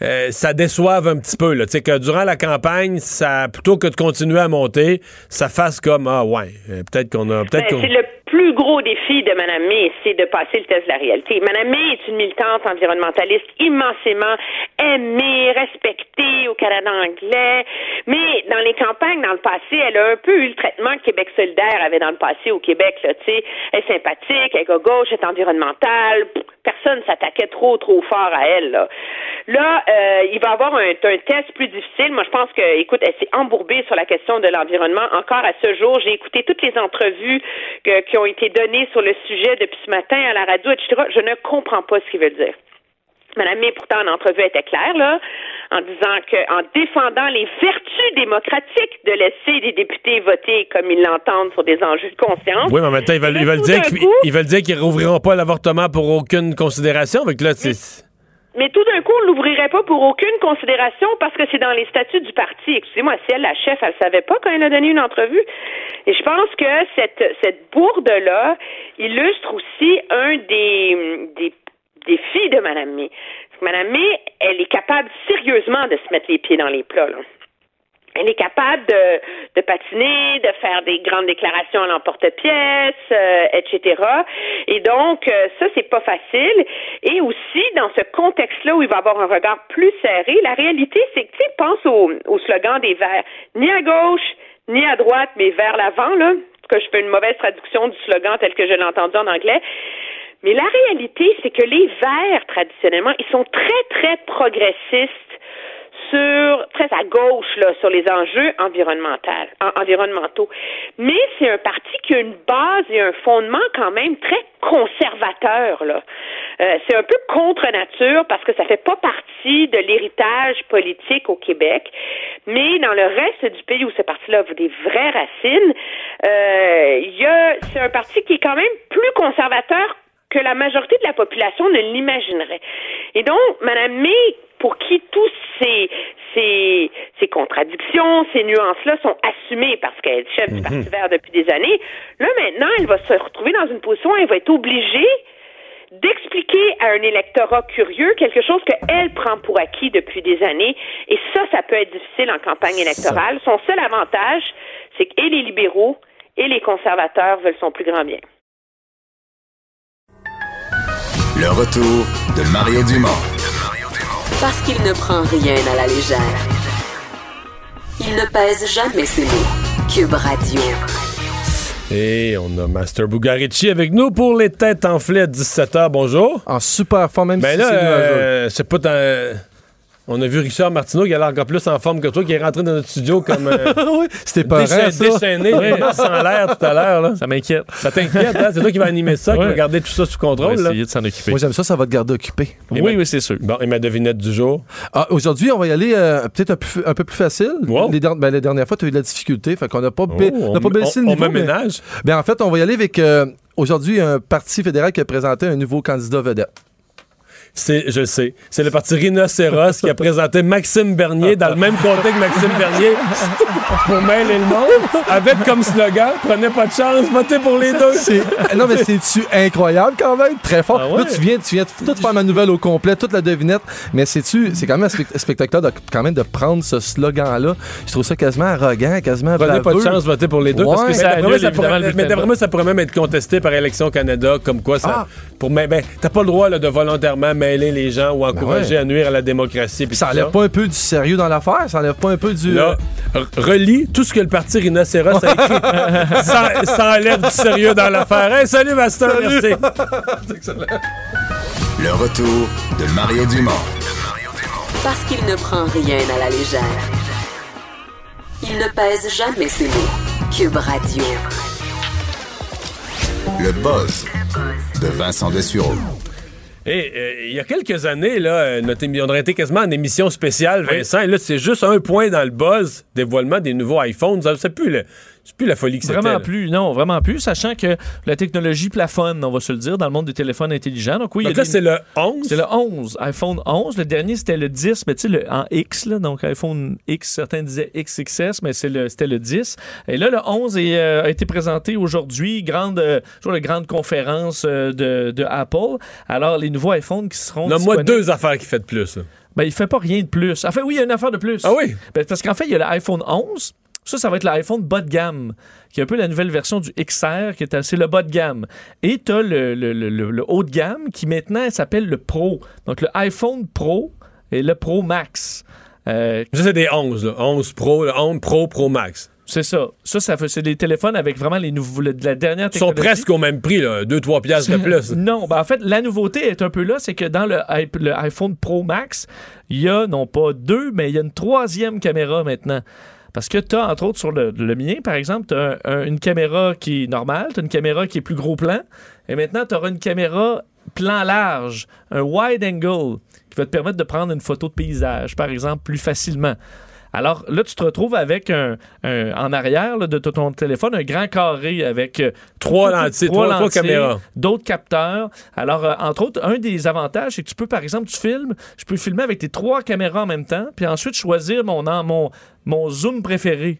euh, ça déçoive un petit peu. Là. Tu sais, que durant la campagne, ça, plutôt que de continuer à monter, ça fasse comme Ah ouais, euh, peut-être qu'on a. Peut-être Ben, qu'on. Plus gros défi de Mme May, c'est de passer le test de la réalité. Mme May est une militante environnementaliste immensément aimée, respectée au Canada anglais, mais dans les campagnes dans le passé, elle a un peu eu le traitement que Québec solidaire avait dans le passé au Québec. Là, elle est sympathique, elle est à gauche, elle est environnementale, personne s'attaquait trop, trop fort à elle. Là, là euh, il va avoir un, un test plus difficile. Moi, je pense que, écoute, elle s'est embourbée sur la question de l'environnement. Encore à ce jour, j'ai écouté toutes les entrevues que- qui ont été données sur le sujet depuis ce matin à la radio, etc. Je ne comprends pas ce qu'il veut dire. Madame May, pourtant, en entrevue était claire, là, en disant que, en défendant les vertus démocratiques de laisser les députés voter comme ils l'entendent sur des enjeux de conscience. Oui, mais temps, ils veulent, ils veulent dire qu'ils ils veulent dire qu'ils rouvriront pas l'avortement pour aucune considération. Avec là, c'est. Mais tout d'un coup, on l'ouvrirait pas pour aucune considération parce que c'est dans les statuts du parti. Excusez-moi, si elle, la chef, elle savait pas quand elle a donné une entrevue. Et je pense que cette, cette bourde-là illustre aussi un des, des défis de Mme May. Mme May, elle est capable sérieusement de se mettre les pieds dans les plats, là. Elle est capable de, de patiner, de faire des grandes déclarations à l'emporte-pièce, euh, etc. Et donc, euh, ça, c'est pas facile. Et aussi, dans ce contexte-là où il va avoir un regard plus serré, la réalité, c'est que, tu pense au, au slogan des Verts. Ni à gauche, ni à droite, mais vers l'avant, là. Que je fais une mauvaise traduction du slogan tel que je l'ai entendu en anglais. Mais la réalité, c'est que les Verts, traditionnellement, ils sont très, très progressistes sur très à gauche là sur les enjeux environnementaux en- environnementaux. Mais c'est un parti qui a une base et un fondement quand même très conservateur là. Euh, c'est un peu contre nature parce que ça fait pas partie de l'héritage politique au Québec. Mais dans le reste du pays où ce parti-là a des vraies racines euh, y a c'est un parti qui est quand même plus conservateur que la majorité de la population ne l'imaginerait. Et donc, Mme May, pour qui tous ces, ces, ces contradictions, ces nuances-là sont assumées parce qu'elle est chef du Mhm. Parti vert depuis des années, là maintenant, elle va se retrouver dans une position où elle va être obligée d'expliquer à un électorat curieux quelque chose qu'elle prend pour acquis depuis des années. Et ça, ça peut être difficile en campagne électorale. Son seul avantage, c'est que et les libéraux et les conservateurs veulent son plus grand bien. Le retour de Mario Dumont. Parce qu'il ne prend rien à la légère. Il ne pèse jamais ses mots. Cube Radio. Et on a Master Bugarici avec nous pour les têtes enflées à 17h. Bonjour. En super forme, même Ben si là, c'est nuageux. euh, c'est pas dans- On a vu Richard Martineau qui a l'air encore plus en forme que toi, qui est rentré dans notre studio comme euh, oui, c'était pas décha- ça. déchaîné, Oui. sans l'air tout à l'heure. là. Ça m'inquiète. Ça t'inquiète, hein? C'est toi qui vas animer ça, qui va garder tout ça sous On va contrôle. là. essayer de s'en occuper. Moi, j'aime ça, ça va te garder occupé. Et oui, ma- oui, c'est sûr. Bon, et ma devinette du jour? Ah, Aujourd'hui, on va y aller euh, peut-être un, peu- un peu plus facile. Wow. Les, der- ben, la dernière fois, tu as eu de la difficulté, fait qu'on n'a pas, ba- Oh, on n'a pas baissé le on, niveau. on mais-. Ben, en fait, on va y aller avec euh, aujourd'hui un parti fédéral qui a présenté un nouveau candidat vedette. C'est, je le sais. C'est le parti Rhinocéros qui a présenté Maxime Bernier dans le même comté que Maxime Bernier pour mêler le monde avec comme slogan Prenez pas de chance, votez pour les deux. Ah non, mais c'est-tu incroyable quand même? Très fort. Ah ouais? Là, tu viens, tu viens de tout faire ma nouvelle au complet, toute la devinette. Mais c'est-tu, c'est quand même spect- spectaculaire de, quand même de prendre ce slogan-là. Je trouve ça quasiment arrogant, quasiment Prenez pas de chance, votez pour les deux. Ouais. Parce que Ça annule pourrait, mais d'après moi, ça pourrait même être contesté par Élection Canada, comme quoi ça. Ah. Pour, mais, ben, t'as pas le droit là, de volontairement mêler les gens ou encourager ouais. à nuire à la démocratie. puis Ça enlève pas un peu du sérieux dans l'affaire? Ça enlève pas un peu du. Là, r- relis tout ce que le parti Rhinocéros a écrit. ça, ça enlève du sérieux dans l'affaire. Hey, salut, Master, merci. Le retour de Mario Dumont. Parce qu'il ne prend rien à la légère. Il ne pèse jamais ses mots. Cube Radio. Le buzz de Vincent Dessureau. Et euh, il y a quelques années, là, euh, notre on aurait été quasiment en émission spéciale, Vincent. Et là, c'est juste un point dans le buzz, dévoilement des nouveaux iPhones. Ça, C'est plus, le- c'est plus la folie que c'était. Vraiment plus, non, vraiment plus, sachant que la technologie plafonne, on va se le dire, dans le monde des téléphones intelligents. Donc oui, il y a là, des- c'est le 11. C'est le 11, iPhone 11. Le dernier, c'était le 10, mais tu sais, le- en X, là, donc iPhone X, certains disaient XXS, mais c'est le- c'était le 10. Et là, le 11 est, euh, a été présenté aujourd'hui, grande, euh, toujours la grande conférence euh, de, de Apple. Alors, les nouveaux iPhones qui seront Nomme-moi disponibles- deux affaires qui fait de plus. là. Ben, il fait pas rien de plus. Enfin, oui, il y a une affaire de plus. Ah oui? Ben, parce qu'en fait, il y a l'iPhone 11. Ça, ça va être l'iPhone bas de gamme, qui est un peu la nouvelle version du XR, qui est c'est le bas de gamme. Et tu as le, le- le- haut de gamme, qui maintenant s'appelle le Pro. Donc, le iPhone Pro et le Pro Max. Euh, Ça, c'est des 11. là. 11 Pro, le 11 Pro, Pro Max. c'est ça. Ça, ça c'est des téléphones avec vraiment les nouveaux, de la dernière Ils sont technologie. presque au même prix, 2-3 piastres de plus. Non, ben en fait, la nouveauté est un peu là, c'est que dans le, le iPhone Pro Max, il y a non pas deux, mais il y a une troisième caméra maintenant. Parce que tu as, entre autres, sur le, le mien, par exemple, tu as une caméra qui est normale, tu as une caméra qui est plus gros plan, et maintenant, tu auras une caméra plan large, un wide angle, qui va te permettre de prendre une photo de paysage, par exemple, plus facilement. Alors là, tu te retrouves avec un, un- en arrière là, de ton téléphone un grand carré avec euh, Trois lentilles, trois- trois caméras. d'autres capteurs. Alors, euh, entre autres, un des avantages, c'est que tu peux, par exemple, tu filmes, je peux filmer avec tes trois caméras en même temps, puis ensuite choisir mon, en- mon, mon zoom préféré.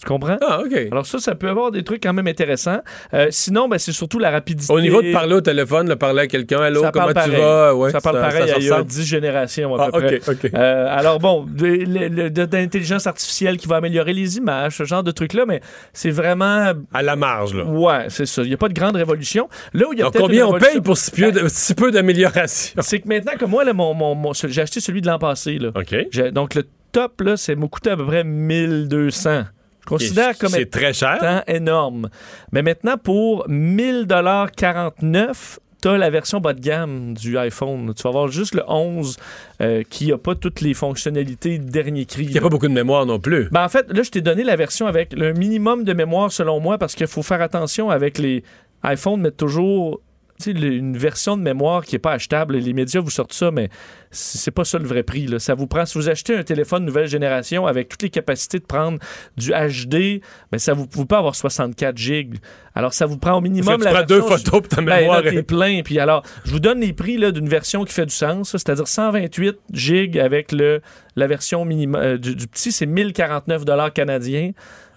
Tu comprends? Ah, OK. Alors ça, ça peut avoir des trucs quand même intéressants. Euh, sinon, ben, c'est surtout la rapidité. Au niveau de parler au téléphone, de parler à quelqu'un, allô, Ça comment tu vas? Ouais, ça parle pareil se il y a ressemble. 10 générations à Ah, peu près. OK, OK. Euh, alors bon, de, le- le- de- d'intelligence artificielle qui va améliorer les images, ce genre de trucs-là, mais c'est vraiment... À la marge, là. Ouais, c'est ça. Il n'y a pas de grande révolution. Là où il y a peut-être combien on paye pour si peu, si peu d'amélioration? C'est que maintenant, comme moi, là, mon, mon- mon- j'ai acheté celui de l'an passé. Là. OK. Donc le top, là, c'est m'a coûté à peu près 1200. Considère comme C'est très cher. énorme. Mais maintenant, pour 1000,49 T'as la version bas de gamme du iPhone. Tu vas avoir juste le 11 euh, qui n'a pas toutes les fonctionnalités dernier cri. Il n'y a pas beaucoup de mémoire non plus. Ben, en fait, là, je t'ai donné la version avec le minimum de mémoire selon moi parce qu'il faut faire attention avec les iPhones, mettre toujours tu une version de mémoire qui n'est pas achetable. Les médias vous sortent ça, mais c'est pas ça le vrai prix. Là. Ça vous prend, si vous achetez un téléphone nouvelle génération avec toutes les capacités de prendre du HD, ben ça vous, vous pouvez avoir 64 gigs. Alors, ça vous prend au minimum tu la prends deux version- photos pour ta Ben, mémoire là, plein. Puis alors, je vous donne les prix d'une version qui fait du sens, c'est-à-dire 128 gigs avec le, la version minimum euh, du, du petit, c'est 1049 dollars canadiens.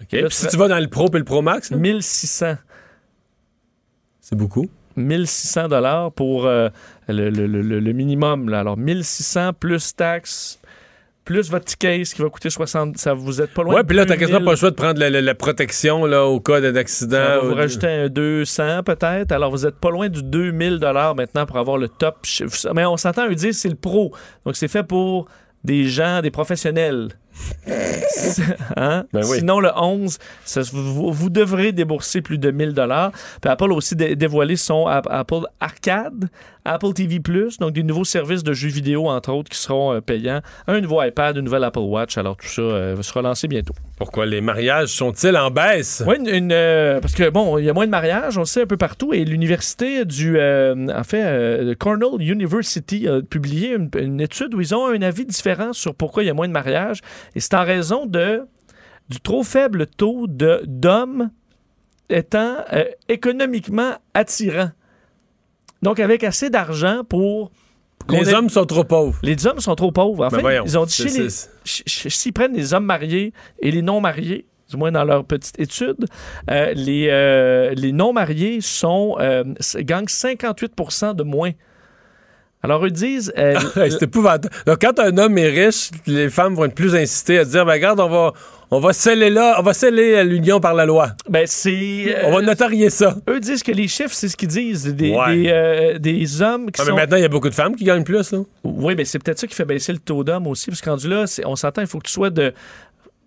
Puis si tu vas dans le Pro et le Pro Max, là, 1600. c'est beaucoup. 1600 dollars pour euh, le, le- le- le- le minimum. là. Alors, 1600 plus taxes. plus votre ticket case qui va coûter 60 ça vous êtes pas loin Ouais, puis là, t'as 2000. quasiment pas le choix de prendre la, la- la protection là, au cas va ou vous rajouter un 200 peut-être. Alors, vous êtes pas loin du 2000 maintenant pour avoir le top. Mais on s'entend à dire c'est le pro. Donc, c'est fait pour des gens, des professionnels. Hein? Ben oui. Sinon, le 11, ça- vous, vous devrez débourser plus de 1000 Puis Apple a aussi dé- dévoilé son App- Apple Arcade, Apple TV+, donc des nouveaux services de jeux vidéo, entre autres, qui seront euh, payants. Un nouveau iPad, une nouvelle Apple Watch. Alors, tout ça euh, va se relancer bientôt. Pourquoi les mariages sont-ils en baisse? Oui, une, une, euh, parce que bon, il y a moins de mariages, on le sait un peu partout, et l'université du, euh, en fait, euh, Cornell University a publié une, une étude où ils ont un avis différent sur pourquoi il y a moins de mariages, et c'est en raison de du trop faible taux de d'hommes étant euh, économiquement attirants. Donc avec assez d'argent pour Les ait- hommes sont trop pauvres. les hommes sont trop pauvres. En Ben fait, voyons, ils ont dit les- s'ils prennent les hommes mariés et les non mariés, du moins dans leur petite étude, euh, les, euh, les non mariés sont euh, gagnent 58% de moins. Alors eux disent euh, c'est épouvantable. Donc, quand un homme est riche, les femmes vont être plus incitées à dire, ben, regarde, on va, on va sceller là, on va sceller euh, l'union par la loi. ben c'est On va euh, notarier ça. eux disent que les chiffres c'est ce qu'ils disent des, Ouais. des, euh, des hommes qui Ah, mais sont maintenant, il y a beaucoup de femmes qui gagnent plus, là. Oui, mais c'est peut-être ça qui fait baisser le taux d'hommes aussi, parce que rendu là, on s'entend, il faut que tu sois de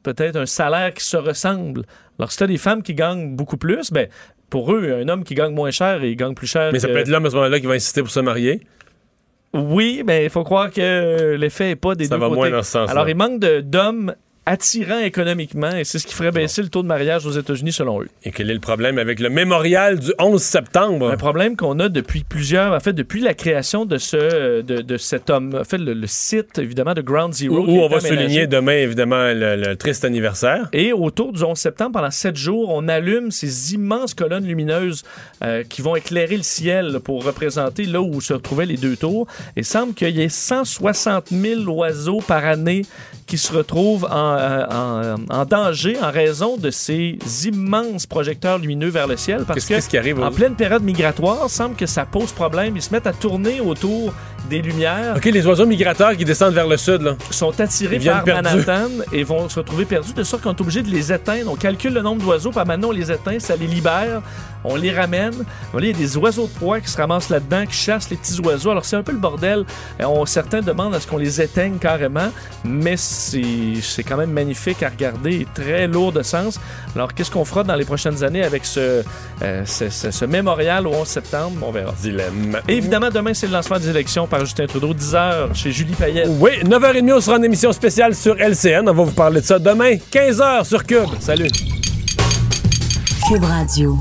peut-être un salaire qui se ressemble. Alors, si tu as des femmes qui gagnent beaucoup plus, ben, pour eux, un homme qui gagne moins cher, il gagne plus cher. Mais ça que- peut être l'homme à ce moment-là qui va insister pour se marier. Oui, mais il faut croire que l'effet n'est pas des Ça deux va côtés. moins dans ce sens-là. Alors, il manque de- d'hommes attirants économiquement, et c'est ce qui ferait baisser le taux de mariage aux États-Unis, selon eux. Et quel est le problème avec le mémorial du 11 septembre? Un problème qu'on a depuis plusieurs, en fait, depuis la création de ce, de, de cet homme, en fait, le, le site, évidemment, de Ground Zero. où on va aménagé. souligner demain, évidemment, le, le triste anniversaire. Et autour du 11 septembre, pendant sept jours, on allume ces immenses colonnes lumineuses euh, qui vont éclairer le ciel pour représenter là où se retrouvaient les deux tours. Et il semble qu'il y ait 160 000 oiseaux par année qui se retrouvent en, euh, en- en danger en raison de ces immenses projecteurs lumineux vers le ciel. Parce que qu'est-ce qui arrive? en pleine période migratoire, il semble que ça pose problème. Ils se mettent à tourner autour des lumières OK, les oiseaux migrateurs qui descendent vers le sud, là. sont attirés par perdus. Manhattan et vont se retrouver perdus de sorte qu'on est obligé de les éteindre. On calcule le nombre d'oiseaux, puis maintenant on les éteint, ça les libère, on les ramène. Là, il y a des oiseaux de proie qui se ramassent là-dedans, qui chassent les petits oiseaux. Alors c'est un peu le bordel. Et on, certains demandent à ce qu'on les éteigne carrément, mais c'est c'est quand même magnifique à regarder et très lourd de sens. Alors qu'est-ce qu'on fera dans les prochaines années avec ce, euh, ce, ce- ce mémorial au 11 septembre? On verra. Dilemme. Évidemment, demain, c'est le lancement des élections par Justin Trudeau, 10h chez Julie Payette. Oui, 9h30, on sera en émission spéciale sur LCN. On va vous parler de ça demain, 15h sur Cube. Salut. Cube Radio.